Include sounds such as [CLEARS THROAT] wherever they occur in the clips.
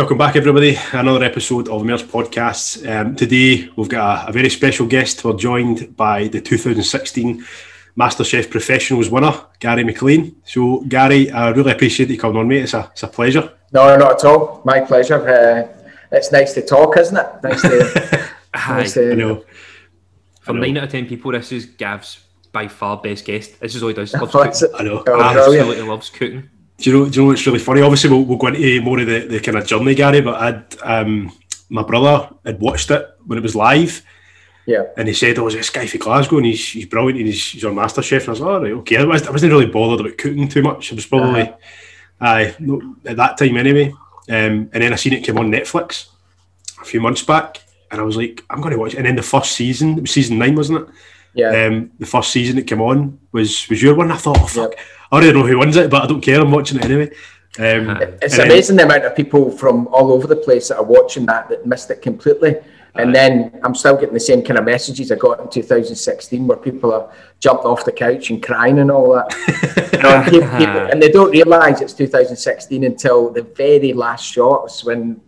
Welcome back, everybody. Another episode of Mer's Podcasts. Um, today, we've got a, a, very special guest. We're joined by the 2016 MasterChef Professionals winner, Gary Maclean. So, Gary, I really appreciate you coming on, mate. It's a, it's a pleasure. No, not at all. My pleasure. Uh, it's nice to talk, isn't it? Nice to. [LAUGHS] nice to I know. For nine out of ten people, this is Gav's by far best guest. This is all he does. [LAUGHS] Loves cooking. I know. Oh, Absolutely loves cooking. Do you know? Do you know what's really funny? Obviously, we'll, we'll go into more of the, the kind of journey, Gary. But I'd um, my brother had watched it when it was live. Yeah. And he said, "Oh, was this guy from Glasgow, and he's, he's brilliant, and he's, he's on MasterChef." And I was like, "All right, okay." I, was, I wasn't really bothered about cooking too much. It was probably, uh-huh. uh, no, at that time anyway. Um, and then I seen it come on Netflix a few months back, and I was like, "I'm going to watch." it. And then the first season, it was season nine, wasn't it? Yeah. Um, the first season that came on was was your one. I thought, oh fuck, yep. I already know who wins it, but I don't care. I'm watching it anyway. Um, it's amazing then, the amount of people from all over the place that are watching that that missed it completely. And then I'm still getting the same kind of messages I got in 2016 where people are jumping off the couch and crying and all that. [LAUGHS] you know, people, people, and they don't realise it's 2016 until the very last shots when,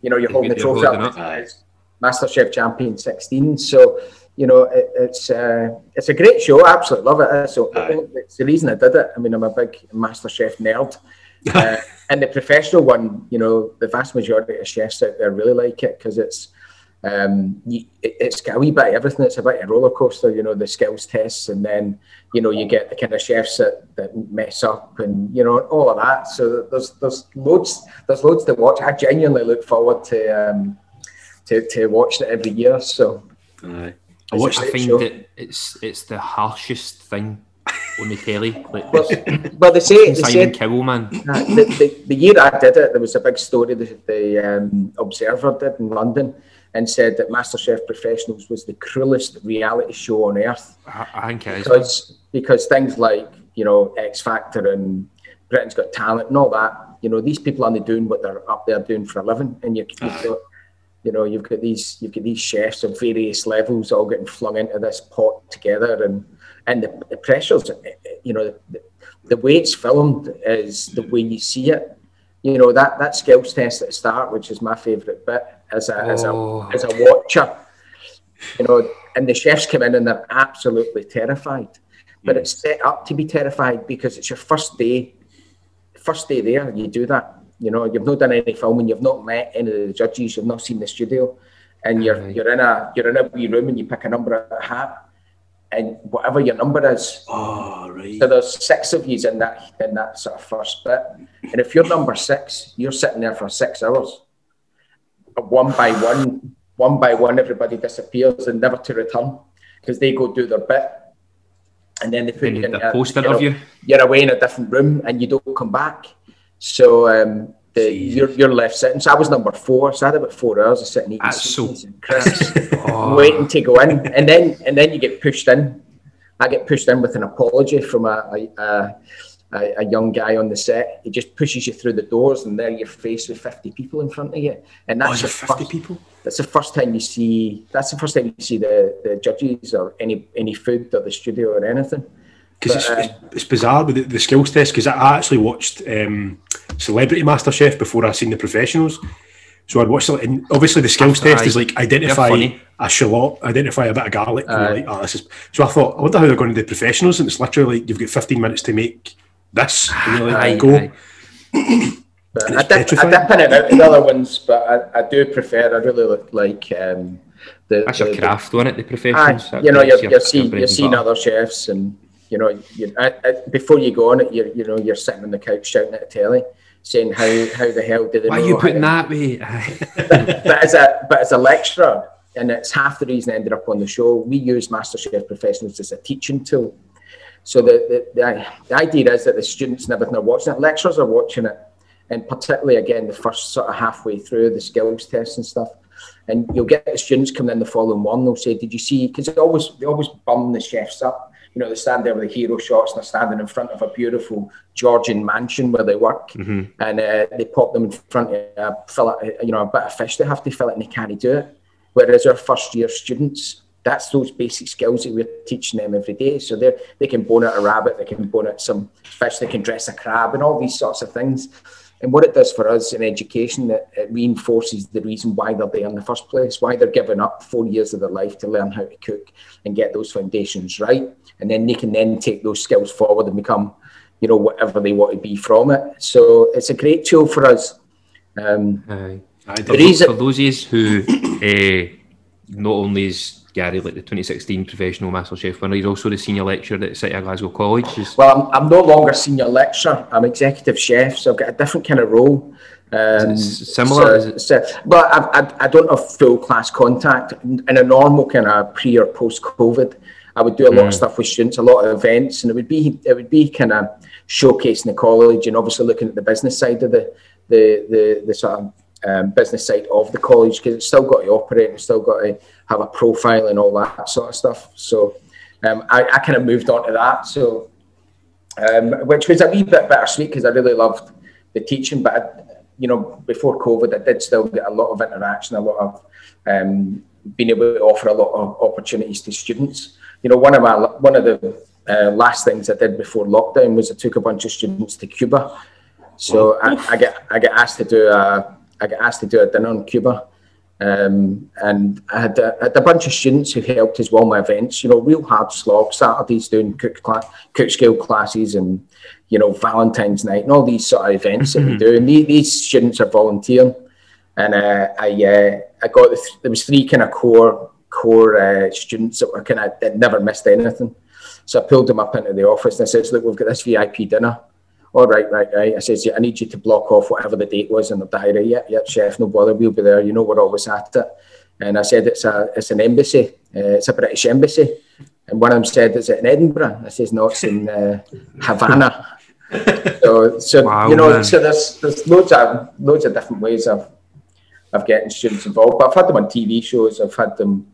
you know, you're holding the trophy up. MasterChef Champion 16. So, you know, it, it's uh, it's a great show. I absolutely love it. So it's the reason I did it. I mean, I'm a big MasterChef nerd. [LAUGHS] uh, and the professional one, you know, the vast majority of chefs out there really like it because it's um, you, it, it's got a wee bit of everything. It's a bit of a roller coaster, you know, the skills tests, and then you know you get the kind of chefs that, that mess up, and you know all of that. So there's there's loads there's loads to watch. I genuinely look forward to um, to to watching it every year. So. Aye. I watch. I find that it's it's the harshest thing on the telly. [LAUGHS] Like well, well, they say they Simon said, Cowell, man. Uh, the, the, the, year I did it, there was a big story that the um, Observer did in London, and said that MasterChef Professionals was the cruelest reality show on earth. I, I think it because, is. Because things like you know X Factor and Britain's Got Talent and all that, you know, these people aren't doing what they're up there doing for a living, and you, got you know you've got these you've got these chefs of various levels all getting flung into this pot together and and the, the pressures eh, eh, you know the, the way it's filmed is the way you see it. You know that that skills test at the start which is my favorite bit as a, oh. as a oh. as a watcher you know and the chefs come in and they're absolutely terrified. But it's set up to be terrified because it's your first day first day there you do that you know, you've not done any filming, you've not met any of the judges, you've not seen the studio, and you're right. you're in a you're in a wee room and you pick a number at a hat, and whatever your number is. Oh, right. So there's six of you in that in that sort of first bit, and if you're number six, you're sitting there for six hours, one by one, one by one, everybody disappears and never to return because they go do their bit and then they put you in a post interview. You're away in a different room and you don't come back. So um, the, you're, you're left sitting. So I was number four. So I had about four hours of sitting eating That's so, Chris, [LAUGHS] oh. waiting to go in, and then and then you get pushed in. I get pushed in with an apology from a, a, a, a young guy on the set. He just pushes you through the doors, and there you're faced with fifty people in front of you. And that's oh, fifty first, people. That's the first time you see. That's the first time you see the, the judges or any any food or the studio or anything because it's, uh, it's, it's, bizarre with the, the skills test because I actually watched um, Celebrity Masterchef before I seen the professionals. So I'd watched it, and obviously the skills test is like identify a shallot, identify a bit of garlic, uh, and like, oh, this is. So I thought, I wonder how they're going to do professionals, and it's literally like you've got 15 minutes to make this, and you're like, go. [COUGHS] I dip, I dip in it out the other ones, but I, I do prefer. I really look like um, the. That's the, your craft, wasn't it? The professionals. I, you know, you're, you're, see, you're seeing other chefs and you know, I, I, uh, uh, before you go on it, you're, you know, you're sitting on the couch shouting at the telly, saying how, how the hell did they Why are you putting that way? but, [LAUGHS] but, as a but as a lecturer, and it's half the reason I ended up on the show. We use MasterChef professionals as a teaching tool. So the, the, the, the idea is that the students and everything are watching it, lecturers are watching it, and particularly again the first sort of halfway through the skills tests and stuff. And you'll get the students coming in the following one. They'll say, "Did you see?" Because they always they always bum the chefs up you know, they stand there with the hero shots and they're standing in front of a beautiful Georgian mansion where they work, mm-hmm. and uh, they pop them in front of a fillet, you know, a bit of fish they have to fill it and they can't do it. Whereas our first year students, that's those basic skills that we're teaching them every day. So they they can bone out a rabbit, they can bone out some fish, they can dress a crab, and all these sorts of things. And what it does for us in education, it, it reinforces the reason why they're there in the first place, why they're giving up four years of their life to learn how to cook and get those foundations right. And then they can then take those skills forward and become, you know, whatever they want to be from it. So it's a great tool for us. Um, uh, the reason, for those who uh, [COUGHS] not only is Gary, like the 2016 professional Master Chef winner. He's also the senior lecturer at City of Glasgow College. Is... Well, I'm, I'm no longer senior lecturer. I'm executive chef, so I've got a different kind of role. Um, similar, so, so, but I, I, I, don't have full class contact. In a normal kind of pre or post COVID, I would do a lot mm. of stuff with students, a lot of events, and it would be it would be kind of showcasing the college and obviously looking at the business side of the the the, the sort of um, business side of the college because it's still got to operate, it's still got to have a profile and all that sort of stuff. So um, I, I kind of moved on to that. So um, which was a wee bit bittersweet because I really loved the teaching, but I, you know before COVID, I did still get a lot of interaction, a lot of um, being able to offer a lot of opportunities to students. You know, one of my one of the uh, last things I did before lockdown was I took a bunch of students to Cuba. So I, I, get I get asked to do a I got asked to do a dinner in Cuba. Um, and I had, a, had, a, bunch of students who helped as well my events, you know, real hard slog, Saturdays doing cook, class, cook skill classes and, you know, Valentine's night and all these sort of events that we mm-hmm. do. And these, these students are volunteering. And uh, I, uh, I got, the th- there was three kind of core, core uh, students that were kind of, that never missed anything. So I pulled them up into the office and I said, look, we've got this VIP dinner all right, right, right. I says, yeah, I need you to block off whatever the date was in the diary. Yeah, yeah, chef, no bother, we'll be there. You know, we're always at it. And I said, it's a, it's an embassy. Uh, it's a British embassy. And one of them said, is it in Edinburgh? I says, no, it's in uh, Havana. so, so wow, you know, man. so there's there's loads of loads of different ways of of getting students involved. But I've had them on TV shows. I've had them.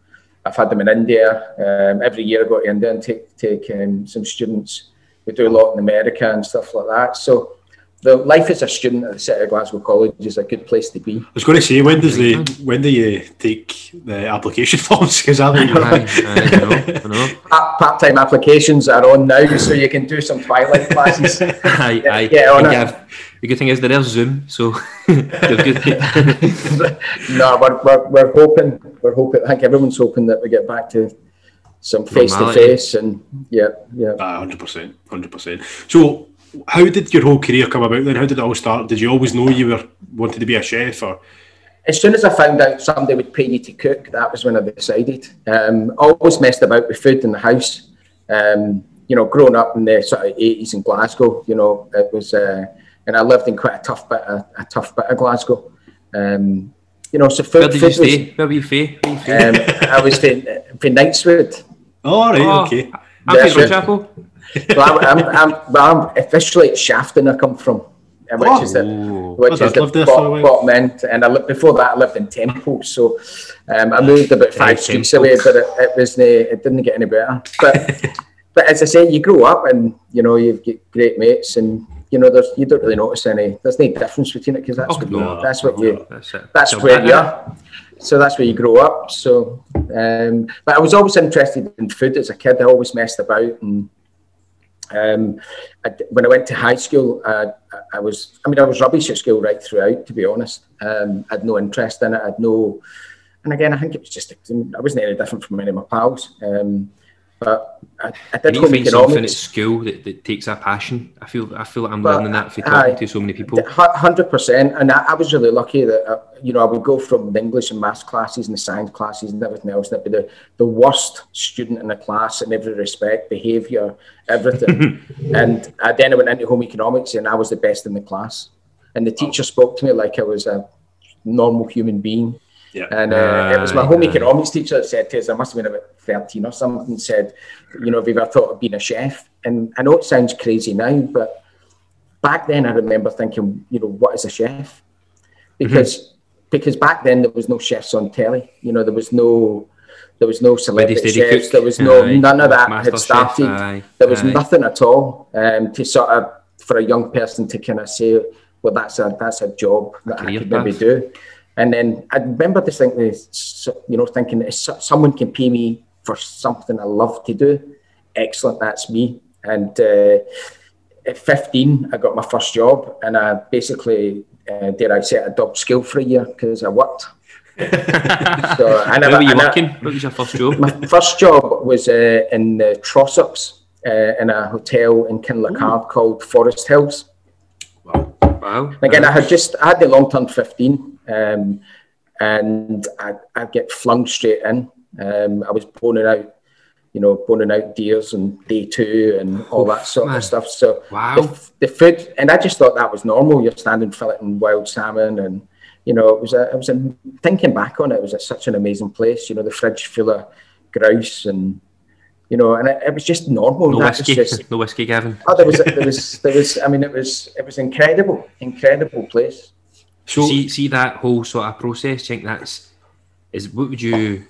I've had them in India. Um, every year I go to India and take take um, some students we do a lot in America and stuff like that. So the life as a student at the City of Glasgow College is a good place to be. I was going to say, when does the when do you take the application [LAUGHS] forms? Because I, I, I know, Part time applications are on now, so you can do some twilight [LAUGHS] classes. aye, aye. Get on it. The good thing is there is Zoom, so [LAUGHS] no, we're, we're, we're hoping we're hoping. I think everyone's hoping that we get back to some face to face and yeah, yeah. Ah, hundred percent, hundred percent. So, how did your whole career come about? Then, how did it all start? Did you always know you were wanted to be a chef, or? As soon as I found out somebody would pay you to cook, that was when I decided. Um, always messed about with food in the house. Um, you know, growing up in the sort of eighties in Glasgow, you know, it was, uh, and I lived in quite a tough bit, of, a tough bit of Glasgow. Um, you know, so food. Where did you stay? Was, Where were you stay? Um, I was in, in Knightswood. Oh, all right, oh, okay. I'm yeah, from Chapel. Well, I'm, I'm, I'm, I'm officially at Shafton. I come from, uh, which oh, is the which is the bottom, bottom end. And I lived before that. I lived in Temple, so um, I moved about five streets away, but it, it was it didn't get any better. But [LAUGHS] but as I say, you grow up and you know you get great mates and you know, there's you don't really notice any. There's no difference between it because that's oh, what no, that's what you that's, that's where you are. So that's where you grow up. So, um, but I was always interested in food as a kid. I always messed about and. Um, I, when I went to high school, uh, I was, I mean, I was rubbish at school right throughout, to be honest. Um, I had no interest in it. I had no, and again, I think it was just, I wasn't any different from any of my pals. Um, but I, I did home economics. something at school that, that takes a passion. I feel I feel like I'm but learning that from talking to so many people. Hundred percent, and I, I, was really lucky that uh, you know I would go from the English and maths classes and the science classes and everything else, and I'd be the, the worst student in the class in every respect, behaviour, everything. [LAUGHS] and I then I went into home economics, and I was the best in the class. And the teacher spoke to me like I was a normal human being. Yeah. And uh, it was my home economics teacher that said to us, I must have been about 13 or something, said, you know, have you ever thought of being a chef? And I know it sounds crazy now, but back then I remember thinking, you know, what is a chef? Because mm-hmm. because back then there was no chefs on telly. You know, there was no there was no celebrity chefs. Cook. There was no aye. none of that Master had started. Chef, there was aye. nothing at all um, to sort of for a young person to kind of say, well, that's a that's a job that I could path. maybe do. And then I remember just thinking, you know, thinking if someone can pay me for something I love to do, excellent, that's me. And uh, at 15, I got my first job, and I basically, uh, dare I say, I dubbed skill for a year because I worked. [LAUGHS] so, I never, Where were you working? I, what was your first job? My first job was uh, in the Trossachs uh, in a hotel in Kinlochard called Forest Hills. Wow. Wow. Again, I had just I had the long term 15, um, and I I get flung straight in. Um, I was boning out, you know, boning out deers and day two and all that sort man. of stuff. So wow. the, the, food, and I just thought that was normal. You're standing filleting wild salmon, and you know, it was a, it was a, thinking back on it, it was a, such an amazing place. You know, the fridge full of grouse and you know, and it, it was just normal. No whiskey, just, [LAUGHS] no whiskey, Gavin. Oh, there was, there was, there was. I mean, it was, it was incredible, incredible place. So see, see that whole sort of process. Do you think that's is what would you?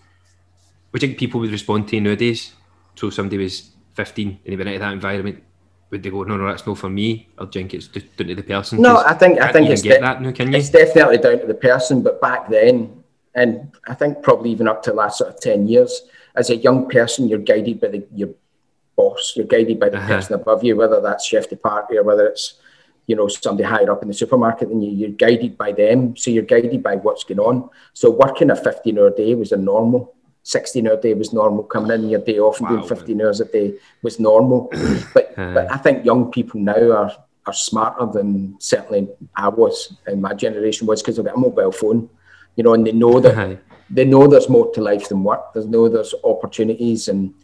Would you think people would respond to nowadays? So somebody was fifteen and they went into that environment. Would they go, no, no, that's not for me? Or do you think it's down to the person? No, I think I think it's get de- that now, can you? It's definitely down to the person. But back then, and I think probably even up to the last sort of ten years, as a young person, you're guided by the, your boss. You're guided by the uh-huh. person above you, whether that's chef de partie or whether it's you know somebody higher up in the supermarket than you. You're guided by them, so you're guided by what's going on. So working a 15 hour day was a normal. 16 hour day was normal. Coming in your day off and wow, doing 15 man. hours a day was normal. [COUGHS] but but I think young people now are are smarter than certainly I was and my generation was because they've got a mobile phone, you know, and they know that uh-huh they know there's more to life than work. There's know there's opportunities, and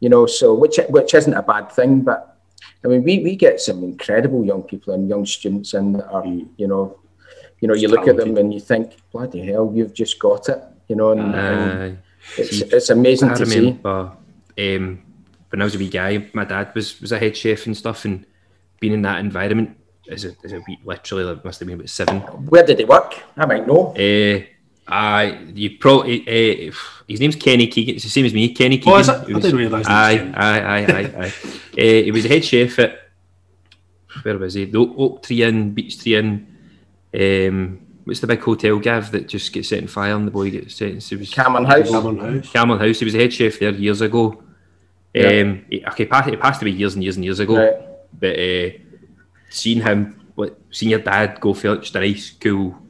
you know, so which which isn't a bad thing. But I mean, we, we get some incredible young people and young students, and are mm. you know, you know, you look at them and you think, bloody hell, you've just got it, you know, and, uh, and it's, it's amazing I to remember, see. Um, when I was a wee guy, my dad was was a head chef and stuff, and being in that environment as a, as a wee, literally, like, must have been about seven. Where did he work? I might know. Uh, I you probably uh, uh, his name's Kenny Keegan. It's the same as me, Kenny Keegan. Oh, is it? I didn't realise. Aye, aye, aye, aye, aye. [LAUGHS] uh, he was a head chef at where was he? The Oak Tree Inn, Beach Tree Inn. Um, what's the big hotel, Gav, that just gets set on fire and the boy gets sentenced? It was Cameron House. Cameron House. Cameron House. He was a head chef there years ago. Yeah. Um, he, okay, passed, it passed away years and years and years ago. Right. But uh, seeing him, what, seeing your dad go for just a nice, cool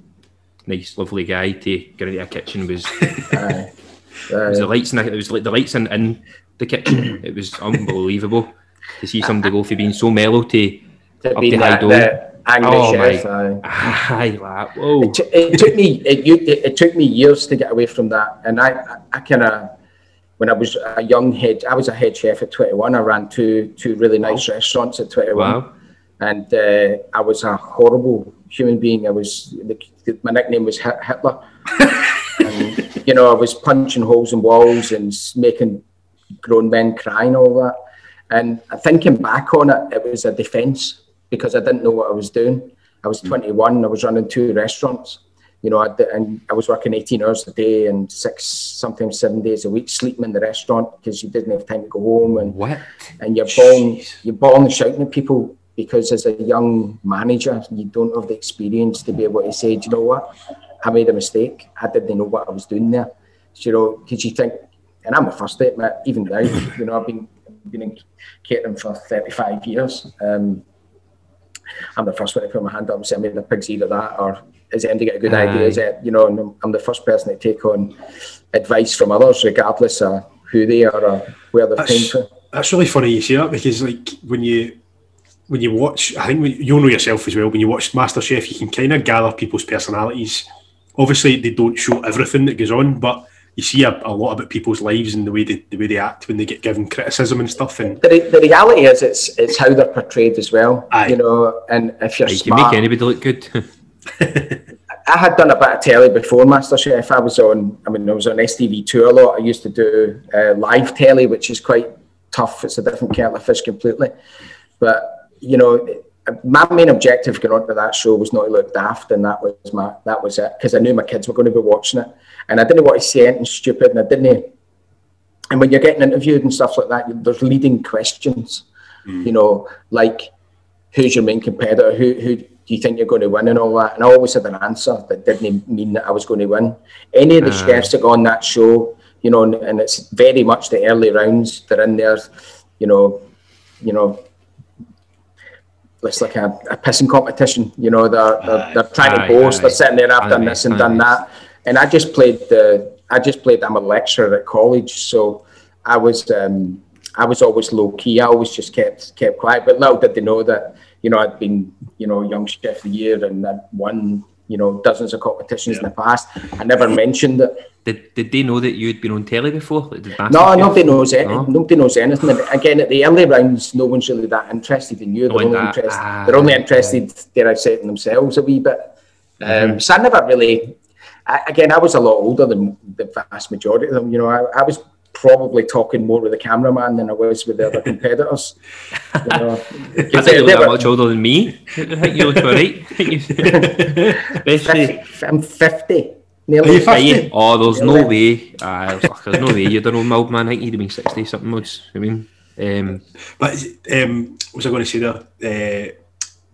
nice, lovely guy to get into a kitchen was. Aye. [LAUGHS] Was the lights in the, it was like the lights in, in the kitchen. it was unbelievable to see somebody go from being so mellow to, to up to high. Angry oh chef, my, aye, [LAUGHS] like, whoa. It, it, took me it, it, it, took me years to get away from that, and I I, I kind of when I was a young head, I was a head chef at 21. I ran two two really nice wow. restaurants at 21, wow. And uh, I was a horrible human being. I was the, my nickname was Hitler. [LAUGHS] and, you know, I was punching holes in walls and making grown men cry and all that. And thinking back on it, it was a defence because I didn't know what I was doing. I was 21. I was running two restaurants. You know, I, and I was working 18 hours a day and six, sometimes seven days a week, sleeping in the restaurant because you didn't have time to go home. And what? And you're bawling, you're bawling, shouting at people because as a young manager, you don't have the experience to be able to say, do you know what, I made a mistake. I didn't know what I was doing there. So, you know, because you think, and I'm a first admit, even now, you know, I've been been in catering for 35 years. Um, I'm the first one to put my hand up and say I made a pig's ear of that, or is it to get a good Aye. idea? Is it, you know, and I'm the first person to take on advice from others, regardless of who they are or where they're from. That's really funny you say that because, like, when you when you watch, I think you'll know yourself as well. When you watch MasterChef, you can kind of gather people's personalities. Obviously, they don't show everything that goes on, but you see a, a lot about people's lives and the way they the way they act when they get given criticism and stuff. And the, the reality is, it's it's how they're portrayed as well. Aye. You know, and if you're you smart, can make anybody look good. [LAUGHS] I had done a bit of telly before MasterChef. I was on, I mean, I was on STV2 a lot. I used to do uh, live telly, which is quite tough. It's a different kettle of fish completely. But you know, my main objective going onto that show was not to look daft, and that was my that was it because I knew my kids were going to be watching it, and I didn't want to say anything stupid, and I didn't. And when you're getting interviewed and stuff like that, there's leading questions, mm. you know, like who's your main competitor, who who do you think you're going to win, and all that. And I always had an answer that didn't mean that I was going to win. Any of the uh. chefs that go on that show, you know, and, and it's very much the early rounds. They're in there, you know, you know it's like a, a pissing competition. You know, they're they're, they're trying aye, to boast. Aye, they're sitting there. I've done this and done that. And I just played the. I just played. I'm a lecturer at college, so I was. Um, I was always low key. I always just kept kept quiet. But little did they know that you know I'd been you know young chef of the year and I'd won you know dozens of competitions yeah. in the past. I never mentioned it. Did, did they know that you'd been on telly before? no, nobody knows it. No? Nobody knows anything. again, at the early rounds, no one's really that interested in you. They're, only, interested, ah, they're only interested, dare I say, in themselves a wee bit. Um, mm-hmm. So I never really. I, again, I was a lot older than the vast majority of them. You know, I, I was probably talking more with the cameraman than I was with the other [LAUGHS] competitors. you know, I think you're that much older than me. [LAUGHS] I think you look all right. 50, I'm 50. Nearly 50? Oh, there's Nearly. no way. Uh, there's no way you'd have known my old man. I think he'd have been 60 something. Was, I mean, um, but um, what was I going to say there? Uh,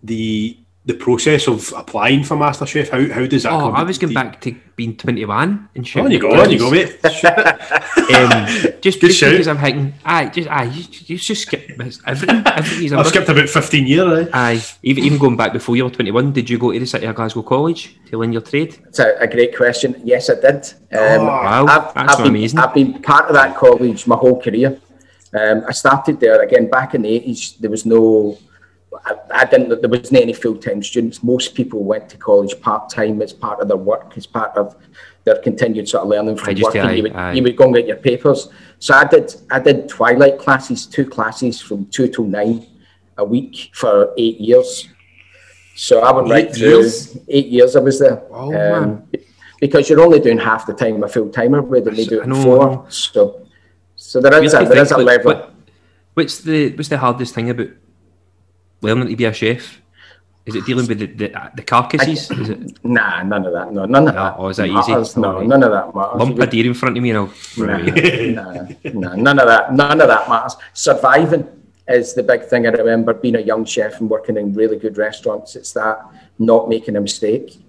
the the process of applying for MasterChef? How, how does that? Oh, I was going back to being 21 and shooting. On you go, on you go, mate. [LAUGHS] um, just, just because I'm thinking, aye, just aye, you, you just skip everything. everything [LAUGHS] I've skipped about 15 years. Eh? Aye, even even going back before you were 21, did you go to the City of Glasgow College to learn your trade? It's a, a great question. Yes, I did. Um, oh, wow, I've, that's I've been, amazing. I've been part of that college my whole career. Um, I started there again back in the 80s. There was no I, I, didn't. There wasn't any full time students. Most people went to college part time as part of their work, as part of their continued sort of learning from work. you, would, you would go and get your papers. So I did. I did twilight classes, two classes from two till nine a week for eight years. So I went eight right through years? eight years. I was there. Oh, um, because you're only doing half the time a full timer, where they do it four. So, so there is a, there is a level. What, what's the what's the hardest thing about learning to be a chef? Is it dealing with the, the, the carcasses? I, is it? Nah, none of that. No, none of that. Oh, is that matters. easy? No, none of that matters. Lump a deer in front of me and I'll... Nah, nah, nah, none of that. None of that matters. Surviving is the big thing. I remember being a young chef and working in really good restaurants. It's that not making a mistake.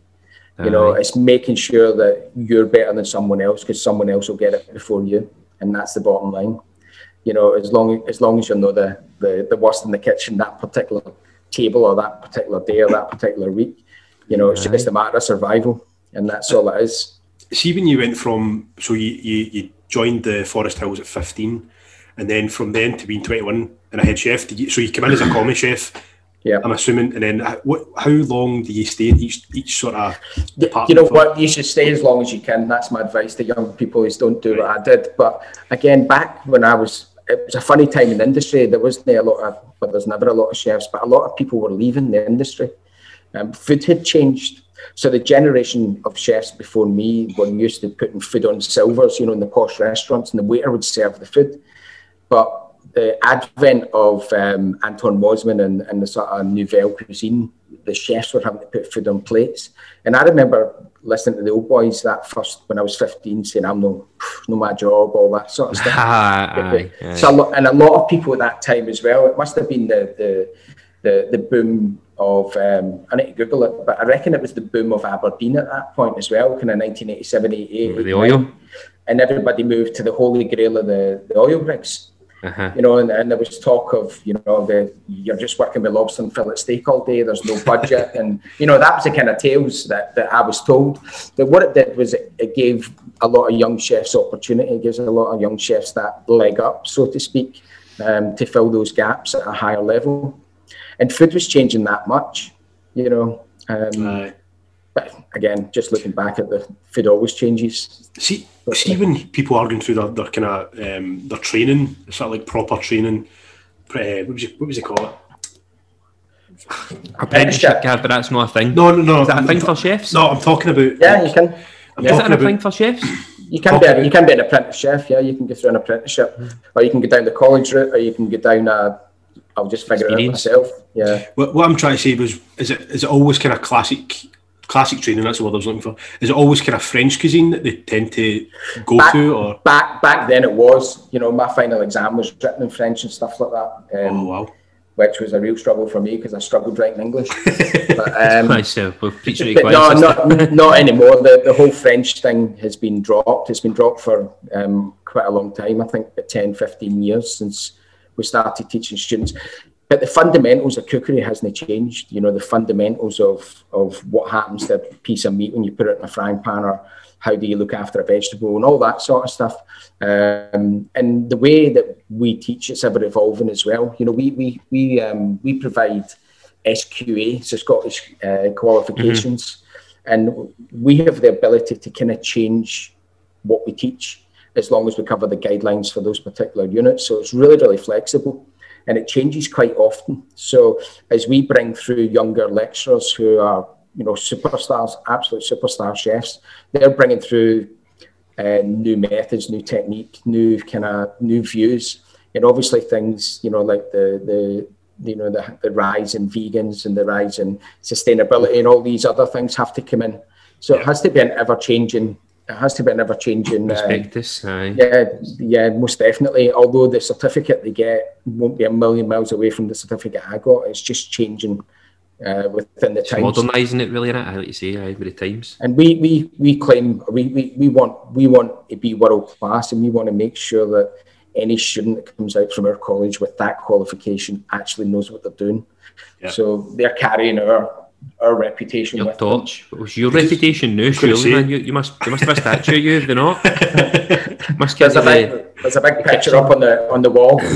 You know, it's making sure that you're better than someone else because someone else will get it before you, and that's the bottom line you know, as long as long as you know the, the the worst in the kitchen that particular table or that particular day or that particular week, you know, it's right. just a matter of survival, and that's all it is. See, when you went from so you you, you joined the Forest Hills at fifteen, and then from then to being twenty one and a head chef, you, so you come in as a commis chef. Yeah, I'm assuming. And then, uh, what? How long do you stay in each each sort of department? You know for? what? You should stay as long as you can. That's my advice to young people: is don't do what I did. But again, back when I was it was a funny time in the industry. There wasn't a lot of, but there's never a lot of chefs, but a lot of people were leaving the industry. Um, food had changed. So the generation of chefs before me were used to putting food on silvers, you know, in the posh restaurants, and the waiter would serve the food. But the advent of um, Anton Mosimann and, and the sort of nouvelle cuisine, the chefs were having to put food on plates. And I remember listening to the old boys that first when I was 15 saying I'm no no my job all that sort of stuff. [LAUGHS] Aye, aye. so a lot, and a lot of people at that time as well it must have been the the the, the boom of um, I need to Google it but I reckon it was the boom of Aberdeen at that point as well kind of 1987 88 the oil? and everybody moved to the holy grail of the, the oil rigs uh-huh. You know, and, and there was talk of, you know, the you're just working with lobster and fillet steak all day. There's no budget, [LAUGHS] and you know that was the kind of tales that, that I was told. That what it did was it, it gave a lot of young chefs opportunity. It gives a lot of young chefs that leg up, so to speak, um, to fill those gaps at a higher level. And food was changing that much, you know. Um, but again, just looking back at the food always changes. See, see when people are going through their, their kind of um, their training, sort of like proper training. Uh, what was it, what was it called? [LAUGHS] Apprenticeship, yeah, but that's not a thing. No, no, no. Is that a thing for chefs? No, I'm talking about. Yeah, you can. I'm Is that a thing for chefs? You can be a, you can be an apprentice chef. Yeah, you can go through an apprenticeship, mm. or you can go down the college route, or you can go down a. I'll just figure Experience. it out myself. Yeah. What, what I'm trying to say was, is it is it always kind of classic classic training. That's the word I was looking for. Is it always kind of French cuisine that they tend to go back, to, or back back then it was. You know, my final exam was written in French and stuff like that. Um, oh wow. Which was a real struggle for me because I struggled writing English. [LAUGHS] but, um, myself, but no, not, [LAUGHS] not anymore. The, the whole French thing has been dropped. It's been dropped for um, quite a long time. I think about 10, 15 years since we started teaching students but the fundamentals of cookery hasn't changed. You know, the fundamentals of of what happens to a piece of meat when you put it in a frying pan, or how do you look after a vegetable, and all that sort of stuff. Um, and the way that we teach it's ever evolving as well. You know, we we we um, we provide SQA, so Scottish uh, qualifications, mm-hmm. and we have the ability to kind of change what we teach as long as we cover the guidelines for those particular units. So it's really really flexible and it changes quite often. So as we bring through younger lecturers who are, you know, superstars, absolute superstar chefs, they're bringing through uh, new methods, new technique, new kind of new views, and obviously things, you know, like the the you know the, the rise in vegans and the rise in sustainability and all these other things have to come in. So it has to be an ever changing it has to be an ever changing. Uh, yeah, yeah, most definitely. Although the certificate they get won't be a million miles away from the certificate I got, it's just changing uh, within the times. Modernising it, really, right? I like you say, uh, with the times. And we we we claim we, we, we want we want to be world class, and we want to make sure that any student that comes out from our college with that qualification actually knows what they're doing. Yeah. So they're carrying our our reputation your with torch. Them. was your reputation now, surely, man? You, you, must you must have a statue of you, have they not? [LAUGHS] must there's, a big, there's a big the picture kitchen. up on the on the wall. [LAUGHS]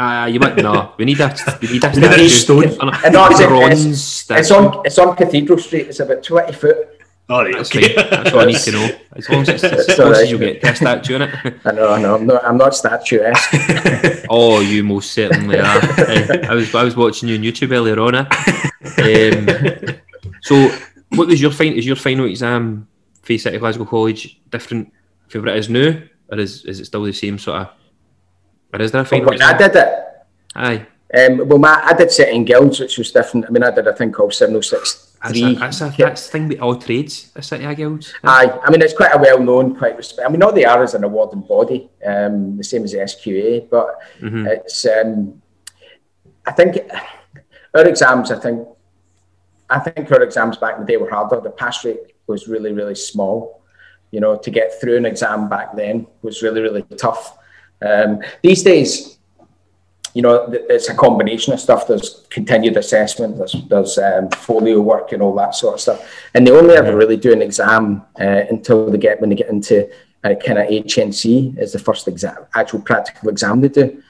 Ah, uh, you might no. We need a we need a statue. stone. And no, it's, it's, it's, on it's on Cathedral Street. It's about twenty foot. All right, that's okay. That's all I need to know. As long as, it's, [LAUGHS] as, long as you get a statue in it. I know, I know. I'm not, I'm not statuesque. [LAUGHS] oh, you most certainly are. I was, I was watching you on YouTube earlier on. Eh? Um, so, what was your final? Is your final exam for City Glasgow College different from what it is now, or is, is it still the same sort of? Or is there a final? Exam? I did it, aye. Um, well, my, I did City and Guilds, which was different. I mean, I did a thing called 706 that's a, that's a that's the thing with all trades, a City Guilds. Aye, I mean it's quite a well known, quite respect. I mean, all they are is an awarding body, um, the same as the SQA, but mm-hmm. it's. Um, I think our exams. I think, I think our exams back in the day were harder. The pass rate was really, really small. You know, to get through an exam back then was really, really tough. Um, these days, you know, it's a combination of stuff. There's continued assessment, there's, there's um, folio work and all that sort of stuff. And they only ever really do an exam uh, until they get when they get into a kind of HNC is the first exam, actual practical exam they do.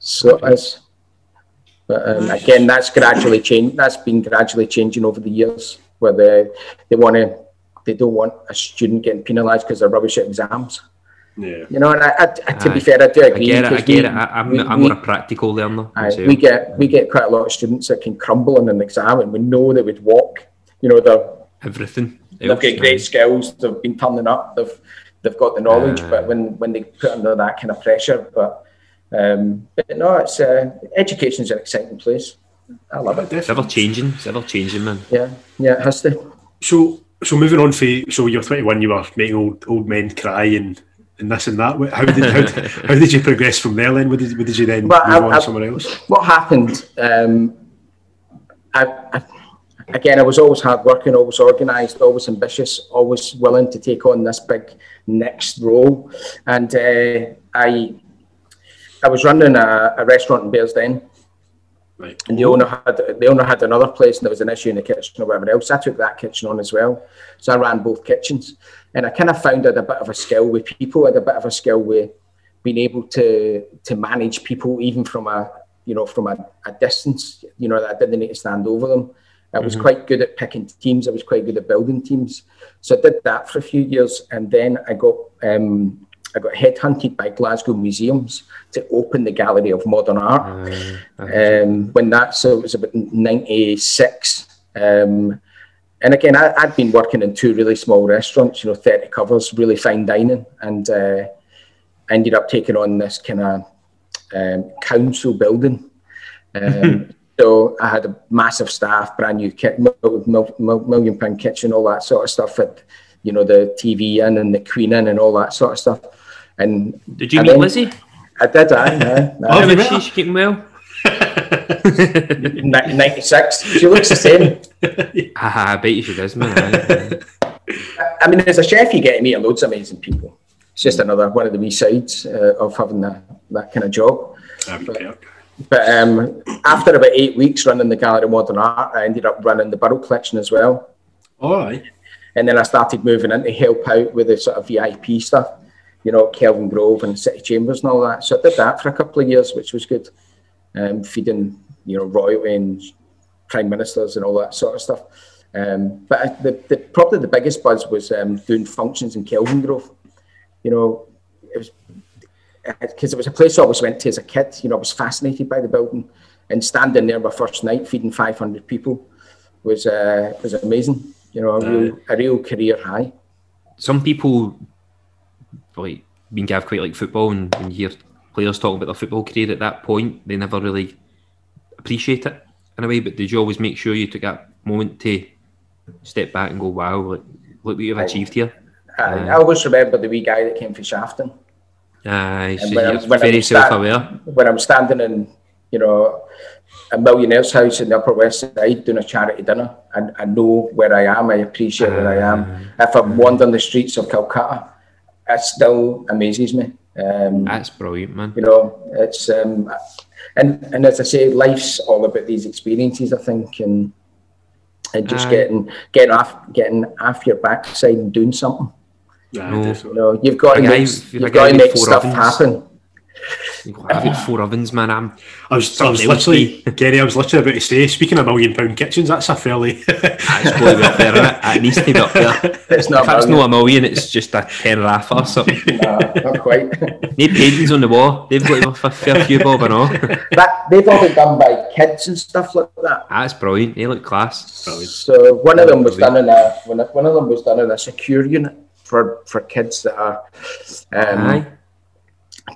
So as, but um, again, that's gradually changed. That's been gradually changing over the years, where they they want to, they don't want a student getting penalised because they're rubbish at exams. Yeah. You know, and I, I, to be fair, I do agree. I get it. I get we, it. I, am we, I'm more a practical learner. we get we get quite a lot of students that can crumble in an exam, and we know they would walk. You know, they're everything. They've got great skills. They've been turning up. They've they've got the knowledge, uh, but when when they put under that kind of pressure, but um, but no, it's uh, education's an exciting place. I love it. It's ever changing. It's ever changing, man. Yeah, yeah, it has to. So so moving on for so you're 21, you were making old old men cry and and this and that. How did how, [LAUGHS] how did you progress from there? Then, what did, what did you then well, move I, on I, somewhere else? What happened? Um, I, I, again, I was always hardworking, always organised, always ambitious, always willing to take on this big next role, and uh, I I was running a, a restaurant in Bearsden. Right. And the owner had the owner had another place, and there was an issue in the kitchen or whatever else. I took that kitchen on as well, so I ran both kitchens. And I kind of found out a bit of a skill with people, I had a bit of a skill with being able to to manage people even from a you know from a, a distance. You know that I didn't need to stand over them. I was mm-hmm. quite good at picking teams. I was quite good at building teams. So I did that for a few years, and then I got um, I got headhunted by Glasgow Museums to open the Gallery of Modern Art. Uh, um, when that so it was about '96. Um, and again, I, had been working in two really small restaurants, you know, 30 covers, really fine dining, and uh, ended up taking on this kind of um, council building. Um, [LAUGHS] so I had a massive staff, brand new kit, million pound kitchen, all that sort of stuff, at you know the TV in and the Queen in and all that sort of stuff. And did you meet then, Lizzie? I did. I. Yeah, oh, yeah. she's keeping well. 96. She looks the same. [LAUGHS] I bet you she does, man. [LAUGHS] I mean, as a chef, you get to meet loads of amazing people. It's just another one of the wee sides uh, of having that, that kind of job. But, but um, after about eight weeks running the Gallery of Modern Art, I ended up running the Burrell Collection as well. All right. And then I started moving in to help out with the sort of VIP stuff, you know, Kelvingrove and City Chambers and all that. So I did that for a couple of years, which was good. Um, feeding, you know, royalty and prime ministers and all that sort of stuff. Um, but the, the, probably the biggest buzz was um, doing functions in Kelvingrove. You know, it was because it was a place I always went to as a kid. You know, I was fascinated by the building, and standing there my first night feeding 500 people was uh, was amazing. You know, a real, a real career high. Some people like being Gav quite like football, and when you hear players talking about their football career at that point, they never really appreciate it in a way. But did you always make sure you took that moment to step back and go, wow, look, look what you've achieved here. I, uh, I always remember the wee guy that came from Shafton. Aye, so when, I'm, when very self-aware. when I'm standing in, you know, a millionaire's house in the Upper West Side doing a charity dinner, and I know where I am. I appreciate uh, where I am. If I'm wandering the streets of Calcutta, it still amazes me. Um, that's brilliant, man. You know, it's um, and and as I say, life's all about these experiences. I think and and just getting getting off getting off your backside and doing something. Yeah, no. you know, you've got to make, you've got to make stuff ovens. happen. I've got four ovens, man. I'm. I was, I was literally, [LAUGHS] Gary. I was literally about to say. Speaking of million pound kitchens, that's a fairly. [LAUGHS] that's probably up there, it? it? needs to be up there. It's not. If that's not a million, it's just a ten raff or something. [LAUGHS] no, not quite. Need paintings on the wall. They've got a fair few bob and all. that they've all been done by kids and stuff like that. That's brilliant. They look class. Brilliant. So one of them was done in a one of them was done in a secure unit for for kids that are. Um, aye.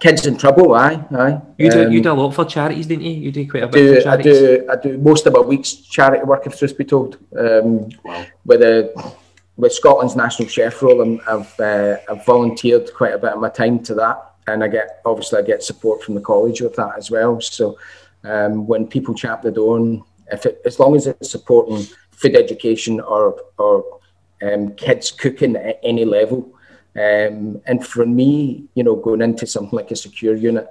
Kids in trouble, aye, aye. You do, um, you do a lot for charities, didn't you? You do quite a bit do, for charities. I do, I do most of my week's charity work, if truth be told. Um, wow. With a, with Scotland's national chef role, i have uh, I've volunteered quite a bit of my time to that, and I get obviously I get support from the college with that as well. So um, when people chat the door, and if it, as long as it's supporting food education or or um, kids cooking at any level. Um, and for me, you know, going into something like a secure unit,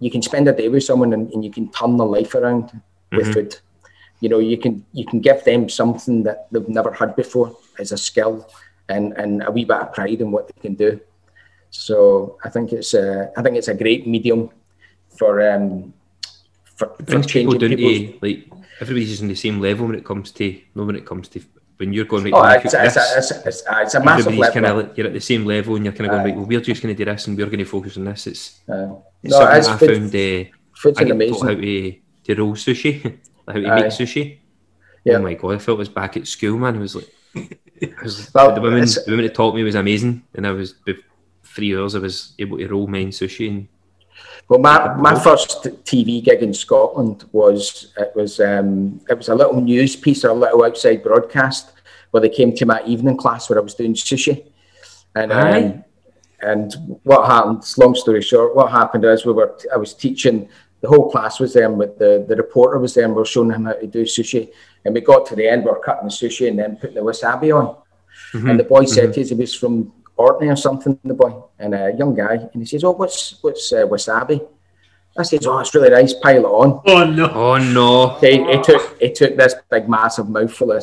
you can spend a day with someone and, and you can turn their life around mm-hmm. with food. You know, you can you can give them something that they've never had before as a skill and, and a wee bit of pride in what they can do. So I think it's a I think it's a great medium for um for, for changing people, to, like everybody's on the same level when it comes to you know, when it comes to when you're going right, oh, it's, it's, this, it's, it's, it's, a massive level. Kind of, you're at the same level and you're kind of going, right, well, we're just going to do this and we're going to focus on this. It's, uh, it's no, something I found, uh, food's I get amazing. how to, to roll sushi, [LAUGHS] how to make sushi. Yeah. Oh my God, I felt I was back at school, man. I was like, I was, well, the, women, the women that taught me was amazing. And I was, three hours, I was able to roll main sushi and well, my, my first TV gig in Scotland was it was um, it was a little news piece or a little outside broadcast where they came to my evening class where I was doing sushi, and um, and what happened? Long story short, what happened is we were I was teaching. The whole class was there, but the, the reporter was there, and we are showing him how to do sushi. And we got to the end, we are cutting the sushi and then putting the wasabi on. Mm-hmm. And the boy said mm-hmm. he was from Orkney or something, the boy, and a young guy, and he says, "Oh, what's what's uh, wasabi?" I says, "Oh, it's really nice. Pile it on." Oh no! Oh no! He, he took he took this big massive mouthful of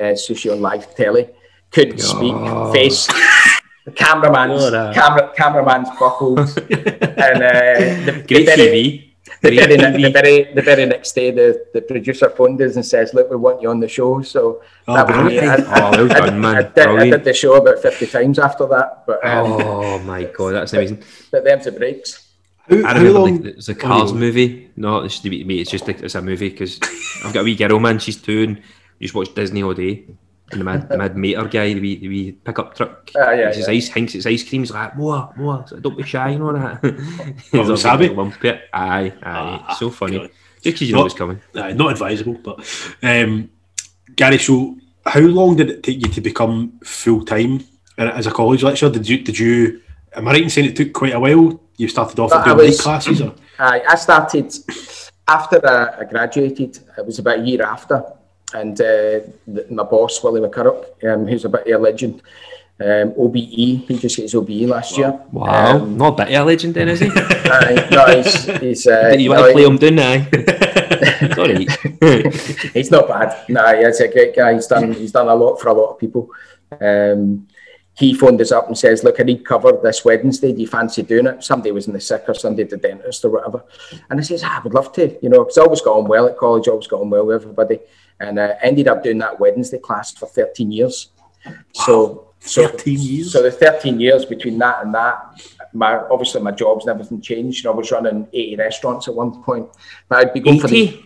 uh, sushi on live telly. Couldn't oh. speak. Face. [LAUGHS] The cameraman's camera cameraman's buckled, [LAUGHS] and uh, the, great the TV. The very, the very, the very next day, the, the producer phoned us and says, "Look, we want you on the show." So oh, that was me. I, oh, well done, man. I, did, I, did, the show about fifty times after that. But um, oh my god, that's amazing. But, but them's the breaks. How, I remember like, it was a Cars oh, movie. No, it's just me. It's just like, it's a movie because I've got a wee girl, man. She's two, and you just watch Disney all day. And the mad, the mad mater guy, the wee, the wee pickup truck. Uh, yeah, yeah. His ice, hinks it's ice cream. He's like, more, more. Like, Don't be shy, you know that. [LAUGHS] He's oh, savvy. Lump it. Aye, aye. Ah, so funny. God. Just because you not, know it's coming. Aye, not advisable, but um, Gary. So, how long did it take you to become full time as a college lecturer? Did you did you? Am I right in saying it took quite a while? You started off at doing was, classes, or? Aye, I started after I, I graduated. It was about a year after and uh, the, my boss Willie McCurrock, um, who's a bit of a legend, Um, OBE, he just got his OBE last wow. year. Wow, um, not a bit of a legend then, is he? [LAUGHS] [LAUGHS] uh, no, he's. he's uh, you want no, to play him down now? [LAUGHS] Sorry. he's not bad. No, he's a great guy. He's done he's done a lot for a lot of people. Um, he phoned us up and says, "Look, I need cover this Wednesday. Do you fancy doing it?" Somebody was in the sick or somebody at the dentist or whatever. And I says, ah, "I would love to." You know, because I always got on well at college. Always got on well with everybody, and uh, ended up doing that Wednesday class for 13 years. Wow. So, so 13 years. So the 13 years between that and that, my obviously my jobs and everything changed. And I was running 80 restaurants at one point, but I'd be going 80? for the.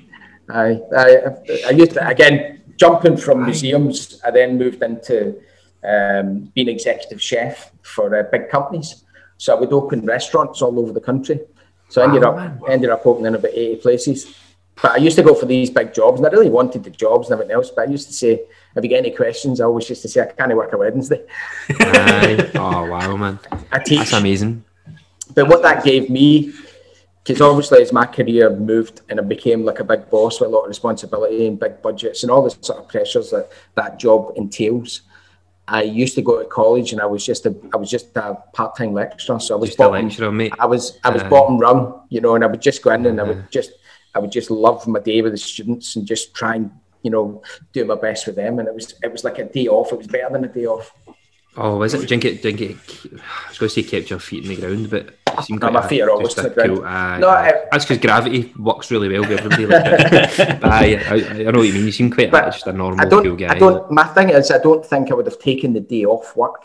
I, I, I used to, again jumping from museums. I then moved into um, being executive chef for uh, big companies. So I would open restaurants all over the country. So I ended up man. ended up opening about 80 places. But I used to go for these big jobs, and I really wanted the jobs and everything else. But I used to say, "Have you got any questions?" I always used to say, "I can't work a Wednesday." oh wow, [LAUGHS] man! I teach. That's amazing. But what that gave me, because obviously as my career moved and I became like a big boss with a lot of responsibility and big budgets and all the sort of pressures that that job entails, I used to go to college and I was just a I was just a part time lecturer. So I was just bottom, lecturer, mate. I was I was uh, bottom rung, you know, and I would just go in and uh, I would just I would just love my day with the students and just try and you know do my best with them. And it was it was like a day off. It was better than a day off. Oh, is it? Didn't get, didn't get, I was going to say kept your feet in the ground, but it seemed no, my feet are always in the ground. Cool, uh, no, I, that's because gravity works really well with everybody. Like [LAUGHS] but I, I, I, know what you mean. You seem quite but just a normal, I don't, cool guy. I don't, my thing is, I don't think I would have taken the day off work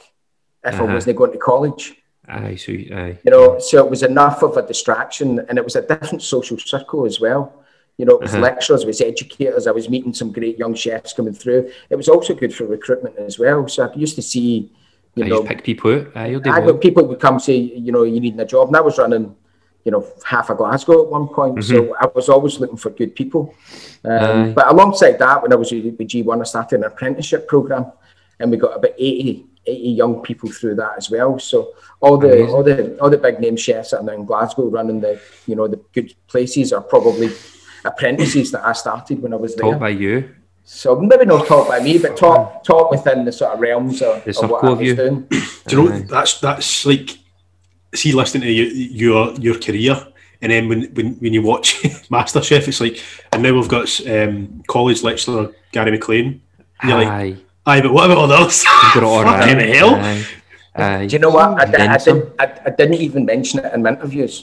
if uh-huh. I wasn't going to college. Aye, so aye. You know, so it was enough of a distraction, and it was a different social circle as well. You know, it was uh-huh. lecturers, it was educators. I was meeting some great young chefs coming through. It was also good for recruitment as well. So I used to see you know, pick people out. I people would come say, you know, you need a job. And I was running, you know, half of Glasgow at one point. Mm-hmm. So I was always looking for good people. Um, but alongside that, when I was with G1, I started an apprenticeship program and we got about 80, 80 young people through that as well. So all the Amazing. all the all the big name chefs that are now in Glasgow running the you know the good places are probably apprentices that I started when I was there. Taught by you. So maybe not taught by me, but taught taught within the sort of realms of, of what I was you. doing. Do you know that's that's like see listening to you, your your career and then when, when, when you watch [LAUGHS] MasterChef, it's like, and now we've got um, college lecturer Gary Maclean. you're aye. like, aye, but what about all those? Fucking hell. Aye. Aye. Do you know what? I, I, I, did, I, I, didn't even mention it in my interviews.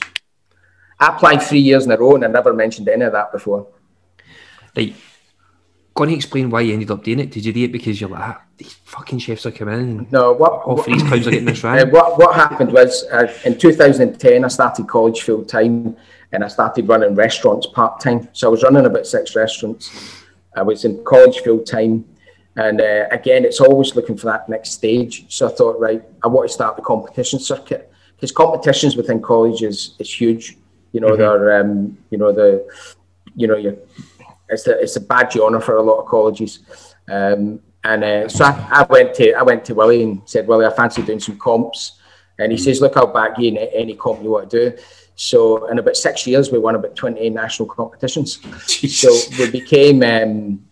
I applied three years in a row and I never mentioned any of that before. Right going to explain why you ended up doing it? Did you do it because you're like, ah, these fucking chefs are coming in? No, what all three crowds are getting this [LAUGHS] right. Uh, what what happened was uh, in 2010 I started college full time and I started running restaurants part time. So I was running about six restaurants. I was in college full time, and uh, again, it's always looking for that next stage. So I thought, right, I want to start the competition circuit because competitions within college is, is huge. You know, mm-hmm. they're um, you know the you know you're it's a, it's a badge honour for a lot of colleges. Um, and uh, so I, I, went to I went to Willie and said, Willie, I fancy doing some comps. And he says, look, I'll back you in any comp you want to do. So in about six years, we won about 20 national competitions. [LAUGHS] Jesus. So we became um,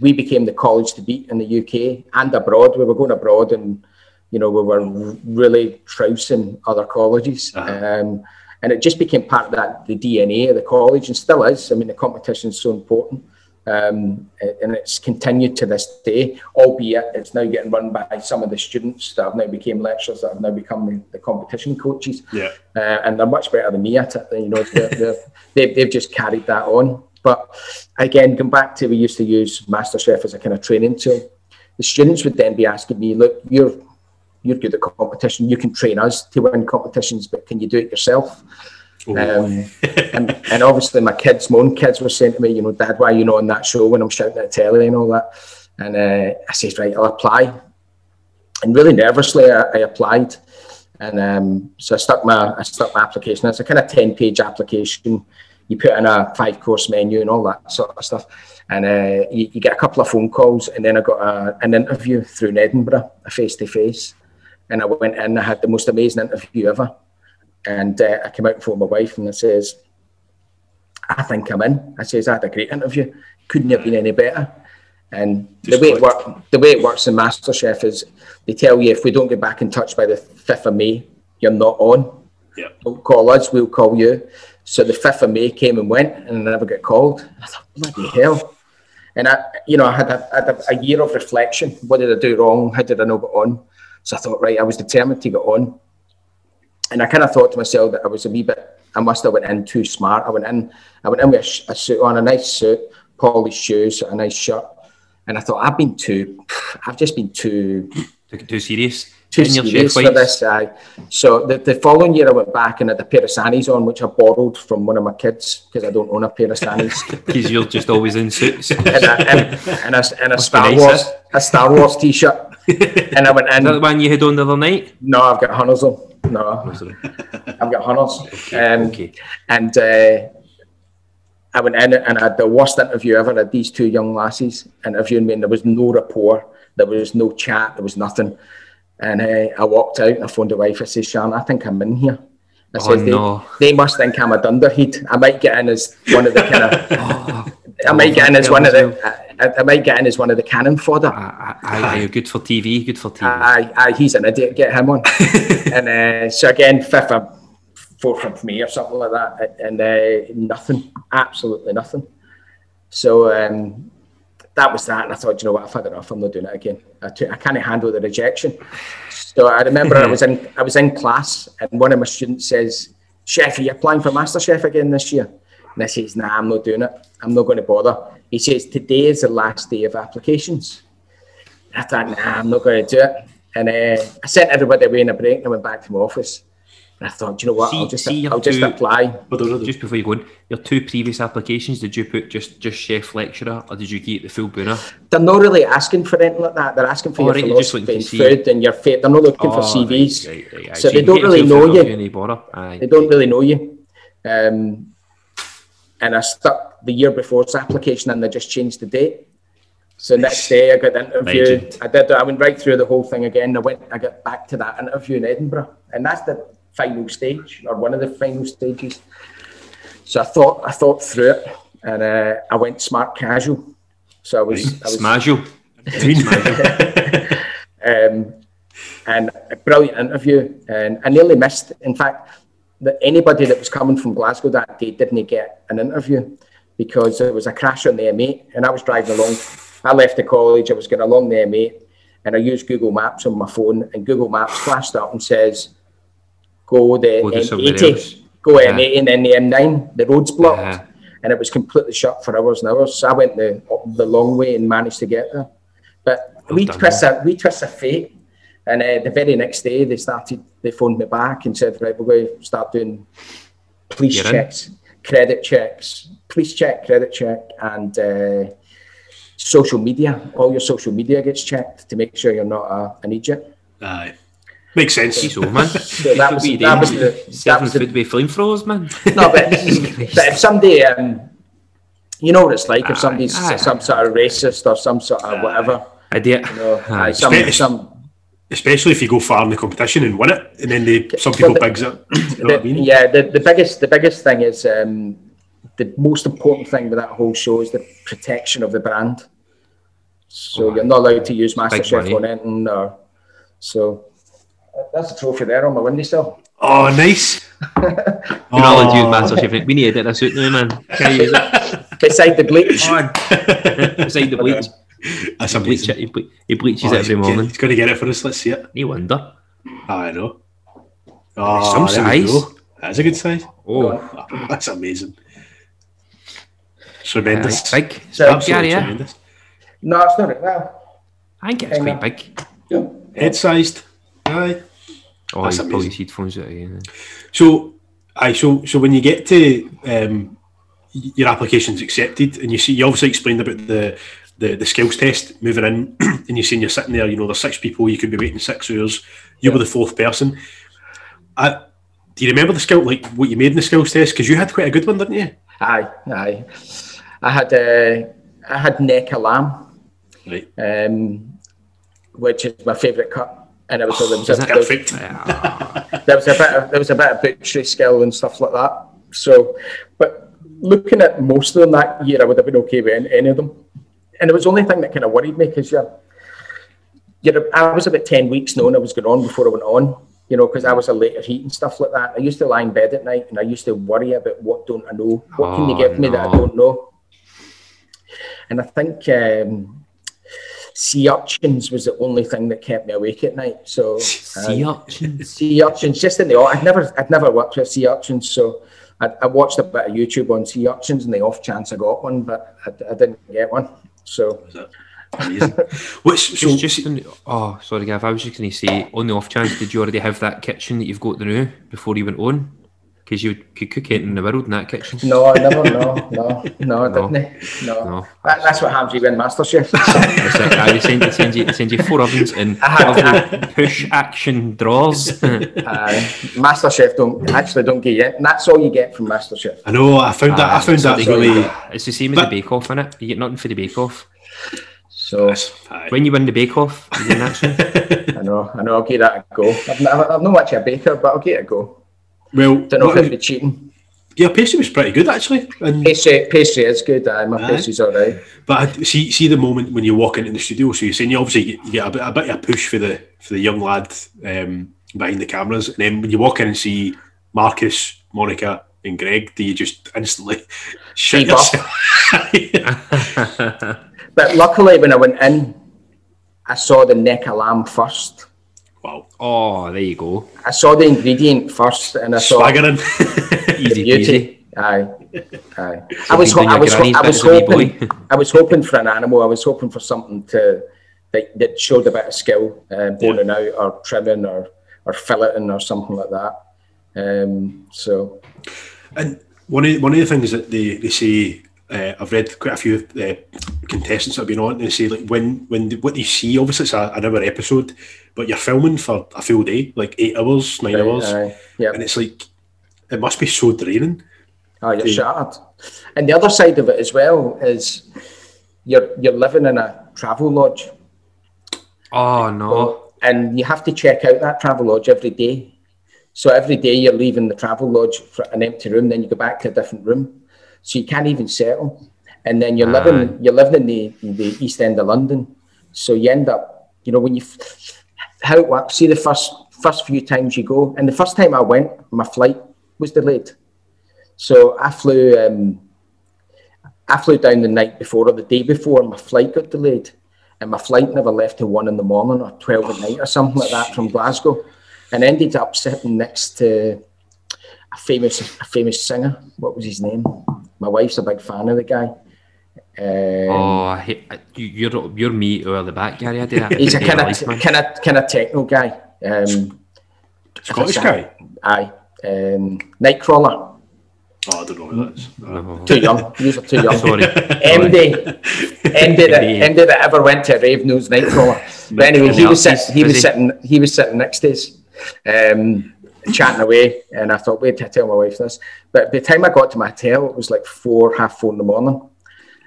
we became the college to beat in the UK and abroad. We were going abroad and, you know, we were really trousing other colleges. Uh-huh. Um, and it just became part of that the DNA of the college and still is. I mean, the competition is so important. Um, and it's continued to this day, albeit it's now getting run by some of the students that have now become lecturers that have now become the, the competition coaches. Yeah, uh, and they're much better than me at it. You know, they're, they're, [LAUGHS] they've, they've just carried that on. But again, going back to we used to use MasterChef as a kind of training tool. The students would then be asking me, "Look, you're you're good at competition. You can train us to win competitions, but can you do it yourself? Um, [LAUGHS] and, and obviously, my kids, my own kids, were saying to me, you know, Dad, why are you not on that show when I'm shouting at telly and all that? And uh, I said, right, I'll apply. And really nervously, I, I applied. And um, so I stuck my I stuck my application. It's a kind of ten page application. You put in a five course menu and all that sort of stuff. And uh, you, you, get a couple of phone calls, and then I got a, an interview through in Edinburgh, a face to face and I went in. I had the most amazing interview ever, and uh, I came out before my wife, and I says, "I think I'm in." I says, "I had a great interview. Couldn't have been any better." And Just the way, it work, the way it works in MasterChef is they tell you if we don't get back in touch by the 5th of May, you're not on. Yeah. Don't call us, we'll call you. So the 5th of May came and went and I never got called. I thought, bloody hell. And I, you know, I had, a, I had a, year of reflection. What did I do wrong? How did I not get on? So I thought, right, I was determined to get on. And I kind of thought to myself that I was a wee bit, I must have went in too smart. I went in, I went in with a, a suit on, a nice suit, polished shoes, a nice shirt. And I thought, I've been too, [SIGHS] I've just been too... Too serious? Too serious for this. Uh, so the, the following year I went back and had a pair of sannies on, which I borrowed from one of my kids because I don't own a pair of sannies. [LAUGHS] Because you're just always in suits. [LAUGHS] and, a, and, and, a, and a Star nice, Wars, a Star Wars t-shirt. [LAUGHS] and I went in. Is that the one you had on the other night? No, I've got hunters on. No, I've got hunters. Okay. Um, okay. And uh, I went in and I had the worst interview ever. I had these two young lasses interviewing me, and there was no rapport, there was no chat, there was nothing. And uh, I walked out and I phoned the wife. I said, Sharon, I think I'm in here. I oh, said, no. they, they must think I'm a dunderhead. I might get in as one of the kind of. [LAUGHS] [LAUGHS] oh, I might get in as one of the. I, I, might get in as one of the cannon fodder. Aye, aye, good for TV. Good for TV. Aye, aye, he's an idiot. Get him on. [LAUGHS] and uh, so again, fifth or fourth from me or something like that, and uh, nothing, absolutely nothing. So um, that was that. And I thought, you know what, I've had enough. I'm not doing it again. I t- I can't handle the rejection. So I remember I was in [LAUGHS] I was in class and one of my students says, Chef, are you applying for MasterChef again this year? And I says, Nah, I'm not doing it. I'm not going to bother. He says, Today is the last day of applications. And I thought, Nah, I'm not going to do it. And uh, I sent everybody away in a break and I went back to my office. And I thought, you know what? See, I'll just I'll just two, apply. Just before you go on, your two previous applications, did you put just just chef lecturer or did you get the full booner? They're not really asking for anything like that. They're asking for oh, your right, philosophy and food and your faith. They're not looking oh, for CVs, right, right, so, so they don't really know you. They don't really know you. Um, and I stuck the year before's application and they just changed the date. So next day I got the interview. I did. I went right through the whole thing again. I went. I got back to that interview in Edinburgh, and that's the final stage or one of the final stages. So I thought I thought through it, and uh, I went smart casual. So I was, I was Smashel. [LAUGHS] um, and a brilliant interview, and I nearly missed. In fact, that anybody that was coming from Glasgow that day didn't get an interview because there was a crash on the M8, and I was driving along. I left the college. I was going along the M8, and I used Google Maps on my phone, and Google Maps flashed up and says go the go M80, go yeah. M80 and then the M9. The road's blocked, yeah. and it was completely shut for hours and hours. So I went the the long way and managed to get there. But well we twist a we twist a fate, and uh, the very next day they started. They phoned me back and said, "Right, we're going to start doing police You're checks, in. credit checks, police check, credit check, and." Uh, social media, all your social media gets checked to make sure you're not a, an idiot. Aye. Makes sense. He's old, man. [LAUGHS] so that was, that was the er- er that was the be flamethrowers, man. [LAUGHS] No, but, [LAUGHS] but if somebody, um, you know what it's like if ah, somebody's aye, some sort of racist or some sort of ah, whatever. Idiot. You know, ah, aye. Some, especially, some, especially if you go far in the competition and win it, and then they some people well, the, bigs it. [CLEARS THROAT] You know the, I mean? Yeah, the, the biggest the biggest thing is um, the most important thing with that whole show is the protection of the brand. So oh, you're not allowed to use MasterChef on anything, or so that's a trophy there on my windowsill. Oh, nice. [LAUGHS] You're not allowed to use oh. MasterChef. We need to edit this out now, man. Can use it? [LAUGHS] Beside the bleach. [LAUGHS] Beside the bleach. That's a bleach. He, ble- he bleaches oh, every morning. He's going to get it for us. Let's see it. You wonder. Oh, I know. Oh, Some ah, size. That's a good size. Oh, ah, that's amazing. Tremendous. Yeah, big. So, Absolutely yeah. tremendous. No, it's not. Well, I think it's quite big. Yeah. Head sized. Aye. Oh, That's you pull his headphones out again. So, aye, so so when you get to um, your application's accepted, and you see, you obviously explained about the the, the skills test moving in, [CLEARS THROAT] and you're saying you're sitting there, you know, there's six people, you could be waiting six hours, you yeah. were the fourth person. I, do you remember the skill, like what you made in the skills test? Because you had quite a good one, didn't you? Aye, aye. I had uh, I had neck a lamb, right. um, which is my favourite cut and it was, oh, there was, a, perfect. [LAUGHS] There was, there was a bit of, there was a bit of butchery skill and stuff like that. So, but looking at most of them that year, I would have been okay with any of them. and it was the only thing that kind of worried me because you're, you're, I was about 10 weeks knowing I was going on before I went on, you know, because I was a later heat and stuff like that. I used to lie in bed at night and I used to worry about what don't I know? What oh, can you give no. me that I don't know? And I think um, sea urchins was the only thing that kept me awake at night. So [LAUGHS] sea um, urchins, sea urchins, just in the I'd never, I'd never worked with sea urchins, so I, I, watched a bit of YouTube on sea urchins, and the off chance I got one, but I, I didn't get one. So. Amazing. [LAUGHS] Which so, just oh sorry, Gav. I was just going to say, on the off chance, did you already have that kitchen that you've got the new before you went on? Because you could cook it in the world in that kitchen. No, I never. No, no, no, [LAUGHS] no. didn't. No, no. That, that's what happens. When you win MasterChef. I send, you, send you send you four ovens and [LAUGHS] [LAUGHS] push action draws. uh, MasterChef don't actually don't get you. And that's all you get from MasterChef. I know. I found that. I found that really. It's the same as the Bake Off, is it? You get nothing for the Bake Off. So when you win the Bake Off, you I know. I know. I'll give that a go. I've, I've not much a baker, but I'll give it a go. Well, don't know if it'd be cheating. Yeah, pastry was pretty good actually. And pastry, pastry is good. Uh, my aye. pastry's all right. But I see, see the moment when you walk into the studio. So you're saying you obviously get, you get a bit, a bit of a push for the for the young lad um, behind the cameras, and then when you walk in and see Marcus, Monica, and Gregg, do you just instantly [LAUGHS] shit [LAUGHS] But luckily, when I went in, I saw the neck of lamb first. Wow. Oh, there you go. I saw the ingredient first and I saw Swaggering. [LAUGHS] Easy beauty. Aye. Aye. [LAUGHS] I was, ho- I, was, ho- I was hoping [LAUGHS] I was hoping for an animal. I was hoping for something to that, that showed a bit of skill, uh, boning yeah. out or trimming or or filleting or something like that. Um, so and one of one of the things that they, they say uh, I've read quite a few uh, contestants that have been on. And they say like when when the, what they see, obviously it's a, an hour episode, but you're filming for a full day, like eight hours, nine right, hours, uh, and it's like it must be so draining. Oh, you're to, shattered. And the other side of it as well is you're you're living in a travel lodge. Oh no! And you have to check out that travel lodge every day. So every day you're leaving the travel lodge for an empty room, then you go back to a different room so you can't even settle. And then you're living you're living in the in the East End of London, so you end up, you know, when you how it works. See the first first few times you go, and the first time I went, my flight was delayed, so I flew. Um, I flew down the night before or the day before, and my flight got delayed, and my flight never left till one in the morning or twelve at night or something like that from Glasgow, and ended up sitting next to a famous a famous singer. What was his name? My wife's a big fan of the guy. Um, oh, I hate, you're you're me or the back, Gary. I did [LAUGHS] He's a kind of kind of kind of techno guy. Um, Scottish guy. Aye, um, Nightcrawler. Oh, I don't know who that is. No. Too young. You are too young. Sorry. MD, MD that MD that ever went to a rave knows Nightcrawler. But anyway, he was sitting. He was sitting. He was sitting next to us. Um, chatting away, and I thought, wait, to tell my wife this. But by the time I got to my hotel, it was like four, half four in the morning.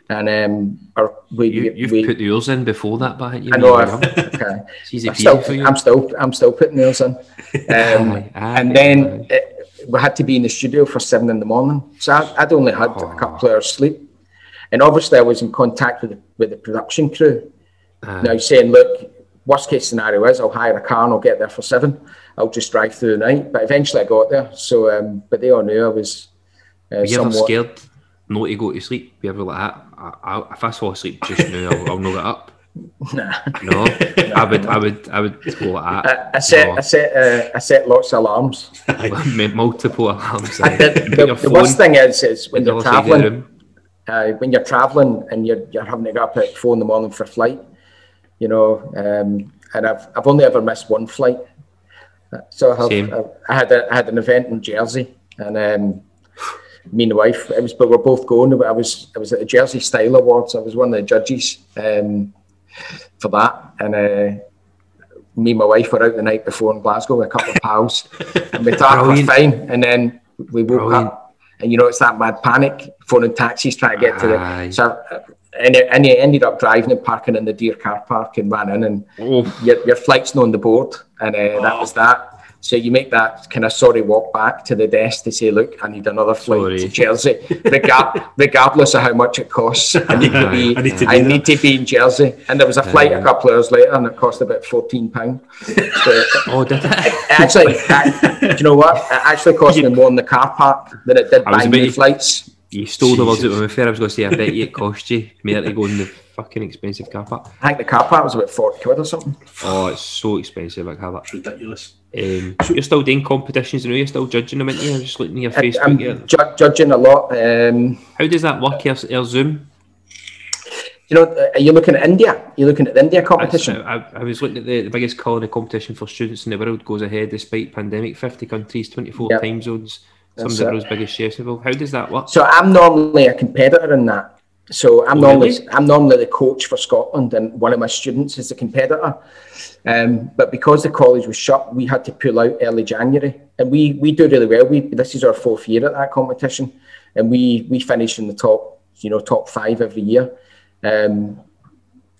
And um, or we, you, you've we, put yours in before that, but you I know. I've, [LAUGHS] okay. I'm still. I'm still, I'm still putting yours in. [LAUGHS] Um, aye, aye, and then it, we had to be in the studio for seven in the morning, so I, would only had oh. a couple of hours sleep. And obviously, I was in contact with the, with the production crew. Now saying, look, worst case scenario is I'll hire a car and I'll get there for seven. I'll just drive through the night. But eventually I got there. So, um, but they all knew I was. Uh, Were you somewhat... scared not to go to sleep? Were you ever like that? I, I, if I fall asleep just now, I'll, I'll not get up. [LAUGHS] Nah. No, I would, I would, I would go like that. I, I set, no. I set, uh, I set lots of alarms. [LAUGHS] Multiple alarms. [LAUGHS] Uh, the, the, the worst thing is, is when you're traveling. Uh, when you're traveling and you're, you're having to get up at four in the morning for a flight, you know, um, and I've, I've only ever missed one flight. So I, have, I, had a, I had an event in Jersey, and um, me and the wife, it was, but we're both going. I was I was at the Jersey Style Awards. I was one of the judges um, for that, and uh, me and my wife were out the night before in Glasgow with a couple of pals, [LAUGHS] and we thought we were fine, and then we woke Brilliant. up, and you know it's that mad panic, phoning taxis trying to get to the. So and, and you ended up driving and parking in the dear car park and ran in, and your, your flight's not on the board, and uh, oh. that was that. So you make that kind of sorry walk back to the desk to say, look, I need another flight sorry. to Jersey, [LAUGHS] regardless of how much it costs. I need to be, I need to, I need to be in Jersey. And there was a flight a couple of hours later, and it cost about fourteen pound. So [LAUGHS] oh, did it? Actually, do you know what? It actually cost me more in the car park than it did buying new flights. You stole Jesus. the words out of my fair. I was going to say, I bet you it [LAUGHS] cost you more to go in the fucking expensive car park. I think the car park was about 40 quid or something. Oh, it's so expensive, like how that's ridiculous. Um, so you're still doing competitions and you're still judging them, aren't you? I'm just looking at your Facebook. I'm ju- judging a lot. Um, how does that work, your, your Zoom? You know, uh, are you looking at India? You're you looking at the India competition? I, I, I was looking at the, the biggest culinary competition for students in the world goes ahead despite pandemic. 50 countries, 24 yep. time zones some of the world's biggest chefs involved. How does that work? So I'm normally a competitor in that. So I'm oh, normally really? I'm normally the coach for Scotland, and one of my students is the competitor. Um, but because the college was shut, we had to pull out early January, and we we do really well. We this is our fourth year at that competition, and we we finish in the top you know top five every year, um,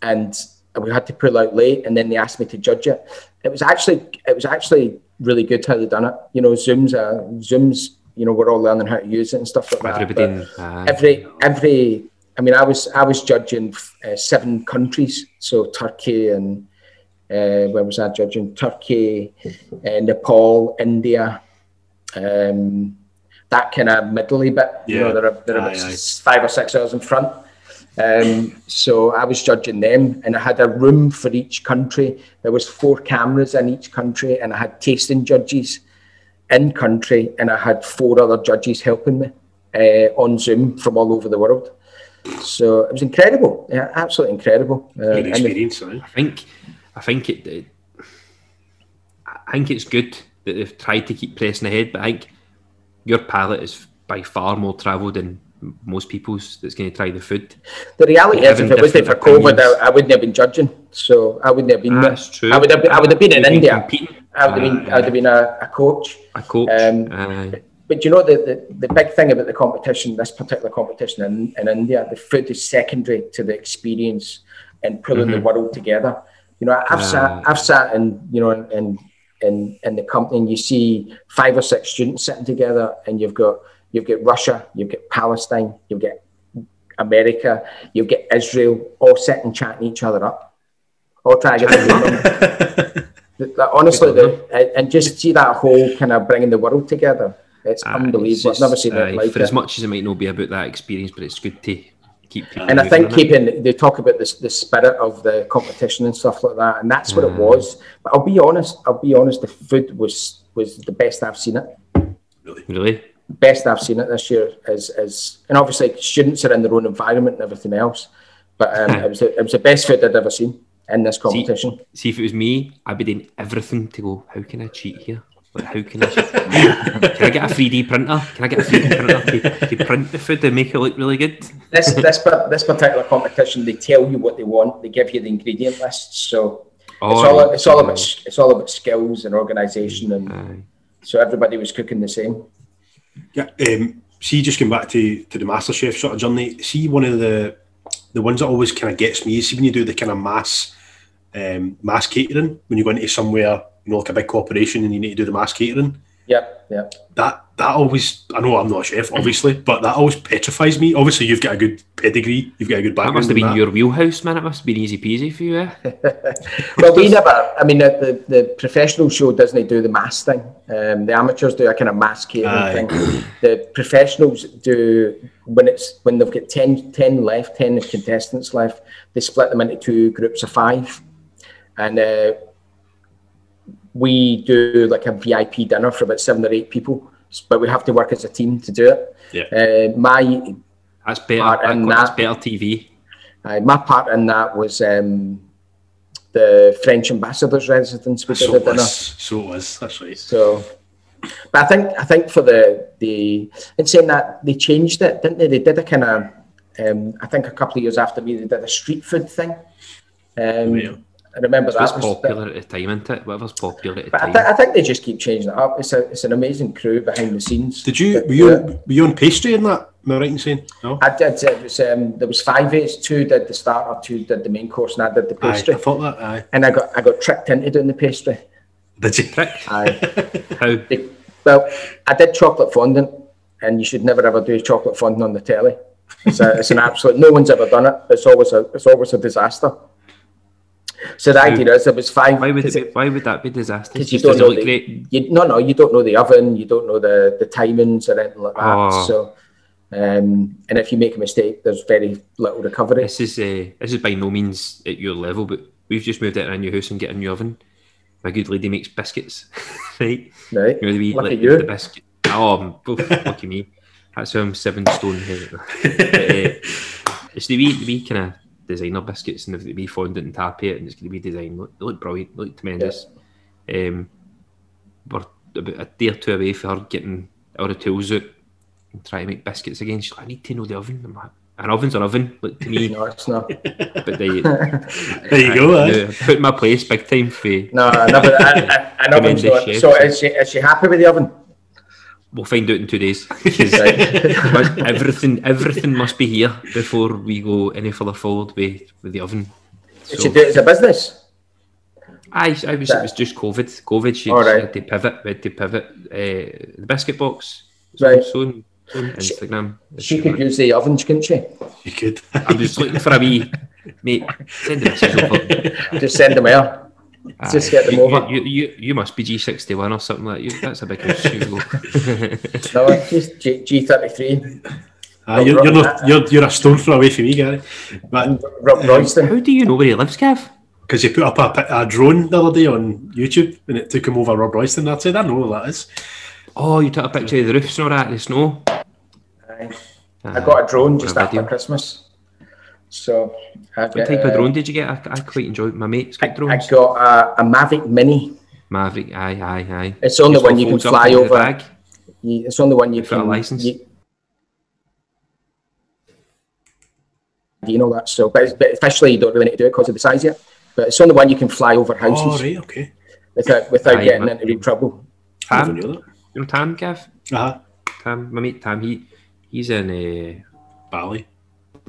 and we had to pull out late, and then they asked me to judge it. It was actually it was actually really good how they done it. You know, Zoom's uh, Zoom's you know we're all learning how to use it and stuff like that. Uh, every every I mean, I was I was judging uh, seven countries, so Turkey and uh, where was I judging? Turkey, uh, Nepal, India, um, that kind of middly bit. Yeah. You know, they're, they're about aye, five or six hours in front. Um, so I was judging them, and I had a room for each country. There was four cameras in each country, and I had tasting judges in country, and I had four other judges helping me uh, on Zoom from all over the world. So it was incredible, yeah, absolutely incredible. Uh, experience, the, I think. I think it, it, I think it's good that they've tried to keep pressing ahead, but I think your palate is by far more travelled than most people's that's going to try the food. The reality is, if it wasn't for COVID, I, I, wouldn't have been judging. So I wouldn't have been. Ah, that's true. I would have. Been, I would have been in India. Competing. I would have been. I would have been a, a coach. A coach. Um, but you know the, the, the big thing about the competition, this particular competition in, in India, the food is secondary to the experience and pulling mm-hmm. the world together. You know, I've sat I've sat in you know in in in the company and you see five or six students sitting together and you've got you've got Russia, you've got Palestine, you've got America, you've got Israel, all sitting chatting each other up, all trying to get [LAUGHS] Honestly, the, and just see that whole kind of bringing the world together it's uh, unbelievable. It's just, I've never seen uh, it like For it. as much as it might not be about that experience, but it's good to keep. And I think keeping they talk about this the spirit of the competition and stuff like that, and that's what it was. But I'll be honest. I'll be honest. The food was was the best I've seen it. Really, really. Best I've seen it this year is is and obviously students are in their own environment and everything else, but um, [LAUGHS] it was the, it was the best food I'd ever seen in this competition. See, see, if it was me, I'd be doing everything to go. How can I cheat here? But how can I, [LAUGHS] can I get a 3D printer? Can I get a 3D printer to, to print the food and make it look really good? This this this particular competition, they tell you what they want. They give you the ingredient lists. So oh, it's all it's all about it's all about skills and organisation, and aye. so everybody was cooking the same. Yeah. Um, see, just going back to to the MasterChef sort of journey. See, one of the the ones that always kind of gets me is when you do the kind of mass um, mass catering when you go into somewhere you know, like a big corporation and you need to do the mass catering. Yeah, yeah. That that always I know I'm not a chef, obviously, but that always petrifies me. Obviously, you've got a good pedigree, you've got a good background. That must have been your wheelhouse, man. It must have been easy peasy for you. Eh? [LAUGHS] well, we never. I mean, the, the, the, professional show doesn't do the mass thing. Um, the amateurs do a kind of mass catering Aye. thing. The professionals do when it's when they've got 10, 10 left, ten contestants left. They split them into two groups of five, and uh, we do like a VIP dinner for about seven or eight people, but we have to work as a team to do it. Yeah. Uh, my that's better. Part in that, that's better TV. Uh, my part in that was um, the French ambassador's residence. We did so a dinner. Was, so it was. That's right. So, but I think I think for the the in saying that they changed it, didn't they? They did a kind of um, I think a couple of years after me, they did a street food thing. Um, yeah. I remember that was popular at the time, isn't it? Whatever's popular at the time. I, th- I, think they just keep changing it up. It's a, it's an amazing crew behind the scenes. Did you were you, on, were you on pastry in that? Am I right in saying? No, I did. It was um, there was five aids. Two did the starter, two did the main course, and I did the pastry. Aye, I thought that. Aye. And I got I got tricked into doing the pastry. Did you? Aye. [LAUGHS] How? Well, I did chocolate fondant, and you should never ever do chocolate fondant on the telly. It's, a, it's an absolute. No one's ever done it. It's always a. It's always a disaster. So the idea is it was fine. Why would it, be, why would that be disastrous? Because you don't know the, you, no no you don't know the oven, you don't know the the timings or anything like that. Oh. So um, and if you make a mistake, there's very little recovery. This is uh, this is by no means at your level, but we've just moved out in a new house and get a new oven. My good lady makes biscuits, [LAUGHS] right? Right. You know, the wee, like, you. the biscuit. Oh, [LAUGHS] lucky me. That's why I'm seven stone heavy. [LAUGHS] but, uh, it's the wee, the wee kind of designer biscuits and the wee fondant and tappy it, and it's going to be designed. They look brilliant, they look tremendous. Yeah. Um, we're about a day or two away for her getting our tools out and try to make biscuits again. She's like, I need to know the oven. I'm like, an oven's an oven, like to me. [LAUGHS] no, it's not. [LAUGHS] But they, [LAUGHS] there you I, go. I, eh? put my place big time for. No, never. an oven's not. So is she is she happy with the oven? We'll find out in two days. [LAUGHS] everything everything must be here before we go any further forward with with the oven. So, she do it as a business? I, I was, it was just COVID. COVID, she, right. had to pivot. We had to pivot. Uh, the biscuit box. Right. Soon, Instagram. She, could use the ovens, couldn't she? She could. I'm just looking for a wee mate. Send the message over. Just send them out. Uh, just get them you, over. You, you, you must be G61 or something like that. That's a big issue. [LAUGHS] no, I just G, G33. Uh, you're, you're, not, you're, you're a stone throw away from me, Gary. But, Rob um, Royston. How do you know where he lives, Gav? Because he put up a, a, drone the other day on YouTube and it took him over Robroyston. That's it. I know who that is. Oh, you took a picture of the roofs and all that, the snow. Aye. I got a drone just after Christmas. So, what type of drone did you get? I, I quite enjoyed my mate's got drones. I got a, a Mavic Mini. Mavic, aye, aye, aye. It's only one you can fly over. it's only one you can. A license. You, you know that. So, but, but officially you don't really need to do it because of the size yet. But it's only one you can fly over houses. Oh, right, okay. Without without aye, getting into any trouble. Tam, you know Tam, Gav? Uh huh. Tam, my mate Tam, he he's in uh, Bali.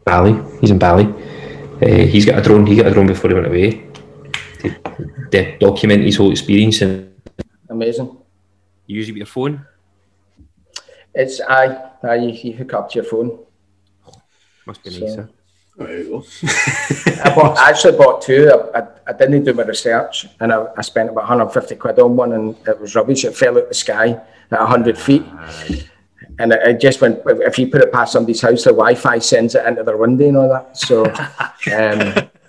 Bali. He's in Bali. Uh, he's got a drone. He got a drone before he went away to, to document his whole experience. And amazing. You use it with your phone. It's I. I you, you hook up to your phone. Must be so. nice. Huh? I, bought, I actually bought two. I, I, I, didn't do my research, and I, I, spent about 150 quid on one, and it was rubbish. It fell out the sky at 100 feet, and it, it, just went. If you put it past somebody's house, the Wi-Fi sends it into their window and all that. So, [LAUGHS] um,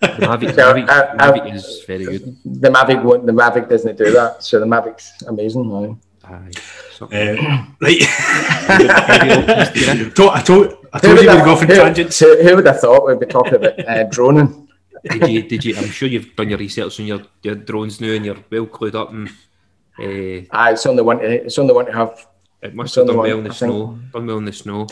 the Mavic, so Mavic, I, Mavic is very good. The Mavic, the Mavic doesn't do that. So the Mavic's amazing. Now. Aye. So, uh, right. [LAUGHS] [LAUGHS] I told, I told, I told you we'd go off in tangents. Who, who would have thought we'd be talking about uh, droning? did you? Did you? I'm sure you've done your research on your, your drones now, and you're well clued up. And uh, ah, it's only one. To, it's only one to have. It must have done well in the snow. Done well in the snow.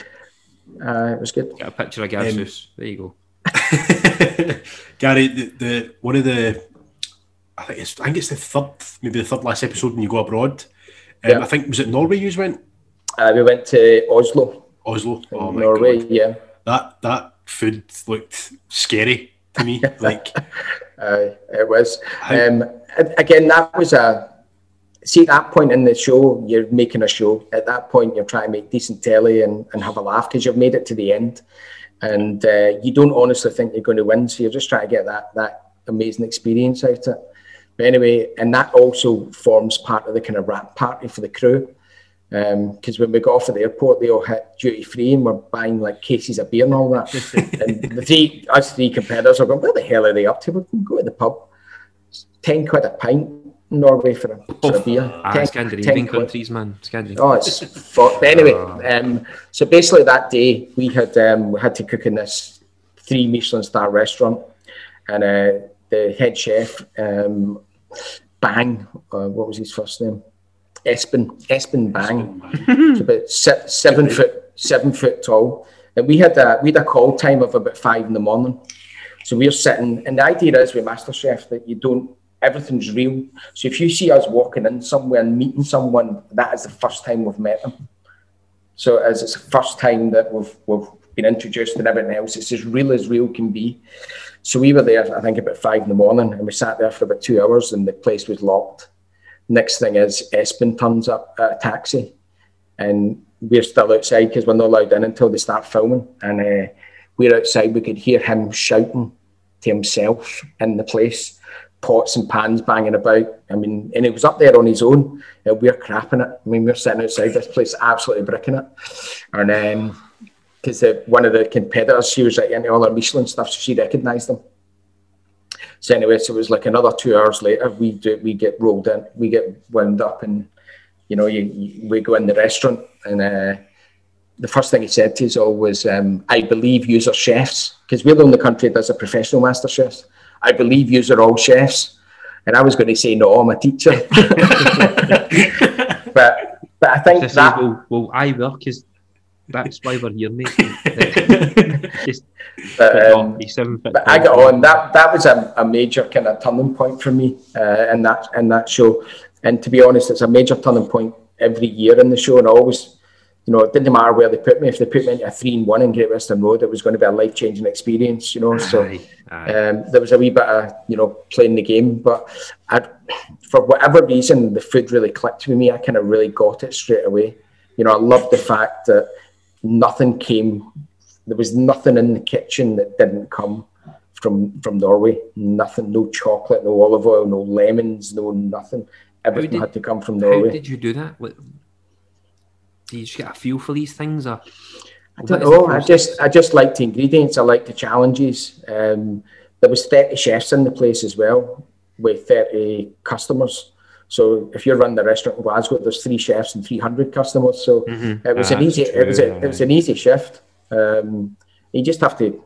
Uh, it was good. Get a picture of Gav's um, There you go. [LAUGHS] Gary, the, the one of the, I think it's I think it's the third, maybe the third last episode when you go abroad. Um, yeah. I think was it Norway you went? Uh, we went to Oslo. Oslo, oh Norway, God. yeah. That that food looked scary to me. [LAUGHS] like, uh, it was. Um, again, that was a. See, at that point in the show, you're making a show. At that point, you're trying to make decent telly and, and have a laugh because you've made it to the end, and uh, you don't honestly think you're going to win. So you're just trying to get that that amazing experience out of it. But anyway, and that also forms part of the kind of wrap party for the crew. Because um, when we got off at the airport, they all hit duty free and we're buying like cases of beer and all that. [LAUGHS] and the three, us three competitors are going, "What the hell are they up to? We can go to the pub. It's ten quid a pint in Norway for a, for a beer. Ah, ten, Scandinavian countries, man. Scandinavian. Oh, it's fuck. But anyway, oh. um, so basically that day we had um, we had to cook in this three Michelin star restaurant, and uh, the head chef um, Bang, uh, what was his first name? Esben, Esben Bang. It's about se- seven foot, seven foot tall. And we had a we had a call time of about five in the morning. So we are sitting, and the idea is with MasterChef that you don't everything's real. So if you see us walking in somewhere and meeting someone, that is the first time we've met them. So as it's the first time that we've we've been introduced and everything else, it's as real as real can be. So we were there, I think, about five in the morning, and we sat there for about two hours, and the place was locked. next thing is Esben turns up at a taxi, and we're still outside because we're not allowed in until they start filming. And uh, we're outside. We could hear him shouting to himself in the place, pots and pans banging about. I mean, and he was up there on his own. Uh, we're crapping it. I mean, we're sitting outside this place, absolutely bricking it. And then, because one of the competitors, she was like into all our Michelin stuff, so she recognised them. So anyway, so it was like another two hours later, we do, we get rolled in, we get wound up, and you know, you, you we go in the restaurant, and uh, the first thing he said to us all was, um, "I believe you are chefs because we're the only country that does a professional master chefs. I believe you are all chefs." And I was going to say, "No, I'm a teacher," [LAUGHS] but but I think that well, well, I work is that's why we're here, mate. [LAUGHS] Just, but, um, but I got on. That that was a, a major kind of turning point for me uh, in that in that show. And to be honest, it's a major turning point every year in the show. And I always, you know, it didn't matter where they put me. If they put me into a three and one in Great Western Road, it was going to be a life changing experience. You know, so aye, aye. Um, there was a wee bit of you know playing the game, but I'd, for whatever reason, the food really clicked with me. I kind of really got it straight away. You know, I loved the fact that nothing came. There was nothing in the kitchen that didn't come from from Norway. Nothing, no chocolate, no olive oil, no lemons, no nothing. Everything did, had to come from Norway. How did you do that? What, do you just get a feel for these things, or I don't know. I just I just liked the ingredients. I like the challenges. Um, there was thirty chefs in the place as well, with thirty customers. So if you're running the restaurant in Glasgow, there's three chefs and 300 customers. So mm-hmm. it was ah, an easy, true, it was a, it was an easy shift. Um, you just have to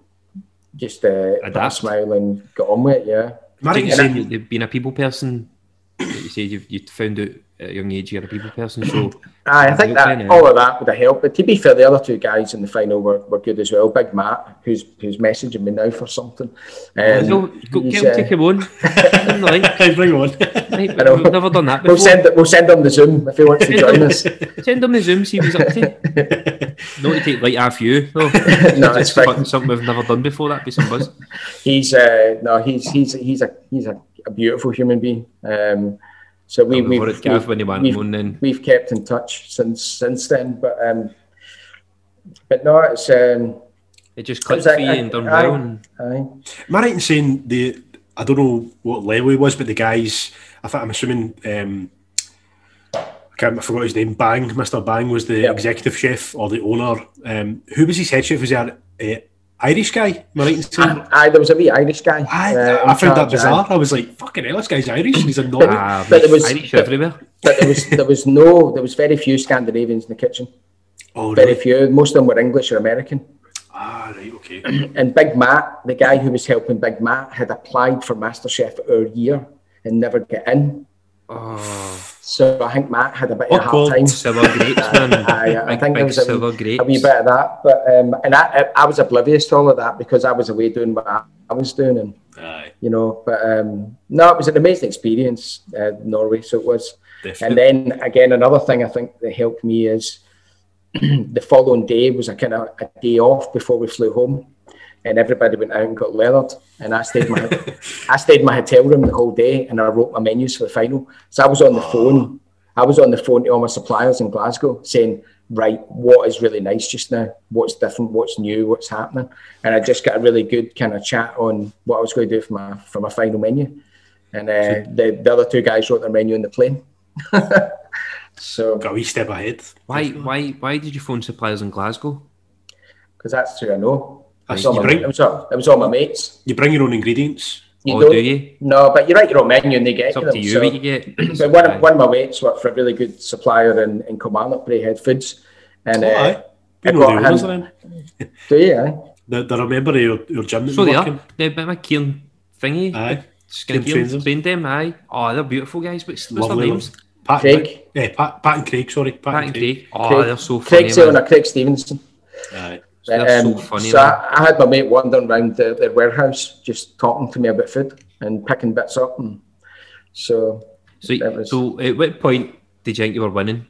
just uh, adapt, smile and get on with it. Yeah. Marek, you saying you've been a people person. You said you've, you found out at a young age you're a people person. So [CLEARS THROAT] I think that all of that would have helped. But to be fair, the other two guys in the final were, were good as well. Big Matt, who's who's messaging me now for something. Um, no, go, get him, uh, take him on. [LAUGHS] Can bring him on? Right, I know. We've never done that before. We'll send, we'll send him the Zoom if he wants to join us. [LAUGHS] [LAUGHS] send him the Zoom, see what he's up to. Not to take right off you. No, no it's fine. something we've never done before. That'd be some buzz. He's uh, no, he's he's he's a he's a, a beautiful human being. Um, so we, we've, we've, we've, we've, kept in touch since since then. But um, but no, it's um, it just clicked for you and done well. Am I right in saying the I don't know what level he was, but the guys I think I'm assuming um, I can't I forgot his name. Bang, Mr. Bang was the yep. executive chef or the owner. Um, who was his head chef? Was there uh, Irish guy, am I right in saying? Aye, there was a wee Irish guy. Aye, uh, I found that bizarre. I was like, fucking hell, this guy's Irish and he's a Norman. Ah, but there was Irish but, everywhere. But there was there was no there was very few Scandinavians in the kitchen. Oh, very really? few. Most of them were English or American. Ah, right, okay. [CLEARS THROAT] and Big Matt, the guy who was helping Big Matt, had applied for MasterChef our year and never get in. Oh. So I think Matt had a bit of a hard time. Silver grapes, man. [LAUGHS] I, I, I think there was a wee, a wee, bit of that, but um, and I, I was oblivious to all of that because I was away doing what I was doing, and Aye. you know. But um, no, it was an amazing experience, uh, Norway. So it was. Definitely. And then again, another thing I think that helped me is [CLEARS THROAT] the following day was a kind of a day off before we flew home and everybody went out and got leathered. And I stayed my I stayed in my hotel room the whole day, and I wrote my menus for the final. So I was on the phone. I was on the phone to all my suppliers in Glasgow saying, right, what is really nice just now? What's different? What's new? What's happening? And I just got a really good kind of chat on what I was going to do for my for my final menu. And uh, the, the other two guys wrote their menu in the plane. [LAUGHS] so got a wee step ahead. Why why why did you phone suppliers in Glasgow? Because that's who I know. It was, bring, my, it, was all, it was all my mates. You bring your own ingredients. You oh, do you? No, but you write your own menu and they get it's up to you so, what you get. [CLEARS THROAT] but one, of, one of my mates worked for a really good supplier in, in Kilmarnock, Braehead Foods. And, oh, uh, I got him. [LAUGHS] Do you? Aye? The, the remember your, your gym So they are. They're my Kieran thingy. Aye. Skin trains trained them, aye. Oh, they're beautiful guys. What's, what's their names? Pat, Craig. Yeah, Pat, Pat and Craig, sorry. Pat, Pat and Craig. Craig. Oh, Craig. they're so funny. Craig's on a Craig Stevenson. Aye. So, um, so funny. So I, I, had my mate wandering around the, their warehouse, just talking to me about food and picking bits up. And so, so, was, so at what point did you think you were winning?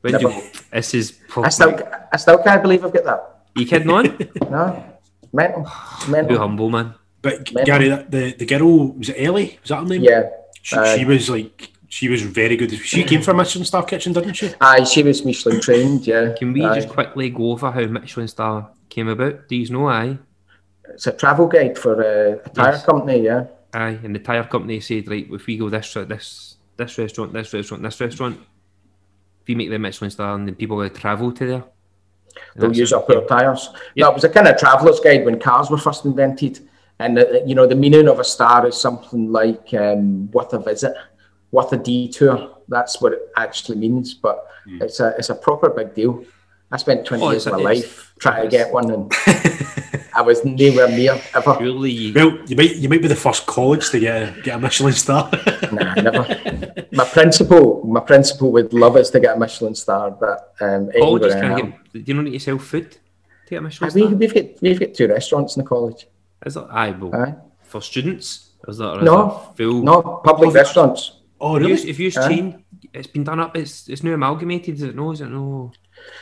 When you, this is. I still, I still can't believe I've got that. Are you kidding on? [LAUGHS] no, mental, mental. Too humble, man. But mental. Gary, the the girl was it Ellie? Was that her name? Yeah. She, uh, she was like she was very good. She came from Michelin Star Kitchen, didn't she? Aye, she was Michelin trained. Yeah. Can we aye. just quickly go over how Michelin Star came about? Do you know? Aye. It's a travel guide for uh, a tire yes. company. Yeah. Aye, and the tire company said, right, if we go this this this restaurant, this restaurant, this restaurant, if you make the Michelin star, and then people will travel to there. They'll use up our tyres. Yeah. No, it was a kind of traveller's guide when cars were first invented. And, uh, you know, the meaning of a star is something like um, worth a visit, worth a detour. That's what it actually means. But mm. it's, a, it's a proper big deal. I spent 20 oh, years of my life trying to get one and [LAUGHS] I was nowhere near ever. Really? Well, you might you might be the first college to get a, get a Michelin star. nah, [LAUGHS] never. My principal my principal would love us to get a Michelin star, but um, colleges can get. Do you not need to sell food to get a Michelin star? We, we've got we've got two restaurants in the college. Is that aye, well, aye. for students? Is that is no full no public restaurants? Oh, really? If you, if you chain, it's been done up. It's it's now amalgamated. Is it no? Is it no?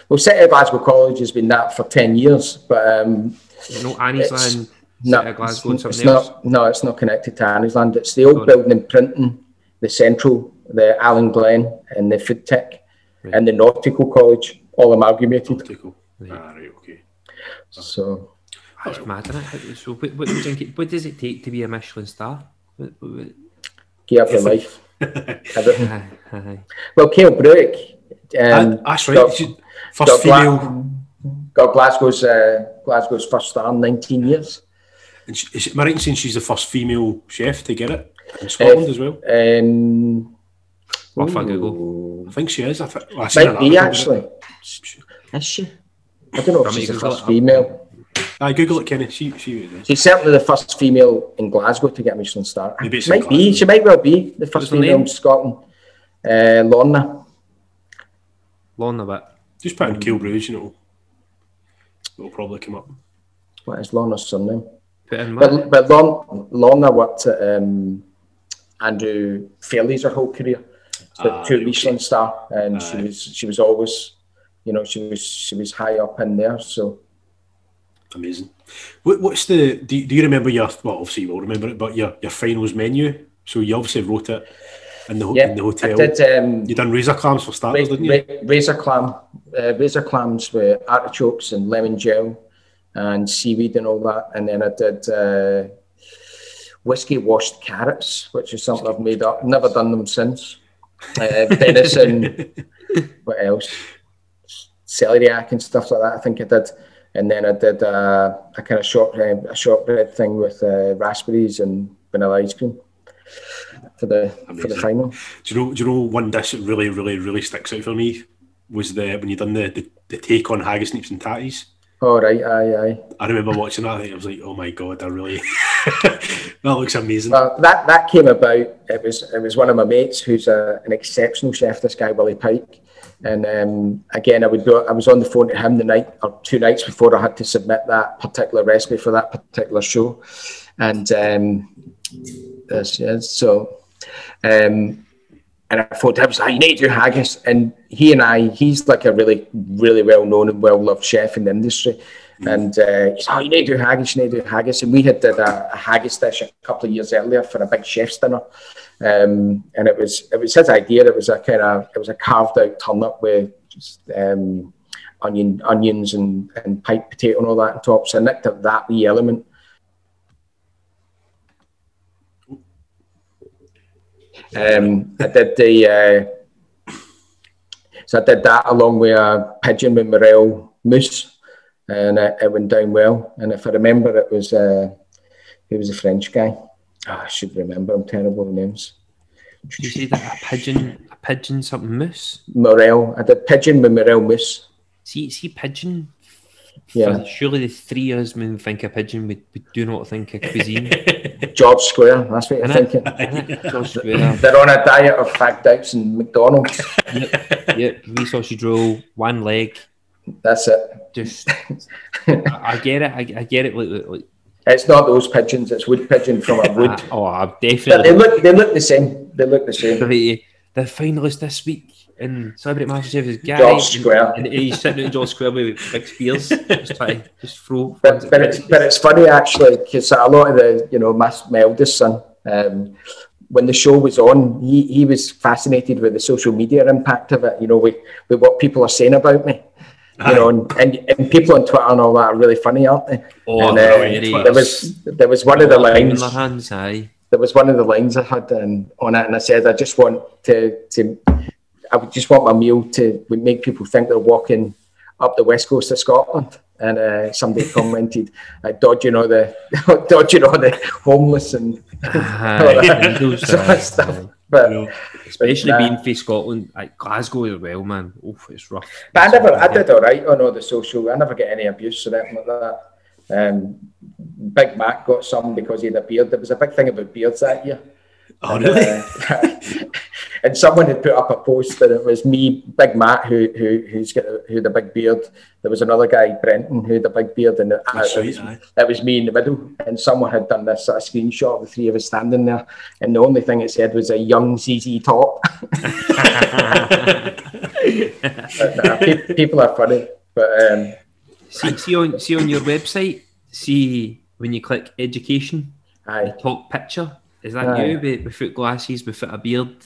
Well, City of Glasgow College has been that for 10 years, but. Um, no, Anniesland, no, Glasgow, it's, it's not, no, it's not connected to Anniesland. It's the old building in Printon, the Central, the Allan Glen, and the Food Tech, right. and the Nautical College, all amalgamated. Nautical. Right. Ah, right, okay. So. That's mad, isn't it? So, what, what, what, does it take to be a Michelin star? What, what, Give up your life. Well, Cail Bruich. Um, that's right. Got, first female. Gla- got Glasgow's uh, Glasgow's first star in 19 years. And she, is, am I right in saying she's the first female chef to get it in Scotland uh, as well? Um, Off I Google. I think she is. I th- well, I Might be actually. Is she? I don't know if she's the first female. I Google it, Kenny. She, she She's certainly the first female in Glasgow to get a Michelin star. Maybe might be. She might well be the first female in Scotland. Uh, Lorna. Lorna, but just put in um, Kilbrews, you know. It'll probably come up. What is Lorna's surname? But, but Lorna, Lorna worked at um, Andrew Fairlie's her whole career. So ah, two Michelin star, and ah, she was she was always, you know, she was she was high up in there. So amazing. What, what's the? Do you, do you remember your? Well, obviously you will remember it, but your your finals menu. So you obviously wrote it in the, yeah, in the hotel. I did, um, you done razor clams for starters, ra- didn't you? razor clam, uh, razor clams with artichokes and lemon gel and seaweed and all that. And then I did uh, whiskey washed carrots, which is something I've made up. Never done them since. Uh, [LAUGHS] venison. what else? Celeriac and stuff like that. I think I did. And then I did uh, a kind of short a shortbread thing with uh, raspberries and vanilla ice cream for the Amazing. for the final. Do you know? Do you know one dish that really, really, really sticks out for me was the when you done the, the, the take on haggis, neeps, and tatties. Oh right, aye, aye. I remember watching that. I I was like, "Oh my god, I really [LAUGHS] that looks amazing." Well, that that came about. It was it was one of my mates who's a, an exceptional chef. This guy Willie Pike, and um, again, I would go. I was on the phone to him the night or two nights before I had to submit that particular recipe for that particular show, and um, this, yes. So um, and I thought I was like, you need to do haggis. And he and I, he's like a really, really well known and well loved chef in the industry. Mm. And uh, he's like, oh, you need to do haggis, you need to do haggis. And we had did a, a haggis dish a couple of years earlier for a big chef's dinner. Um, and it was it was his idea. It was a kind of it was a carved out turnip with just, um, onion onions and, and pipe potato and all that on top. So I nicked up that wee element Um, I did the uh, so I did that along with a pigeon with morel mousse, and it, it, went down well. And if I remember, it was uh, he was a French guy. Oh, I should remember. I'm terrible with names. Did you say that a pigeon, a pigeon something mousse? Morel. I did pigeon with morel mousse. See, see, pigeon yeah. Surely the three of us when we think of pigeon, we, we do not think of cuisine. [LAUGHS] George Square, that's what you're thinking. [LAUGHS] George Square. They're on a diet of fag and McDonald's. [LAUGHS] yep, yep. Wee sausage roll, one leg. That's it. Just, I, I get it. I, I get it. Like, like, it's not those pigeons. It's wood pigeon from a wood. [LAUGHS] oh, I've definitely. But they look. They look the same. They look the same. The, the finalist this week in Celebrity MasterChef is Gary. George Square. And, and he's sitting in George Square with big spears, [LAUGHS] just trying to just throw. But, but, it's, but it's funny actually because a lot of the, you know, my, my eldest son, um, when the show was on, he, he was fascinated with the social media impact of it, you know, with, with what people are saying about me. You know, and, and, and people on Twitter and all that are really funny, aren't they? Oh, and, uh, there was there was one of the lines. Hands. There was one of the lines I had um, on it, and I said, I just want to to I would just want my meal to make people think they're walking up the west coast of Scotland. And uh, somebody [LAUGHS] commented, uh, dodging all the [LAUGHS] dodging all the homeless and all that [LAUGHS] sort of stuff. But, especially being from Scotland, like Glasgow as well, man. Oof, it's rough. But I never, I did all right on all the social. I never get any abuse or anything like that. Um, Big Mac got some because he had a beard. There was a big thing about beards that year. Oh, really? Uh, [LAUGHS] and someone had put up a post that it was me, Big Matt, who who who's got a, who had a big beard. There was another guy, Brenton, who had a big beard, and it, it, was, it, was, me in the middle. And someone had done this sort of screenshot of the three of us standing there, and the only thing it said was a young ZZ Top. [LAUGHS] but, nah, pe- people are funny, but um, see, see on see on your website, see when you click education, aye. top picture. Is that Aye. you with, with foot glasses, with a beard?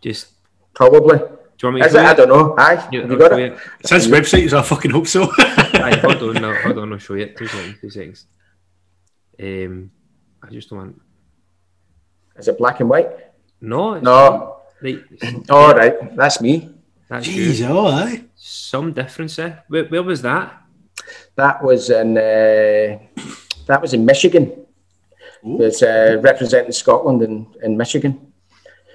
Just probably. Do you want me to Is it? It? I don't know. Aye, you, have you got it? it? It's his website, so I fucking hope so. [LAUGHS] Aye, hold on, no, hold on, I'll show you it. Two seconds, two seconds. Um, I just don't want. Is it black and white? No. No. Right. [CLEARS THROAT] All right, that's me. That's Jeez, you. oh, aye. Some difference there. Where, where was that? That was in. Uh, that was in Michigan. It's uh, representing Scotland and, and Michigan.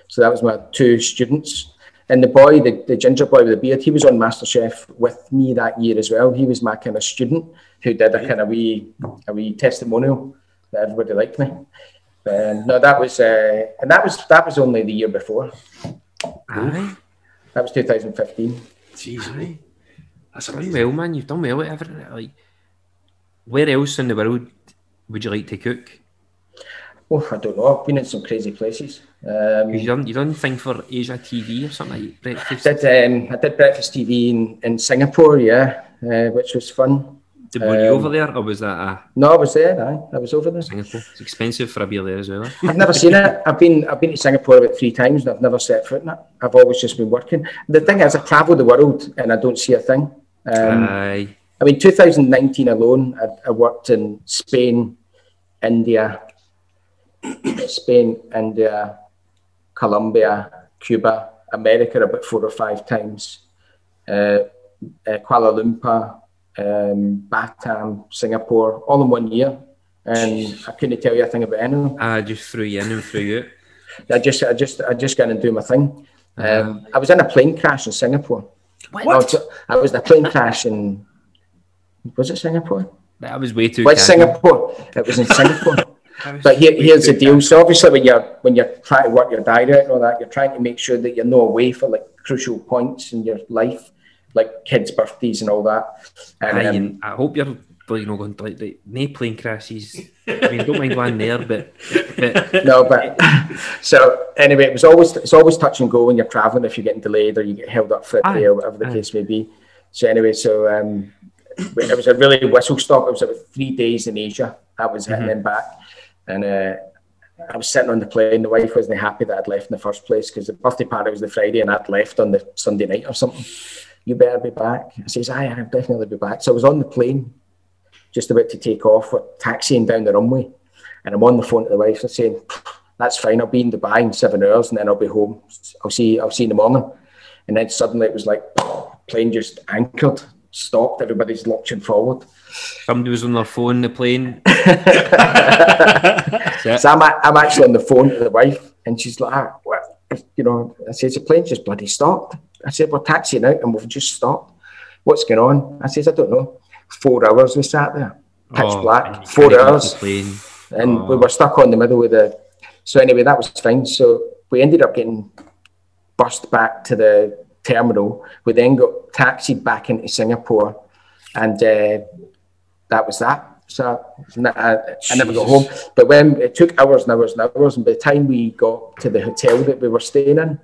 So that was my two students. And the boy, the, the ginger boy with the beard, he was on MasterChef with me that year as well. He was my kind of student who did a kind of wee, a wee testimonial that everybody liked me. Um, no, that was, uh, and that was that was only the year before. Aye. That was 2015. Jeez, aye. That's amazing. well, man. You've done well. Whatever. Like, where else in the world would you like to cook? Oh, I don't know. I've been in some crazy places. Um, you done you done thing for Asia TV or something like breakfast? I did. Um, I did breakfast TV in, in Singapore, yeah, uh, which was fun. Did um, were you over there, or was that a? No, I was there. Aye, I was over there. Singapore. It's expensive for a beer there as well. I've never seen it. I've been I've been to Singapore about three times, and I've never set foot in it. I've always just been working. The thing is, I travel the world, and I don't see a thing. Um, Aye. I mean, 2019 alone, I, I worked in Spain, India, Spain, India, Colombia, Cuba, America about four or five times, uh, uh, Kuala Lumpur, um, Batam, Singapore, all in one year. And Jeez. I couldn't tell you a thing about anything. I just threw you in and threw you [LAUGHS] I just, I just, I just got and do my thing. Uh-huh. Um, I was in a plane crash in Singapore. What? I was, I was in a plane crash in, was it Singapore? That was way too. What's Singapore? It was in Singapore. But here, here's the deal. So obviously, when you're when you're trying to work your diet out and all that, you're trying to make sure that you're not away for like crucial points in your life, like kids' birthdays and all that. And, Aye, um, I hope you're you know going to like the no plane crashes. I mean, don't mind going there, but, but [LAUGHS] no, but [LAUGHS] so anyway, it was always it's always touch and go when you're traveling. If you're getting delayed or you get held up for a day or whatever the Aye. case may be. So anyway, so um, it was a really whistle stop. It was about three days in Asia. I was mm-hmm. back. And uh, I was sitting on the plane. The wife wasn't happy that I'd left in the first place because the birthday party was the Friday and I'd left on the Sunday night or something. You better be back. I says, Aye, I'll definitely be back. So I was on the plane, just about to take off, taxiing down the runway. And I'm on the phone to the wife and saying, That's fine, I'll be in Dubai in seven hours and then I'll be home. I'll see I'll see you in the morning. And then suddenly it was like [CLEARS THROAT] plane just anchored, stopped, everybody's launching forward. Somebody was on their phone, in the plane. [LAUGHS] so I'm, I'm actually on the phone to the wife, and she's like, ah, what? you know, I said, the plane just bloody stopped. I said, we're taxiing out and we've just stopped. What's going on? I says, I don't know. Four hours we sat there, pitch oh, black, four hours. And oh. we were stuck on the middle of the. So anyway, that was fine. So we ended up getting bussed back to the terminal. We then got taxied back into Singapore, and uh, that was that. So I, uh, I never got home. But when it took hours and hours and hours, and by the time we got to the hotel that we were staying in,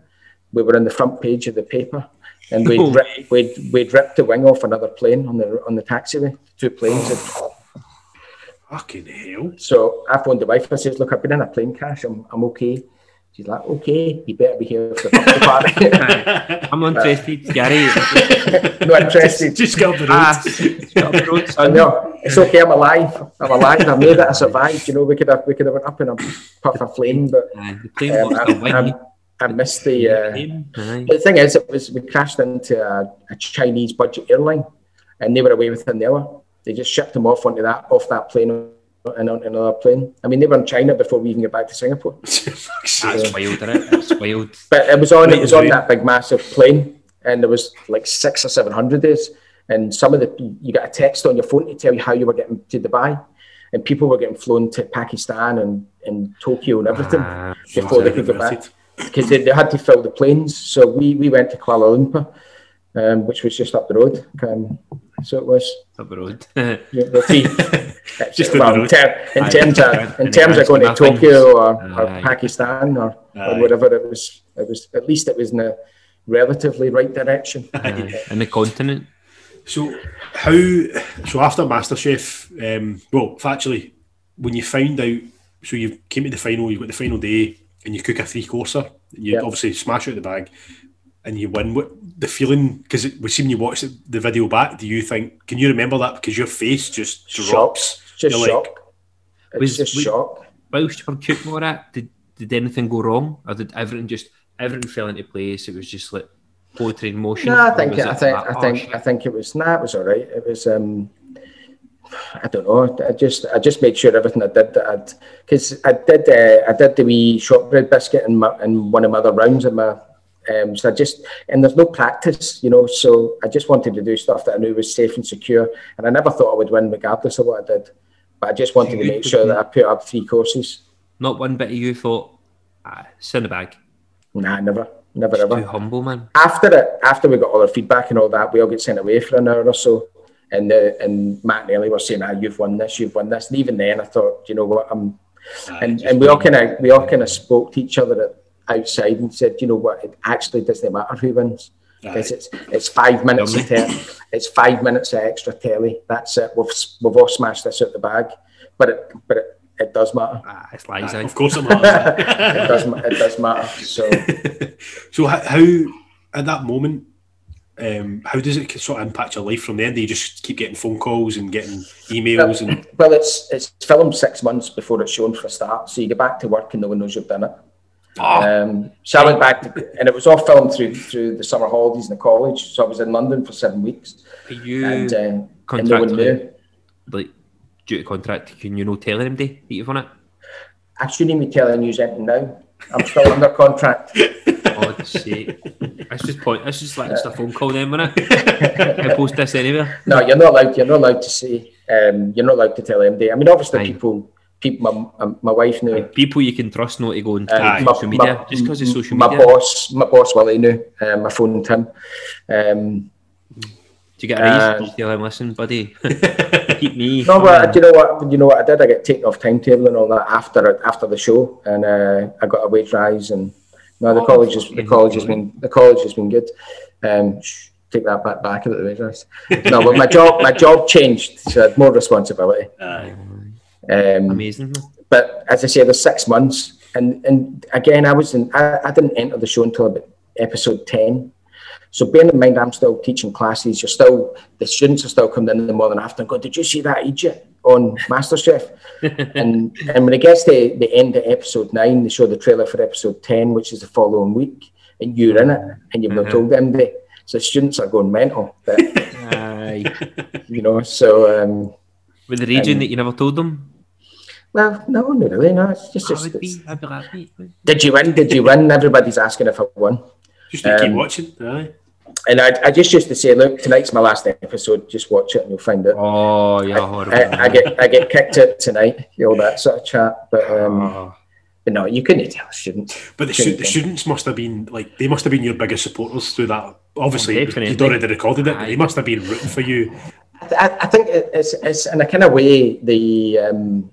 we were on the front page of the paper, and we'd, rip, we'd, we'd ripped the wing off another plane on the on the taxiway. Two planes. Oh. Fucking hell! So I phoned the wife. I says, "Look, I've been in a plane crash. I'm I'm okay." She's like, okay, you better be here for the party. [LAUGHS] I'm interested, Gary. [LAUGHS] no interested. Just, just go up the road. Ah, I know. It's okay. I'm alive. I'm alive. I made it. I survived. You know, we could have we could have went up in a puff of flame, but um, I, I, missed the. Uh, the thing is, it was we crashed into a, a Chinese budget airline, and they were away within the hour. They just shipped them off onto that off that plane and on another plane. I mean, they were in China before we even get back to Singapore. [LAUGHS] That's wild, isn't it? That's wild. But it was on. It was on that big, massive plane, and there was like six or seven hundred days. And some of the you got a text on your phone to tell you how you were getting to Dubai, and people were getting flown to Pakistan and, and Tokyo and everything ah, before they could get back because they, they, had to fill the planes. So we we went to Kuala Lumpur, um, which was just up the road. Um, so it was up [LAUGHS] [LAUGHS] the road. yeah, the three, just well, in, ter- in terms of in terms of going to Tokyo or, or Pakistan or, or whatever, it was it was at least it was in a relatively right direction. in the continent. So how so after MasterChef, um, well, actually, when you found out, so you came to the final, you got the final day, and you cook a three courser, you yep. obviously smash out the bag, and you win. What the feeling? Because we see when you watch the video back, do you think? Can you remember that? Because your face just drops. Just You're shock. Like, it's was, just was, shock. Whilst you were cooking all that, did did anything go wrong, or did everything just everything fell into place? It was just like poetry in motion. No, I think it, I think I think I think it was. Nah, it was all right. It was. um I don't know. I just I just made sure everything I did that I'd because I did uh, I did the wee shortbread biscuit in my in one of my other rounds in my um, so I just and there's no practice, you know. So I just wanted to do stuff that I knew was safe and secure, and I never thought I would win regardless of what I did. But I just wanted to make sure that I put up three courses. Not one bit of you thought, ah, it's in the bag. Nah, never, never, ever. Too humble, man. After it, after we got all our feedback and all that, we all get sent away for an hour or so. And uh, and Matt and Ellie were saying, "Ah, you've won this, you've won this." And even then, I thought, you know what, I'm. and and we all kind of we all kind of spoke to each other at outside and said, you know what, it actually doesn't matter who wins. Because it's it's five minutes of te- it's five minutes of extra telly. That's it. We've we've all smashed this out the bag, but it but it, it does matter. Ah, it's lies, Of course it [LAUGHS] matters. it does it does matter. So [LAUGHS] so how at that moment um, how does it sort of impact your life from then? Do you just keep getting phone calls and getting emails? Well, and well, it's it's filmed six months before it's shown for a start, so you get back to work and no one knows you've done it. Oh. Um, so I went back to, and it was all filmed through through the summer holidays in the college. So I was in London for seven weeks. Are you and, um, and no one knew. Like due to contract, can you know tell anybody that you've won it? I shouldn't be telling you anything now. I'm still under contract. [LAUGHS] God's sake. That's just point. That's just like just a phone call then, wasn't it? [LAUGHS] I post this anywhere. No, you're not allowed. You're not allowed to say. Um, you're not allowed to tell anybody. I mean, obviously, Aye. people people, my, my wife knew. people you can trust not to go into uh, social my, media my, just because of social media. My boss, my boss Willie knew. Um, I phoned him. Um, do you get a raise? Uh, tell him, listen, buddy, [LAUGHS] keep me. No, but do you know what? You know what I did? I get taken off timetable and all that after after the show, and uh, I got a wage rise. And no, the oh, college has the college has been the college has been good. Um, take that back back about the wage rise. no, but my job my job changed, so I had more responsibility. [LAUGHS] Um, Amazing. But as I say, there's six months, and and again, I was in. I, I didn't enter the show until about episode ten. So bearing in mind, I'm still teaching classes. You're still the students are still coming in the morning after and going, "Did you see that idiot on MasterChef?" [LAUGHS] and and when it gets to the end of episode nine, they show the trailer for episode ten, which is the following week, and you're in it, and you've not mm-hmm. told them. They so students are going mental. But, [LAUGHS] you know, so um, with the region um, that you never told them. Well, no, not really. No, it's just. just be, I'd be. Did you win? Did you win? Everybody's asking if I won. Just to um, keep watching, aye. And I, I just used to say, look, tonight's my last episode. Just watch it and you'll find it. Oh, yeah, I, I, I get I get kicked out tonight. All that sort of chat, but um, oh. but no, you couldn't tell students. But the, the students must have been like they must have been your biggest supporters through that. Obviously, oh, you'd already recorded it. But they must have been rooting for you. I, I think it's it's in a kind of way the. Um,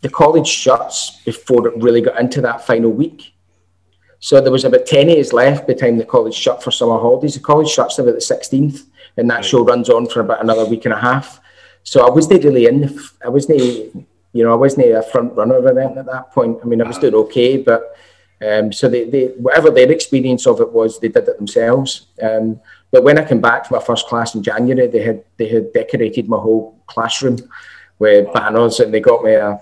the college shuts before it really got into that final week. So there was about 10 days left by the time the college shut for summer holidays. The college shuts about the 16th, and that show runs on for about another week and a half. So I wasn't really in. The, I wasn't you know, I wasn't a front runner anything at that point. I mean, I was doing okay, but um, so they, they, whatever their experience of it was, they did it themselves. Um, but when I came back to my first class in January, they had they had decorated my whole classroom with banners, and they got me a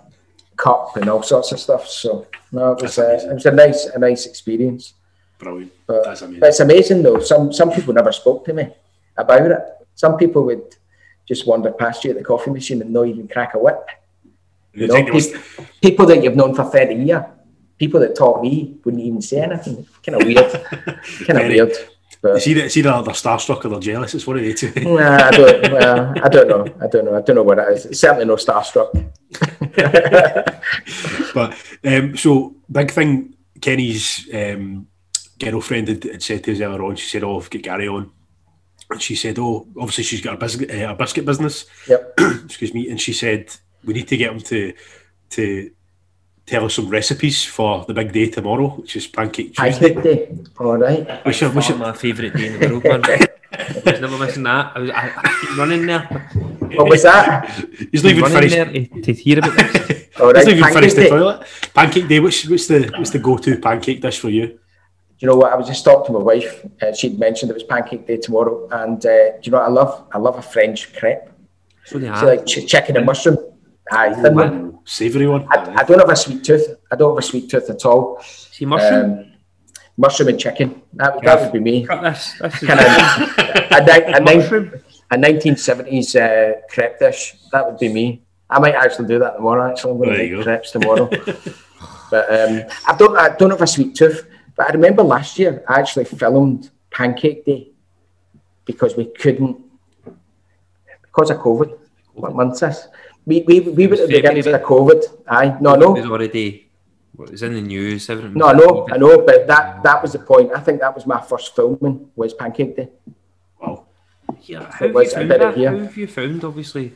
cup and all sorts of stuff. So no, it was a, uh, it was a nice a nice experience. Brilliant. But, That's amazing. But it's amazing though. Some some people never spoke to me about it. Some people would just wander past you at the coffee machine and not even crack a whip. You know, people, people that you've known for 30 years, people that taught me wouldn't even say anything. Kind of weird. [LAUGHS] kind of weird. But, see, that, see that they're starstruck or they're jealous. It's one of the two. nah, I don't. Well, I don't know. I don't know. I don't know what that is. It's certainly no starstruck. [LAUGHS] but um, so big thing. Kenny's um, girlfriend had, had, said to us earlier on. She said, "Oh, I've got Gary on," and she said, "Oh, obviously she's got a biscuit, uh, a biscuit business." Yep. [CLEARS THROAT] Excuse me. And she said, "We need to get him to to tell us some recipes for the big day tomorrow, which is Pancake Tuesday. Pancake Day. All right. Which is which my favourite day in the world, man. I was never missing that. I was I, I keep running there. What was that? He's not even finished. There to, to hear about this. [LAUGHS] All right. He's not even finished the toilet. Pancake Day. What's, what's the what's the go-to pancake dish for you? Do you know what? I was just talking to my wife. Uh, she'd mentioned it was Pancake Day tomorrow, and uh, do you know what I love? I love a French crepe. So they so like ch- chicken and mushroom. Aye, thin one. Savoury one. I, I, don't have a sweet tooth. I don't have a sweet tooth at all. See mushroom. Um, mushroom and chicken. That, that would be me. This, this kind of [LAUGHS] a, a, a, a 1970s uh, crepe dish. That would be me. I might actually do that tomorrow. Actually, I'm going to make crepes tomorrow. [LAUGHS] but um, I don't. I don't have a sweet tooth. But I remember last year I actually filmed Pancake Day because we couldn't because of COVID. What month is this? We, we, we were at the beginning of COVID. Aye, no, no. It was already, it was in the news. Everything no, I know, I know, but that, that was the point. I think that was my first filming, was Pancake Day. Wow. Yeah, how, have you found that? how have you found, obviously?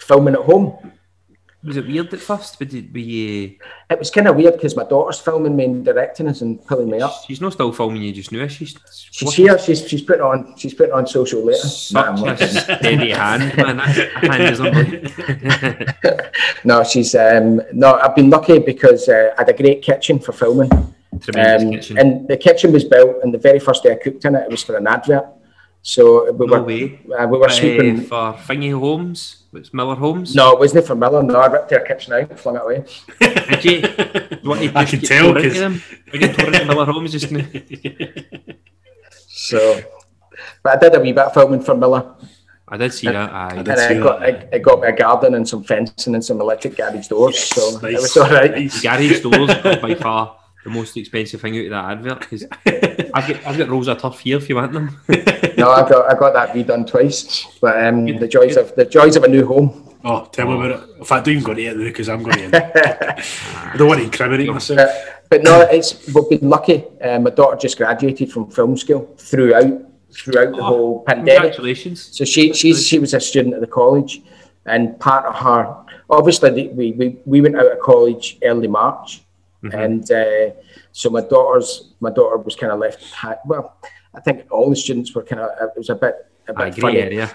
Filming at home. Was it weird at first? But did we? It was kind of weird because my daughter's filming me and directing us and pulling me up. She's not still filming you just now. She's she's here. She's she's putting on she's putting on social later. Such a steady hand, man. hand is [LAUGHS] no, she's um no. I've been lucky because uh, I had a great kitchen for filming. Um, kitchen. And the kitchen was built, and the very first day I cooked in it, it was for an advert. So we no were way. Uh, we were uh, sweeping for Thingy Homes. It's Miller Homes? No, it wasn't for Miller. No, I ripped their kitchen out and flung it away. [LAUGHS] Did you? What, you [LAUGHS] I can tell because them? We get torn into Miller Homes just now. [LAUGHS] so, but I did a wee bit of filming for Miller. I did see and, that. Aye. I and I got, I, I, got me a garden and some fencing and some electric garage doors. So nice. it was all right. Nice. Garage doors by far the most expensive thing out of that advert because I've got I've got rolls of turf here if you want them. No, I got I got that redone twice. But um, the joys of the joys of a new home. Oh, tell me about it. In fact, I don't even go to it because I'm going to. I don't want to incriminate [LAUGHS] myself. Uh, but no, it's we've been lucky. Uh, my daughter just graduated from film school throughout throughout the oh, whole pandemic. Congratulations! So she she's she was a student at the college, and part of her obviously we we, we went out of college early March Mm-hmm. And uh, so my daughter's my daughter was kind of left. Well, I think all the students were kind of. It was a bit a bit funny. Area.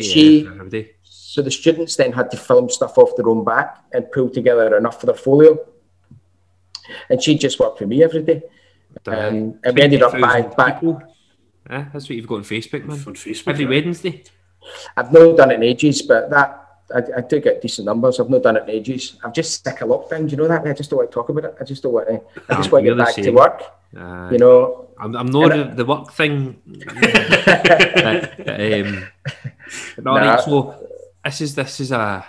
she, area so the students then had to film stuff off their own back and pull together enough for their folio. And she just worked with me every day. Um, and we ended up buying back. Yeah, that's what you've got on Facebook, man. On Facebook, every Wednesday. I've not done it in ages, but that I, I do get decent numbers. I've not done it in ages. I'm just sick of lockdown. Do you know that? I just don't want to talk about it. I just don't want to. I just want to get back to work. Uh, you know, I'm, I'm not the, the, work thing. [LAUGHS] um, [LAUGHS] no, nah. right, so this is this is a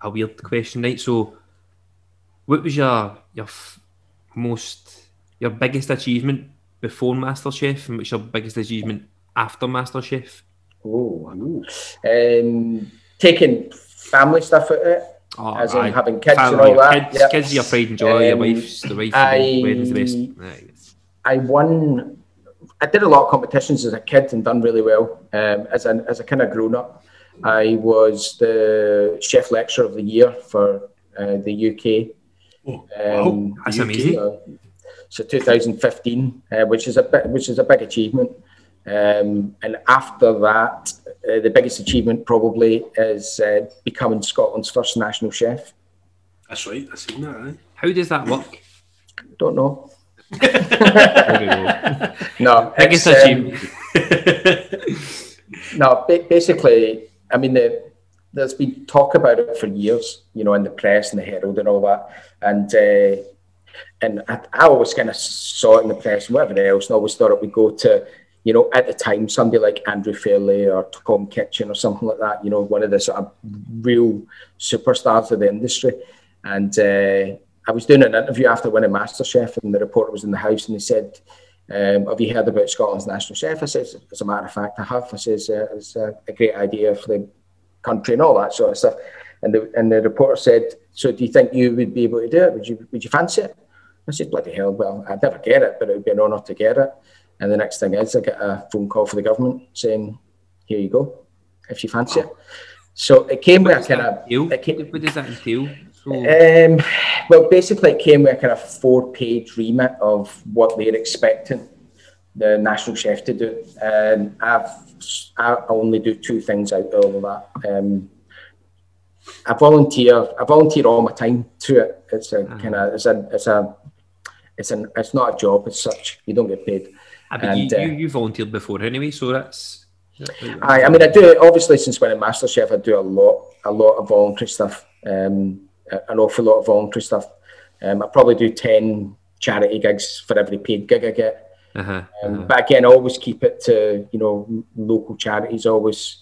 a weird question, right? So, what was your your f- most your biggest achievement before MasterChef, and what's your biggest achievement after MasterChef? Oh, um, taking family stuff out of it. Oh, as in I, having kids family, and all that. Kids, yep. kids your pride and joy, um, your wife's the wife, I, the best. I won. I did a lot of competitions as a kid and done really well. Um, as a as a kind of grown up, I was the chef lecturer of the year for uh, the UK. Oh, um, wow. That's UK, amazing. Uh, so 2015, uh, which is a bit, which is a big achievement. Um, and after that, uh, the biggest achievement probably is uh, becoming Scotland's first national chef. That's right. I've seen that. Eh? How does that work? Don't know. [LAUGHS] no, biggest achievement. Um, [LAUGHS] no, basically, I mean, the, there's been talk about it for years, you know, in the press and the Herald and all that, and. Uh, and I, I always kind of saw it in the press and whatever else, and I always thought it would go to you know, at the time, somebody like Andrew Fairlie or Tom Kitchin or something like that, you know, one of the sort of real superstars of the industry. And uh, I was doing an interview after winning MasterChef, and the reporter was in the house, and he said, um, "Have you heard about Scotland's national chef?" I says, "As a matter of fact, I have." I says, uh, "It's a, a, great idea for the country and all that sort of stuff." And the and the reporter said, "So, do you think you would be able to do it? Would you Would you fancy it?" I said, "Bloody hell! Well, I'd never get it, but it would be an honour to get it." And the next thing is I get a phone call for the government saying, here you go, if you fancy it. So it came what with a kind of... Came, what does that entail? So... Um, well, basically it came with a kind of four-page remit of what they're expecting the national chef to do. And I've I only do two things out of all of that. Um, I volunteer. I volunteer all my time to it. It's a uh-huh. kind of it's a it's a it's an it's not a job as such. You don't get paid. I mean, and, you, you, uh, you volunteered before anyway, so that's. I, I mean, I do obviously since winning MasterChef, I do a lot, a lot of voluntary stuff, um, an awful lot of voluntary stuff. Um, I probably do ten charity gigs for every paid gig I get. Uh-huh, um, uh-huh. But again, I always keep it to you know local charities, always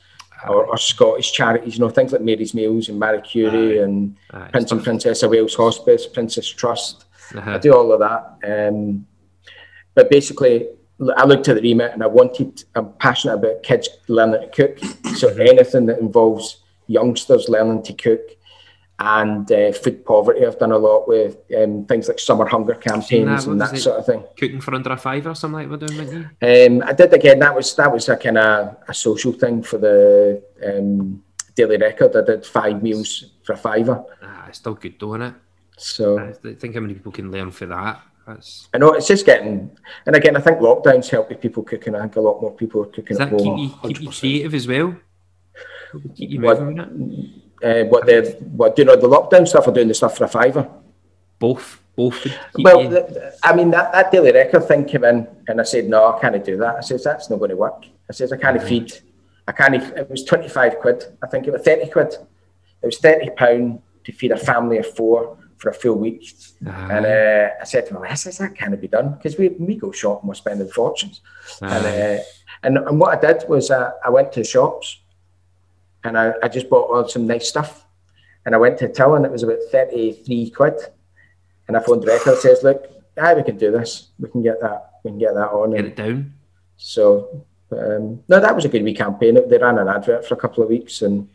or, or, Scottish charities, you know things like Mary's Meals and Marie Curie and Prince and Princess of Wales Hospice, Princess Trust. Uh-huh. I do all of that. Um, but basically, I looked at the remit and I wanted, I'm passionate about kids learning to cook. So mm-hmm. anything that involves youngsters learning to cook and uh, food poverty, I've done a lot with um, things like summer hunger campaigns that, and that sort of thing. Cooking for under a five or something like we're doing, with you? Um, I did again. That was that was a kind of a social thing for the um, Daily Record. I did five meals for a fiver. Ah, it's still good, doing it? So I think how many people can learn for that. That's... I know it's just getting, and again, I think lockdowns help with people cooking. I think a lot more people are cooking Does at home. Keep you, keep you creative as well. Keep you what, uh, what the what doing the lockdown stuff or doing the stuff for a fiver? Both, both. Well, the, I mean that, that daily record thing came in, and I said no, I can't do that. I says that's not going to work. I says I can't mm-hmm. feed. I can't. It was twenty five quid. I think it was thirty quid. It was thirty pound to feed a family of four for a full week. Uh-huh. And uh, I said to him, I said, that can't be done because we, we go shopping, we're spending fortunes. Uh-huh. And, uh, and, and what I did was uh, I went to shops and I, I just bought all some nice stuff. And I went to till and it was about 33 quid. And I phoned the record says, look, yeah, we can do this. We can get that. We can get that on. Get it down. So um, no, that was a good wee campaign. They ran an advert for a couple of weeks, and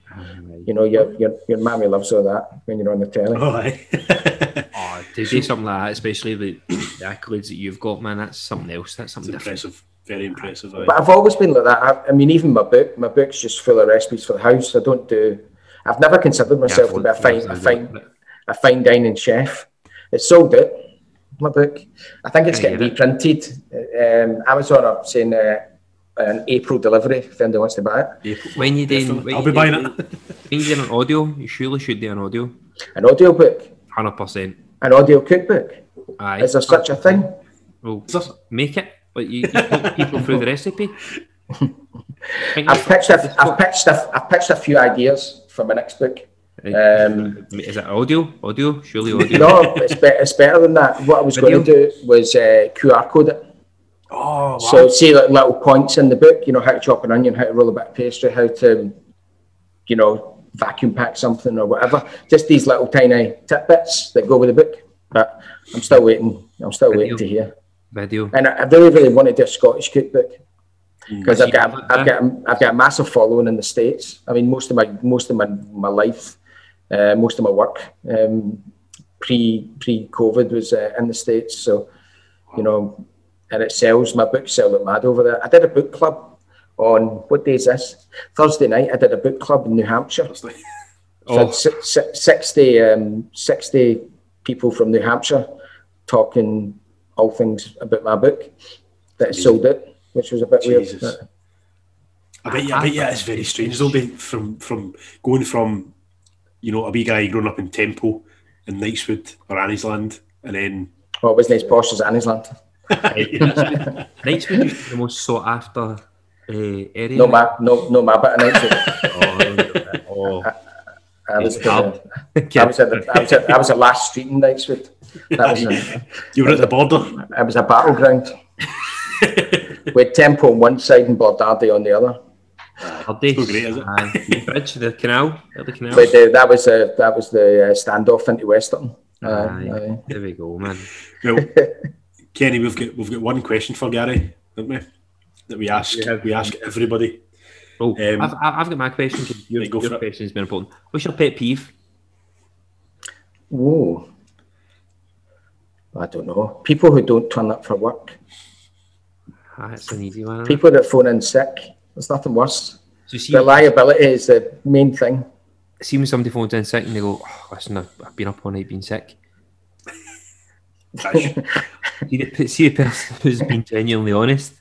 you know, your your your mammy loves all that when you're on the telly. Oh, [LAUGHS] oh to do something like that, especially the, the, accolades that you've got, man, that's something else. That's something impressive. Very impressive. But I've always been like that. I, I, mean, even my book, my book's just full of recipes for the house. I don't do. I've never considered myself yeah, to be a fine, a fine, a fine dining chef. It's sold it. My book. I think it's getting reprinted. Um, Amazon are saying. Uh, an April delivery if anybody wants to buy it. When you doing, I'll be buying it. [LAUGHS] When you doing an audio, you surely should do an audio. An audio book. Hundred percent. An audio cookbook. Aye. Is there such a thing? Well, make it, but you, you talk people through the recipe. [LAUGHS] I've pitched, a, I've pitched, a, I've pitched a few ideas for my next book. Um, is it audio? Audio? Surely audio. no, it's, be- it's better than that. What I was Video? going to do was uh, QR code it. Oh, wow. So see like little points in the book, you know, how to chop an onion, how to roll a bit of pastry, how to, you know, vacuum pack something or whatever. Just these little tiny tidbits that go with the book. But I'm still waiting. I'm still Video. waiting to hear. Video. And I, I really, really want to do a Scottish cookbook because mm. I've got, I've got, I've got a massive following in the states. I mean, most of my, most of my, my life, uh, most of my work, um, pre pre COVID was uh, in the states. So, you know, and it sells. My books sell like mad over there. I did a book club on what day is this? Thursday night. I did a book club in New Hampshire. [LAUGHS] Oh. So 60, um, 60 people from New Hampshire talking all things about my book that sold it, which was a bit Jesus. weird. I bet, yeah, I bet yeah, it's very strange though. From from going from, you know, a wee guy growing up in Temple in Knightswood or Anniesland, and then well, it wasn't as posh as Anniesland. Knightswood used to be the most sought after uh, area. No, my no no my bit of Knightswood. [LAUGHS] oh, oh. I, I was, the, I was at the, I was at, I was at last street in Knightswood. That was a, [LAUGHS] you were at the border. It was a battleground. With Temple on one side and Blairdardie on the other. Hardy. Still great, is it? Uh, bridge, the canal, the canal. But uh, that was uh, that was the uh, standoff into Western. Aye, there we go, man. Well, [LAUGHS] Kenny, we've got we've got one question for Gary, haven't we? That we ask yeah. we ask everybody. Oh, um, I've, I've got my question. Your, right, your question has been important. What's your pet peeve? Whoa. I don't know. People who don't turn up for work. Ah, that's an easy one. People that phone in sick. There's nothing worse. So see, Reliability is the main thing. See when somebody phones in sick and they go, oh, listen, I've, I've been up all night being sick. [LAUGHS] see, the, see the person who's been genuinely honest.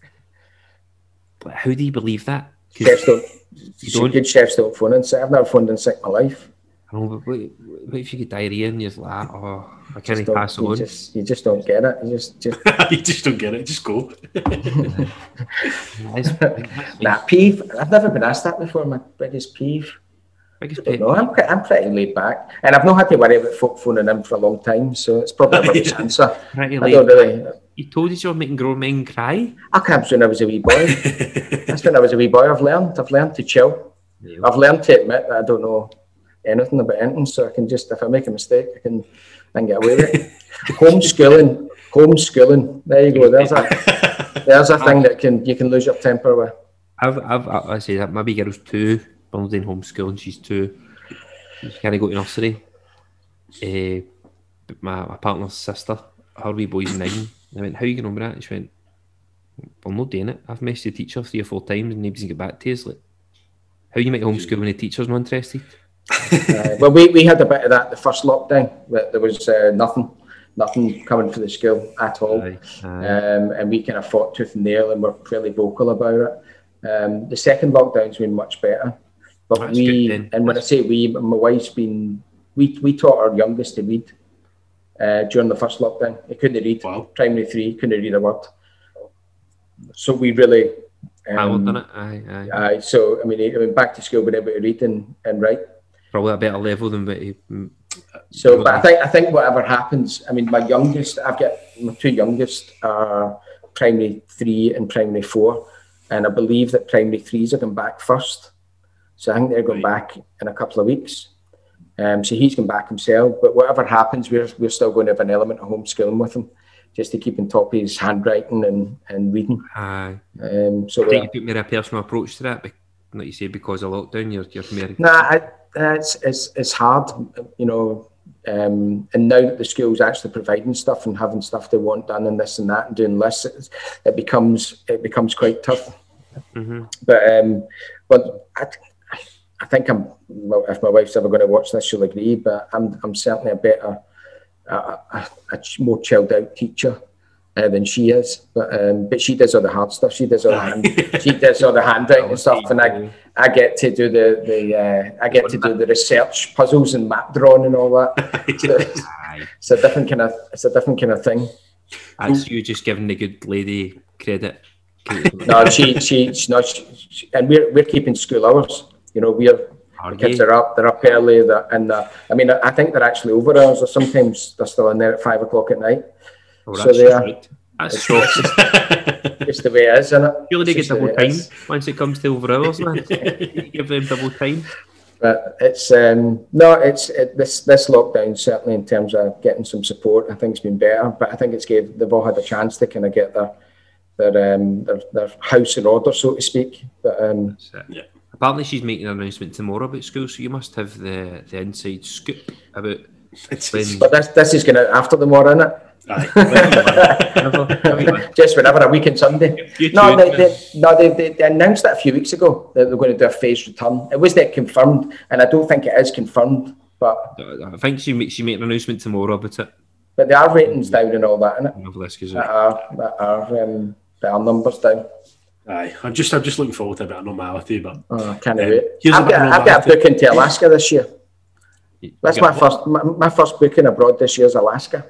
But how do you believe that? Chefs don't, you don't. Good chefs don't phone in sick. I've never phoned in sick in my life. I know, but what, what if you get diarrhea and you're like, oh, I can't pass you on? Just, you just don't get it. You just, just... [LAUGHS] you just don't get it. Just go. [LAUGHS] nah, peeve. I've never been asked that before. My biggest peeve. Biggest peeve. No, I'm, I'm pretty laid back, and I've not had to worry about folk phoning in for a long time, so it's probably rubbish answer. Pretty I don't really. You told us you were making grown men cry. I can't when I was a wee boy. [LAUGHS] That's when I was a wee boy. I've learned. I've learned to chill. Yeah. I've learned to admit that I don't know anything about anything, so I can just if I make a mistake, I can, and get away with it. [LAUGHS] homeschooling, homeschooling. There you go. There's a there's a thing [LAUGHS] that can you can lose your temper with. I've I've I say that my big girl's two, Bernardine homeschooling. She's two. She can't go to nursery. Uh, my, my partner's sister, her wee boy's nine. I went, how are you going to with that? And she went, I'm not doing it. I've messaged the teacher three or four times and nobody's get back to us. Like, how you make homeschool when the teacher's not interested? [LAUGHS] uh, well, we, we had a bit of that the first lockdown. There was uh, nothing, nothing coming for the school at all, aye, aye. Um, and we kind of fought tooth and nail and were fairly vocal about it. Um, the second lockdown's been much better, but That's we and when I say we, my wife's been we we taught our youngest to read uh, during the first lockdown. He couldn't read. Wow. Primary three couldn't read a word. So we really. Um, I done it. Aye, aye. aye. So I mean, he went back to school, but able to read and, and write probably a better level than what he. Mm, so, but I think I think whatever happens, I mean, my youngest, I've got my two youngest are primary three and primary four, and I believe that primary threes are going back first. So I think they're going right. back in a couple of weeks. Um, so he's going back himself. But whatever happens, we're we're still going to have an element of homeschooling with him, just to keep on top of his handwriting and, and reading. Aye. Um, so I think you took more a personal approach to that, like you say, because of lockdown. You're you're more. Nah, I, it's, it's, it's hard, you know. Um, and now that the school's actually providing stuff and having stuff they want done and this and that and doing lists, it, it becomes it becomes quite tough. Mm-hmm. But um, but I, I think I'm if my wife's ever going to watch this, she'll agree. But I'm I'm certainly a better, a, a, a more chilled out teacher uh, than she is. But um, but she does all the hard stuff. She does all the hand, [LAUGHS] she does all the handwriting and stuff, and I I get to do the the uh, I get to do the research puzzles and map drawing and all that. [LAUGHS] so it's a different kind of it's a different kind of thing. That's you just giving the good lady credit. [LAUGHS] no, she, she, she, no, she, she, and we're, we're keeping school hours. You know, we're, the kids are up, they're up early, they're, and uh, I mean, I think they're actually over hours, or sometimes they're still in there at five o'clock at night. Oh, so they are. Right. That's it's, just, it's [LAUGHS] the way it is, isn't it? Surely they get double time once it comes to over hours, man. [LAUGHS] give them double time. But it's um, no, it's it, this this lockdown certainly in terms of getting some support. I think it's been better, but I think it's gave they've all had a chance to kind of get their their um, their, their house in order, so to speak. But um, yeah. Apparently, she's making an announcement tomorrow about school, so you must have the the inside scoop about. When... But this this is going to after the war, isn't it? [LAUGHS] Just whenever a weekend Sunday. No, they, they, no, they, they, they, announced that a few weeks ago that they're going to do a phased return. It wasn't confirmed, and I don't think it is confirmed. But I think she make, she made an announcement tomorrow about it. But there are ratings down and all that, isn't it? Marvelous, that are that are um, there are numbers down. Aye, I'm just I'm just looking forward to a bit of normality, but oh, I can't um, wait. I've got, I've got a book into Alaska this year. That's my first my, my first booking abroad this year is Alaska.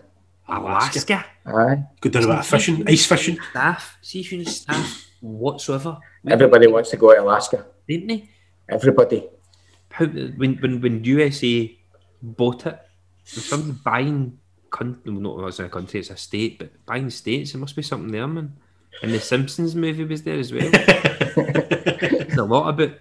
Alaska. Aye. Go down about bit fishing, ice fishing. Staff, seafood staff whatsoever. Everybody wants to go to Alaska. Didn't they? Everybody. How when when when USA bought it, there's something buying country. No, it's a country; it's a state. But buying states, there must be something there, man. And the Simpsons movie was there as well. [LAUGHS] There's a lot about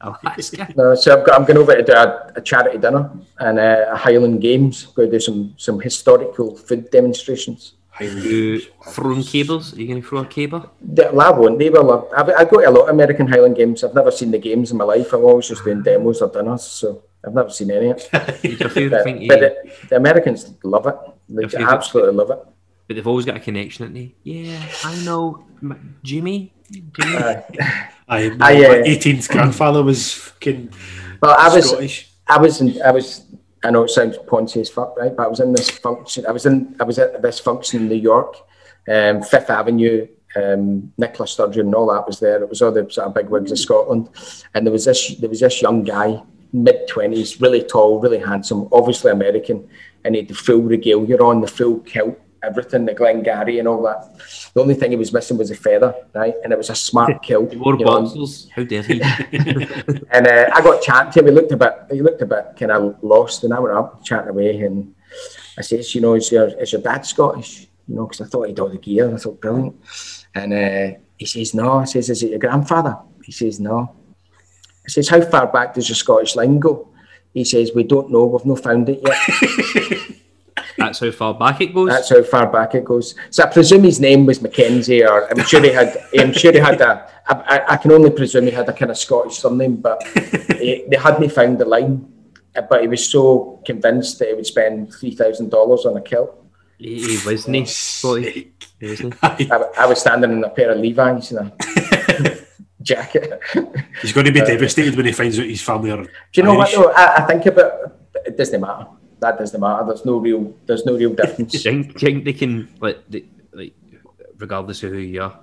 Alaska. No, so I've got, I'm going over to do a, a charity dinner and uh, a Highland Games. I'm going to do some some historical food demonstrations. You throwing cabers? Are you going to throw a caber? The, I won't. They will. I, I go to a lot of American Highland Games. I've never seen the games in my life. I'm always just doing demos or dinners, so I've never seen any of it. but, but the, the, Americans love it. They absolutely love it. But they've always got a connection, haven't they? Yeah, I know Jimmy. Jimmy. Uh, I, I uh, 18th grandfather was fucking well, I was, Scottish. I was, in, I was I know it sounds poncy as fuck, right? But I was in this function. I was in. I was at this function in New York, um, Fifth Avenue. Um, Nicola Sturgeon and all that was there. It was all the sort of big wigs of Scotland, and there was this. There was this young guy, mid twenties, really tall, really handsome, obviously American, and he had the full regalia on, the full kilt, everything, the Glengarry and all that. The only thing he was missing was a feather, right? And it was a smart [LAUGHS] kilt. More boxers. How dare he? [LAUGHS] [LAUGHS] and uh, I got chatting to him. He looked a bit, he looked a bit kind of lost, and I went up chatting away, and I says, you know, is your is your dad Scottish? You know, because I thought he'd all the gear. I thought brilliant. And uh, he says, no. I says, is it your grandfather? He says, no. I says, how far back does your Scottish line go? He says, we don't know. We've not found it yet. That's how far back it goes. That's how far back it goes. So I presume his name was Mackenzie, or I'm sure he had. I'm sure he had a. I, I can only presume he had a kind of Scottish surname, but he, [LAUGHS] they hadn't found the line. But he was so convinced that he would spend three thousand dollars on a kilt. He, he wasn't he? wasn't? [LAUGHS] I, I, was standing in a pair of Levi's and a [LAUGHS] jacket. He's going to be uh, devastated when he finds out his family are. Do you know Irish. what? Though? I, I think about it doesn't matter that doesn't matter. There's no real there's no real [LAUGHS] difference. do, you think, do you think they can like they, like regardless of who you are,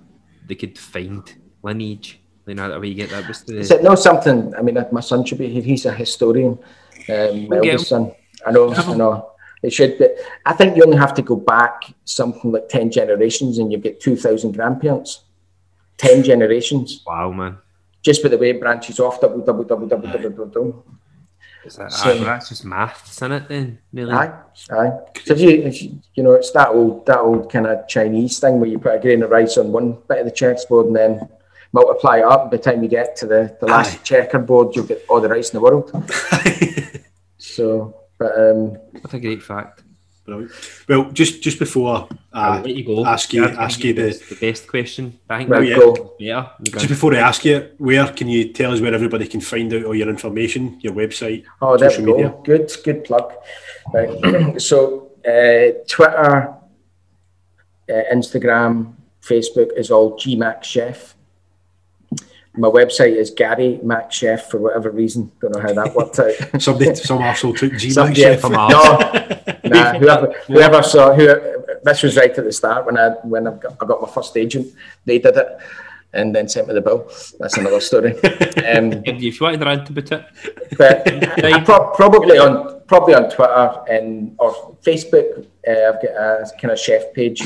they could find lineage? You know that way you get that. The... Is it not something? I mean, my son should be. He's a historian. Um, my eldest son. I know. I know. It should be. I think you only have to go back something like ten generations, and you get two thousand grandparents. Ten generations. Wow, man. Just by the way it branches off, double, double, double, double, double, double, double. That, so, that's just maths, isn't it? Then really. Aye, aye. So if you, if you, you know, it's that old, that old kind of Chinese thing where you put a grain of rice on one bit of the chessboard and then multiply it up. By the time you get to the, the last aye. checkerboard, you'll get all the rice in the world. [LAUGHS] so, but um, what a great fact. Brilliant. Well, just just before I you go. ask you ask you the, the best question. I think right, go. yeah. Just before I ask you, where can you tell us where everybody can find out all your information, your website, oh, social there we media? Go. Good, good plug. Right. [CLEARS THROAT] so uh, Twitter, uh, Instagram, Facebook is all GMAC Chef. My website is Gary Mac Chef for whatever reason. Don't know how that worked out. [LAUGHS] Somebody, some asshole took G Mac Chef from No, [LAUGHS] nah, whoever, [LAUGHS] whoever saw, who, this was right at the start when I when I got, I got my first agent. They did it and then sent me the bill. That's another story. [LAUGHS] Um, if you wanted to put it, but [LAUGHS] pro- probably on probably on Twitter and or Facebook. Uh, I've got a kind of chef page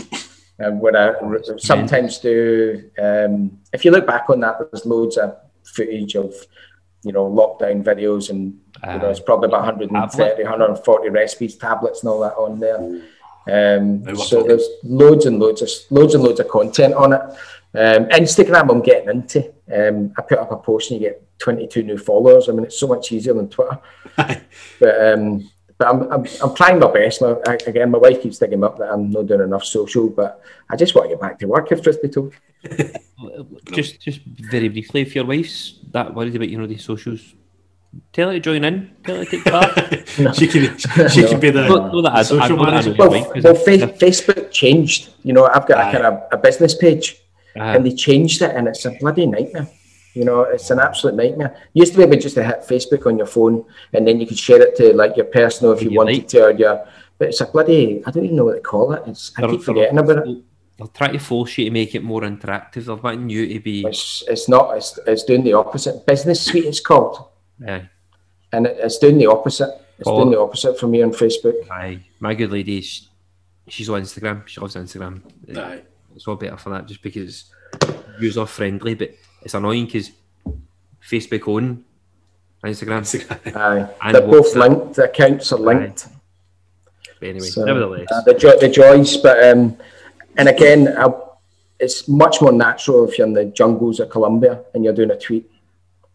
um, where I sometimes do. Um, if you look back on that, there's loads of footage of you know lockdown videos, and you know, it's probably about 130, 140 recipes, tablets, and all that on there. Um, so there's loads and loads of loads and loads of content on it. Um, Instagram, I'm getting into. Um, I put up a post and you get 22 new followers. I mean, it's so much easier than Twitter. [LAUGHS] but um, but I'm, I'm, I'm trying my best. My, again, my wife keeps thinking up that I'm not doing enough social, but I just want to get back to work if truth be told. [LAUGHS] just, just very briefly, if your wife's that worried about you know the socials, tell her to join in. Tell her to take part. [LAUGHS] no. She can, she no. can be the, no, no, that social manager. Well, well fa- Facebook changed. You know, I've got Aye. a kind of a business page, uh-huh. and they changed it, and it's a bloody nightmare. You know, it's an absolute nightmare. You used to be able just to hit Facebook on your phone and then you could share it to like your personal if you, you wanted like. to or your but it's a bloody I don't even know what to call it. It's I keep forgetting about it. they're trying to force you to make it more interactive. They're wanting you to be. It's, it's not. It's, it's doing the opposite. Business Suite it's called. Yeah. And it, it's doing the opposite. It's oh, doing the opposite for me on Facebook. Aye, my good lady, she, she's on Instagram. She loves Instagram. Aye. It's all better for that, just because user friendly. But it's annoying because Facebook own Instagram. Aye, [LAUGHS] they're both linked. The accounts are linked. Aye. But anyway, so, nevertheless, uh, the, jo- the joys. But um, and again, I, it's much more natural if you're in the jungles of Colombia and you're doing a tweet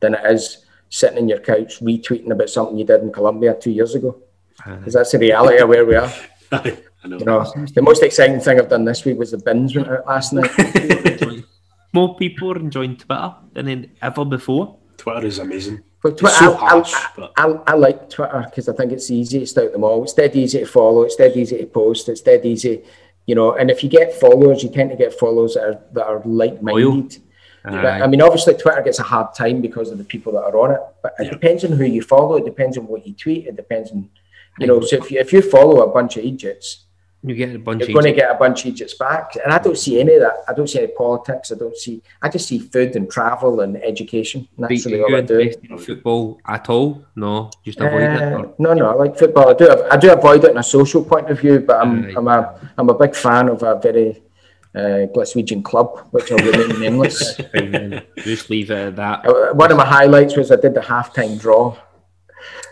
than it is sitting in your couch retweeting about something you did in Colombia two years ago. Because that's the reality of where we are. [LAUGHS] I know. You know, the most exciting thing I've done this week was the bins went out last night. [LAUGHS] More people are enjoying Twitter than ever before. Twitter is amazing. But Twitter, so I, harsh, I, but... I, I, like Twitter because I think it's the easiest out of them all. It's dead easy to follow. It's dead easy to post. It's dead easy, you know. And if you get followers, you tend to get followers that are that are like-minded. I mean, obviously, Twitter gets a hard time because of the people that are on it. But it yeah. depends on who you follow. It depends on what you tweet. It depends on, you know. So if you if you follow a bunch of idiots, you get a bunch. You're going to get a bunch of Egypts back, and I don't see any of that. I don't see any politics. I don't see. I just see food and travel and education. And that's really all I do. Football at all? No, just avoid uh, it. No, no. I like football. I do. I do avoid it in a social point of view, but I'm right. I'm a I'm a big fan of a very uh, Glaswegian club, which I'll remain nameless. Just leave it at that. Uh, one of my highlights was I did the halftime draw.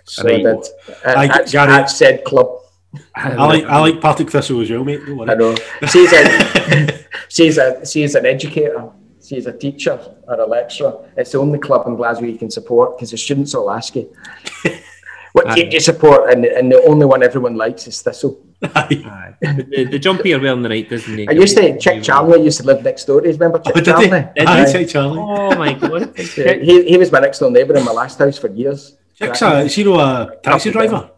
So right. I did. Uh, I, at, at said club. I like I like Partick Thistle as well, mate. I know. She's a [LAUGHS] she's a she's an educator. She's a teacher or a lecturer. It's the only club in Glasgow you can support because the students all ask you, [LAUGHS] "What team do you support?" And, and the only one everyone likes is Thistle. Aye. the, the jumpy are well on the night, doesn't he? I used to Chic Charnley used to live next door. Do you remember Chic oh, Charnley? Did he? Chic Charnley. Oh my god! he, he was my next door neighbour in my last house for years. Chic's a, uh, is he uh, a taxi driver?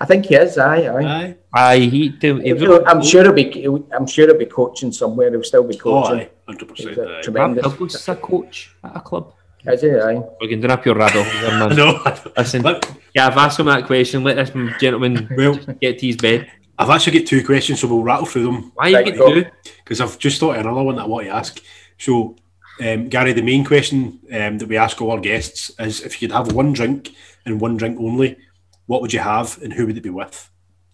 I think he is. Aye, aye. Aye, he do. He I'm sure he'll be. I'm sure he'll be coaching somewhere. He'll still be oh, coaching. Oh, hundred percent. Tremendous. a coach at a club. Is he? Aye. We can do up your rattle, man. [LAUGHS] no. Listen, yeah, I've asked him that question. Let this gentleman well, get to his bed. I've actually got two questions, so we'll rattle through them. Why you get two? Because I've just thought of another one that I want to ask. So, um, Gary, the main question um, that we ask all our guests is if you could have one drink and one drink only, what would you have and who would it be with?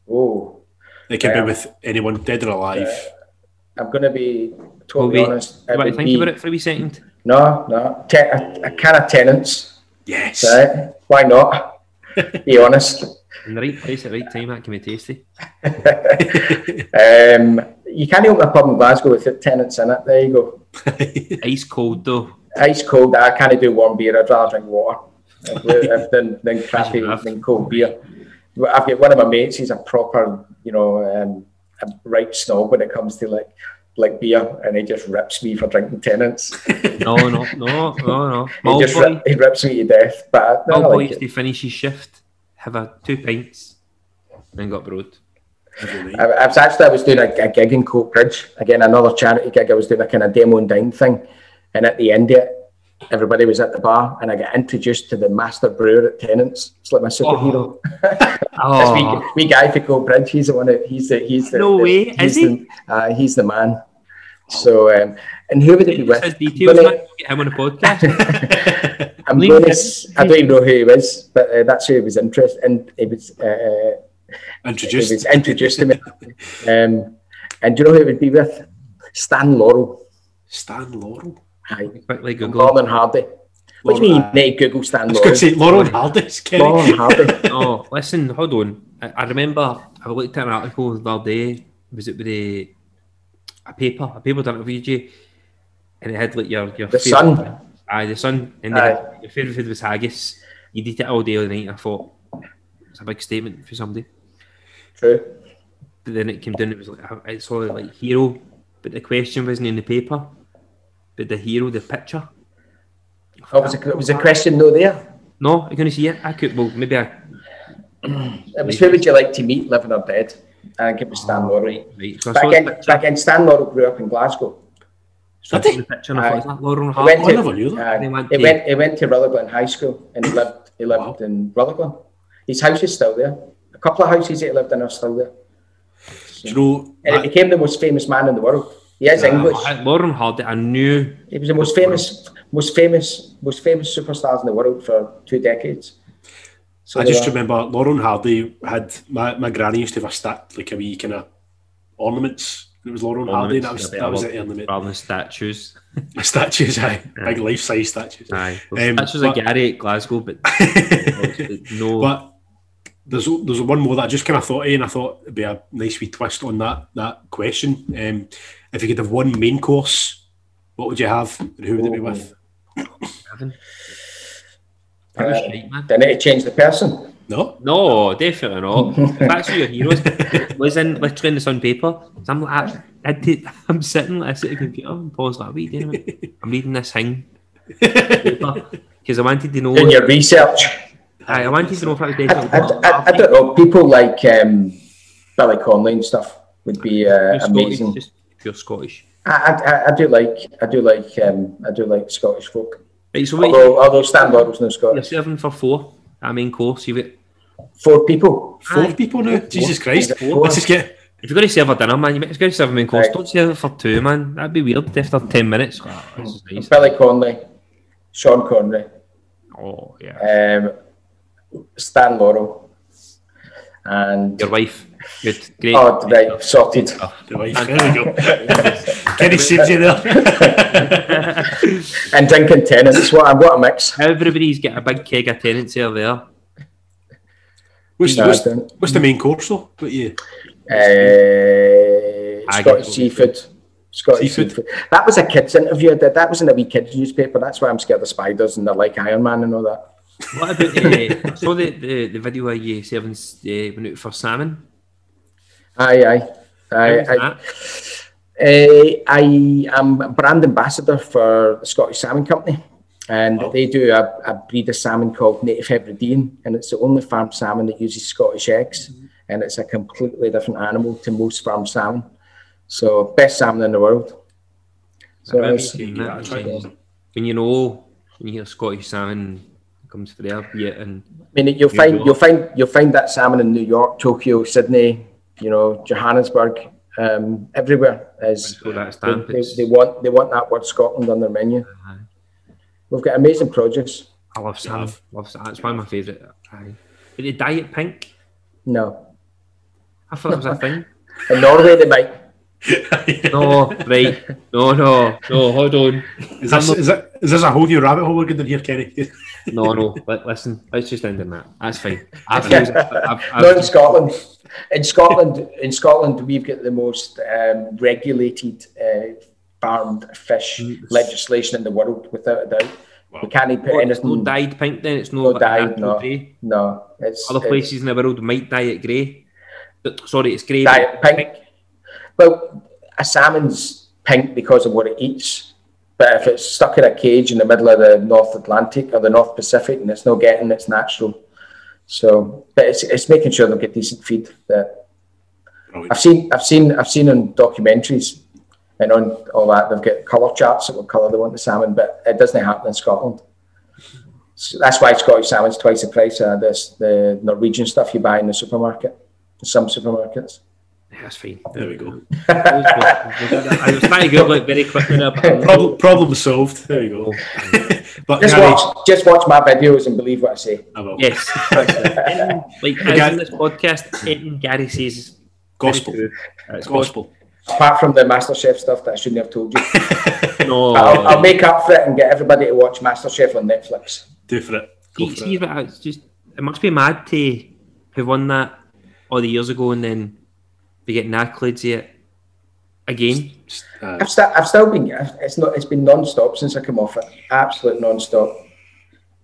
Oh, it could um, be with anyone, dead or alive. Uh, I'm going to be totally well, honest. You want to think be, about it for a wee second? No, no. Te- a, a can of Tennent's. Yes. Right? Why not? [LAUGHS] be honest. In the right place at the right time, that can be tasty. [LAUGHS] um, you can't open a pub in Glasgow with Tennent's in it. There you go. [LAUGHS] Ice cold though. Ice cold. I can't do warm beer. I'd rather drink water than, than crappy than cold beer. I've got one of my mates. He's a proper, you know, um, a right snob when it comes to like like beer, and he just rips me for drinking Tennent's. no, no, no, no, no. [LAUGHS] he just ri- he rips me to death. But no, boy used to finish his shift, have a two pints, then got broad. I, I was actually I was doing a, a gig in Coatbridge again, another charity gig. I was doing a kind of demo and dine thing, and at the end of it, everybody was at the bar and I got introduced to the master brewer at Tennent's. It's like my superhero. Oh. oh. [LAUGHS] this wee, wee guy for Coatbridge. He's the one. That, he's the. He's the. No the, way. Is he? Uh, he's the man. So, um, and who would it be with? His details, gonna, get him on a podcast. [LAUGHS] I'm going to, I don't even know who he was, but uh, that's who he was interested in. He was uh, introduced. He was introduced to me. [LAUGHS] Um, and do you know who it would be with? Stan Laurel. Stan Laurel. Aye. Quickly Google. Lauren Hardy. What do you mean, uh, Google Stan Laurel? I was going to say Lauren Hardy. Lauren Hardy. [LAUGHS] [LAUGHS] oh, listen, hold on. I, I, remember I looked at an article the other day. Was it with a, a paper? A paper done it for you, and it had like your your the sun. Aye, the sun, and then your favourite food was haggis. You did it all day, all night. I thought it's a big statement for somebody. True. But then it came down. It was like I saw like hero, but the question wasn't in the paper but the hero, the picture. Oh, was a, was a question no there? No, I'm going to see it. I could, well, maybe I. [CLEARS THROAT] it was who would you like to meet, living or dead? I think it was Stan oh, Laurel. Right, right. So back, in, back in Stan Laurel grew up in Glasgow. So the picture and I thought, is that Laurel He went, to, uh, he, went, he, went, he went to Rutherglen High School and he lived, he lived wow. in Rutherglen. His house is still there. A couple of houses he lived in are still there. So, you know, and he became the most famous man in the world. He is English. Laurel and Hardy, I knew he was the most famous, most famous, most famous superstars in the world for two decades. So I just remember Lauren Hardy had my, my granny used to have a stat like a wee kind of ornaments. It was Laurel and Hardy. That was that was it. Rather than statues. [LAUGHS] statues, aye, yeah. big life size statues. Aye, um, statues but, of Gary at Glasgow, but [LAUGHS] no. But there's there's one more that I just kind of thought of, and I thought it'd be a nice wee twist on that that question. Um, if you could have one main course, what would you have, and who would it be with? Evan. Uh, right, man. They need to change the person. No, no, definitely not. if that's who your heroes was [LAUGHS] in literally in the sun paper. So I'm like, I, I [LAUGHS] I'm sitting like, I sit at the computer and pause like, wait, I'm reading this thing because [LAUGHS] I wanted to know. In your research. I, I wanted to know if I was I, I, I, don't know. People like um, Billy Connolly and stuff would be uh, amazing. Just pure Scottish. I, I, I do like I do like um, I do like Scottish folk. Right, so although, although Stan Laurel's no Scottish. You're serving for four. I mean, course you've got four people. Four Aye. people now. Four. Jesus Christ! Let's just get. If you're going to serve a dinner, man, you might as well serve a main course. Right. Don't serve it for two, man. That'd be weird after ten minutes. Oh, nice. Billy Connolly, Sean Connery. Oh yeah. Um, Stan Laurel, and your wife. Good, great. Oh, right, sorted. Oh, the wife. There we go. Kenny Simsey there. and drinking Tennent's. What, what a mix. Everybody's got a big keg of Tennent's here there. What's, no, what's, what's, the main course though? What you? Uh, Scottish seafood. Scottish seafood. seafood. That was a kids interview. That that was in a wee kids newspaper. That's why I'm scared of spiders and they're like Iron Man and all that. What about uh, I saw the, the, the video of you serving uh, went out for salmon? Aye, aye. aye, aye. Uh, I am brand ambassador for the Scottish Salmon Company, and oh. they do a, a, breed of salmon called Native Hebridean, and it's the only farm salmon that uses Scottish eggs, mm-hmm. and it's a completely different animal to most farm salmon. So, best salmon in the world. So, when you know when you hear Scottish salmon comes for there, yeah, and I mean you'll find you'll find you'll find that salmon in New York, Tokyo, Sydney, you know, Johannesburg, um, everywhere. Is they, they, they, want they want that word Scotland on their menu. Uh-huh. We've got amazing produce. I love salmon. Love salmon. It's one of my favourite. Did they dye it pink? No. I thought it was a [LAUGHS] thing. In Norway, they might. [LAUGHS] no, right. No, no, no, hold on. Is this, is, that, is this a whole new rabbit hole we're going to hear, Kenny? [LAUGHS] no, no. Listen, let's just end on that. That's fine. I've, I've, I've, [LAUGHS] Not in Scotland in Scotland, in Scotland, we've got the most um, regulated uh, farmed fish mm. legislation in the world, without a doubt. Wow. We can't even put anything. No dyed pink, then it's no, no dyed. No, grey. no. It's, Other places in the world might dye it grey. Sorry, it's grey. Dye it pink. pink. Well, a salmon's pink because of what it eats. But if it's stuck in a cage in the middle of the North Atlantic or the North Pacific and it's not getting its natural so, but it's, it's making sure they get decent feed. That I've seen, I've seen, I've seen in documentaries and on all that they've got colour charts of what colour they want the salmon, but it doesn't happen in Scotland. So that's why Scottish salmon's twice the price of this the Norwegian stuff you buy in the supermarket, in some supermarkets. That's fine. There we go. I was trying to Google it very quickly. [LAUGHS] Problem, problem solved. There we go. Oh. [LAUGHS] But just Gary, watch, just watch my videos and believe what I say. I will. Yes, [LAUGHS] like in this podcast, anything Gary says gospel. It's gospel. Apart from the MasterChef stuff that I shouldn't have told you. no, I'll, I'll, make up for it and get everybody to watch MasterChef on Netflix. Do for it. Go see, for see, it. But it's just it must be mad to have won that all the years ago and then be getting accolades yet again. Uh, I've, st- I've still been. It's not. It's been non-stop since I come off it. Absolute non-stop.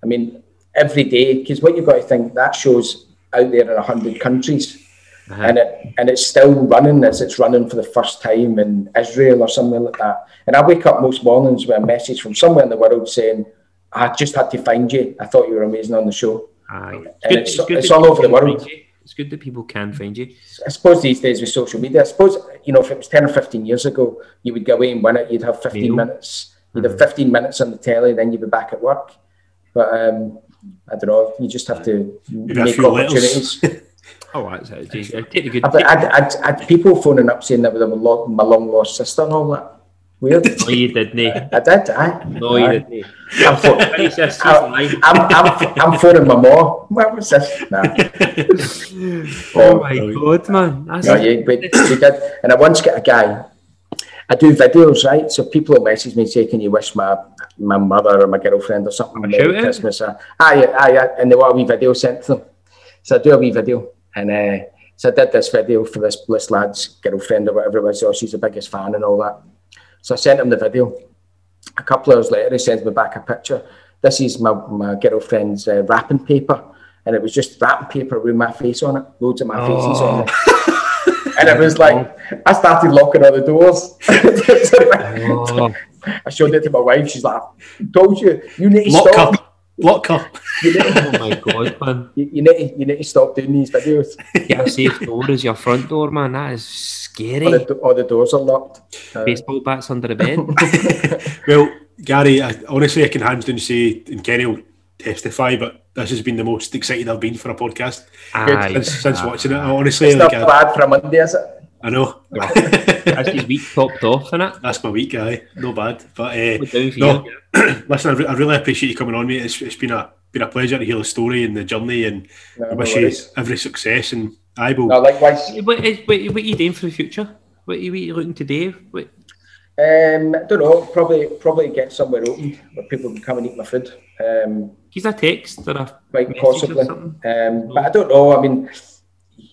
I mean, every day. Because what you've got to think that shows out there in hundred countries, uh-huh. and it and it's still running as it's running for the first time in Israel or something like that. And I wake up most mornings with a message from somewhere in the world saying, "I just had to find you. I thought you were amazing on the show." Aye. And it's, it's, it's all over the world. It's good that people can find you. I suppose these days with social media, I suppose you know if it was ten or fifteen years ago, you would go away and win it. You'd have fifteen minutes. You'd have mm-hmm. fifteen minutes on the telly, then you'd be back at work. But um, I don't know. You just have to Maybe make opportunities. [LAUGHS] Oh, that's it. I'd take the good. I'd, I'd, I'd, I'd people phoning up saying that was my long lost sister and all that. Weird. No, you didn't. I did, I. No, you didn't. I'm, for, I'm, I'm, I'm, I'm phoning my mom. What was this? Nah. [LAUGHS] oh my god, man. That's no, you, we, we did. And I once get a guy, I do videos, right? So people will message me say, Can you wish my my mother or my girlfriend or something Merry Christmas? Uh, aye, aye, and they want a wee video sent to them. So I do a wee video. And uh, so I did this video for this, this lad's girlfriend or whatever it was. So she's the biggest fan and all that. So I sent him the video. A couple of hours later, he sends me back a picture. This is my, my girlfriend's uh, wrapping paper. And it was just wrapping paper with my face on it, loads of my oh. faces on it. and it was like, I started locking all the doors. [LAUGHS] oh. I showed it to my wife. She's like, told you, you need to Lock stop. Up. Lock up. You need to, oh my god, man! [LAUGHS] You, you, need to, you need to stop doing these videos. Get a safe door as your front door, man. That is scary. All the, all the doors are locked. Uh, Baseball bats under the bed. [LAUGHS] well, Gary, I, honestly, I can hands down say, and Kenny will testify, but this has been the most excited I've been for a podcast Aye, since, since watching it. I honestly, it's like, not bad for a Monday, is it? I know. [LAUGHS] That's his week topped off, isn't it? That's my week, guy. No bad. But uh, no, [CLEARS THROAT] listen, I, re- I, really appreciate you coming on, mate. It's, it's been a been a pleasure to hear the story and the journey, and no, I wish no you every success. And I will. No, likewise. What, what, what are you doing for the future? What are you looking to do? What? Um, I don't know. Probably, probably get somewhere open where people can come and eat my food. Um, He's a text or a quite possibly. Um, but I don't know. I mean,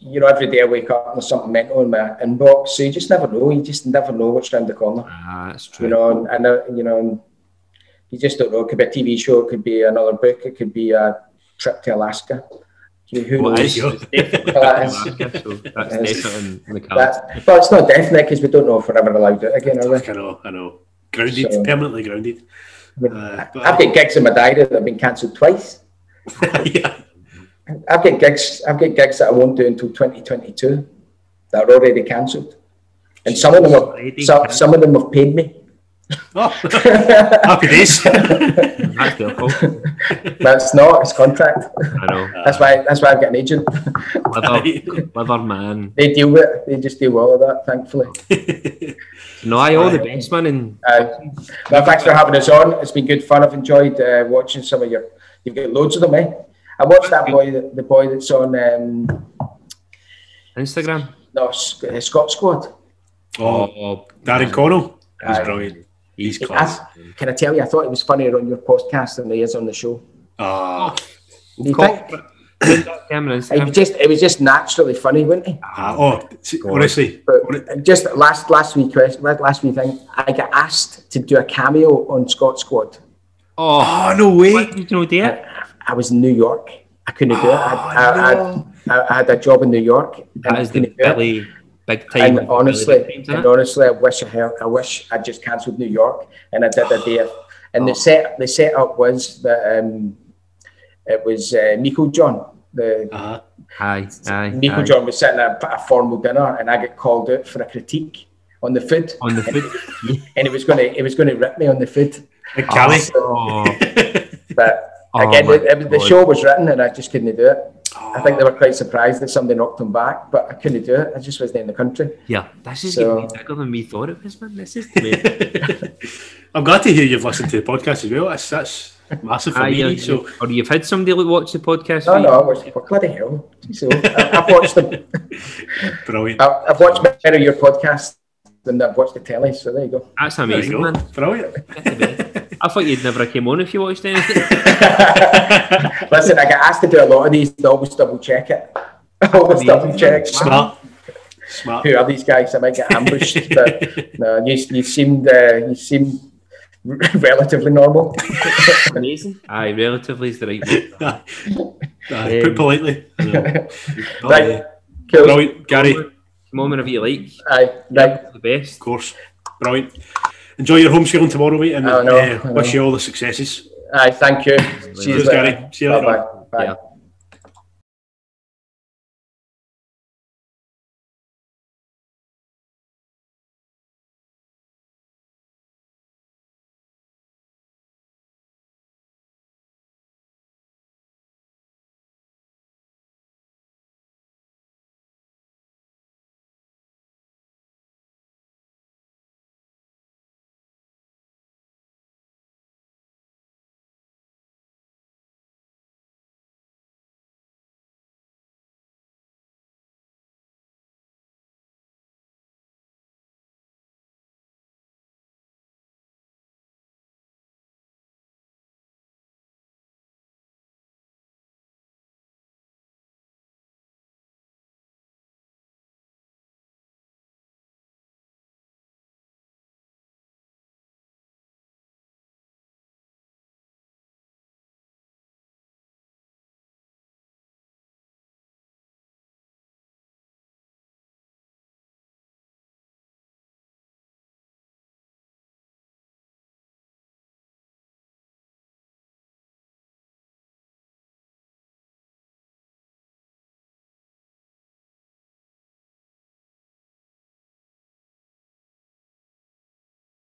you know, every day I wake up and there's something mental in my inbox. So you just never know. You just never know what's around the corner. Ah, that's true. You know, and, and uh, you know, you just don't know. It could be a TV show. It could be another book. It could be a trip to Alaska. who well, knows? It's Alaska, so that's definitely in the cards. But it's not definite because we don't know if we're ever allowed it again, are we? I know, I know. Grounded, so, permanently grounded. I mean, uh, I've got gigs in my diary that have been cancelled twice. [LAUGHS] yeah. I've got gigs. I've got gigs that I won't do until 2022 that are already cancelled, and some of them have some, some of them have paid me. Oh, [LAUGHS] happy days. [LAUGHS] that's. But it's not. It's contract. I know. That's why. That's why I've got an agent. Clever man. They deal with. It. They just deal with all of that. Thankfully. [LAUGHS] no, I all the best, man. And uh, well, thanks for having us on. It's been good fun. I've enjoyed uh, watching some of your. You've got loads of them, eh? I watched that boy, the boy that's on um, Instagram. No, uh, Scot Squad. Oh, oh Darren Connell. He's uh, brilliant. He's class. I, can I tell you? I thought it was funnier on your podcast than he is on the show. Ah, uh, you think? it was just it was just naturally funny, wasn't he? Uh, oh, honestly, but just last last week last week thing, I got asked to do a cameo on Scot Squad. Oh, oh no way! What, you know, I, I was in New York. I couldn't oh, do it. I, I, no. I, I, had a job in New York. That is the Billy big time. And honestly, teams, and honestly, I wish I had, I wish I just cancelled New York and I did a day. Of, and oh. the set the setup was that um, it was uh, Nico John. The uh-huh. Hi, hi, Nico hi. John was sitting at a, a formal dinner, and I get called out for a critique on the food. On the food, [LAUGHS] and it was going to it was going to rip me on the food. Oh, so, [LAUGHS] but Oh Again, the, the, show was written and I just couldn't do it. Oh. I think they were quite oh. surprised that somebody knocked them back, but I couldn't do it. I just wasn't in the country. Yeah, this is so, bigger than we thought it was, man. This is [LAUGHS] I'm glad to hear you've listened to the podcast as well. That's, that's massive for me. so. Or you've had somebody watch the podcast? No, no, I watched it. Bloody hell. So I, have watched them. [LAUGHS] Brilliant. I, have watched better your podcast than I've watched the telly, so there you go. That's amazing, go. man. Brilliant. I thought you'd never came on if you watched anything. [LAUGHS] Listen, I get asked to do a lot of these. I always double check it. [LAUGHS] Always double check. Smart. Smart. Who are these guys? I might get ambushed. but no, you, you seemed uh, you seemed [LAUGHS] relatively normal. Amazing. Aye, relatively is the right word. Aye, put politely. right. Cool. Brilliant, Gary. Moment of you like. Aye, right. The best. Of course. Brilliant enjoy your homeschooling tomorrow, mate, and oh, no, uh, wish you all the successes. Aye, thank you. Cheers, Gary. See you later. Bye. Bye. Yeah.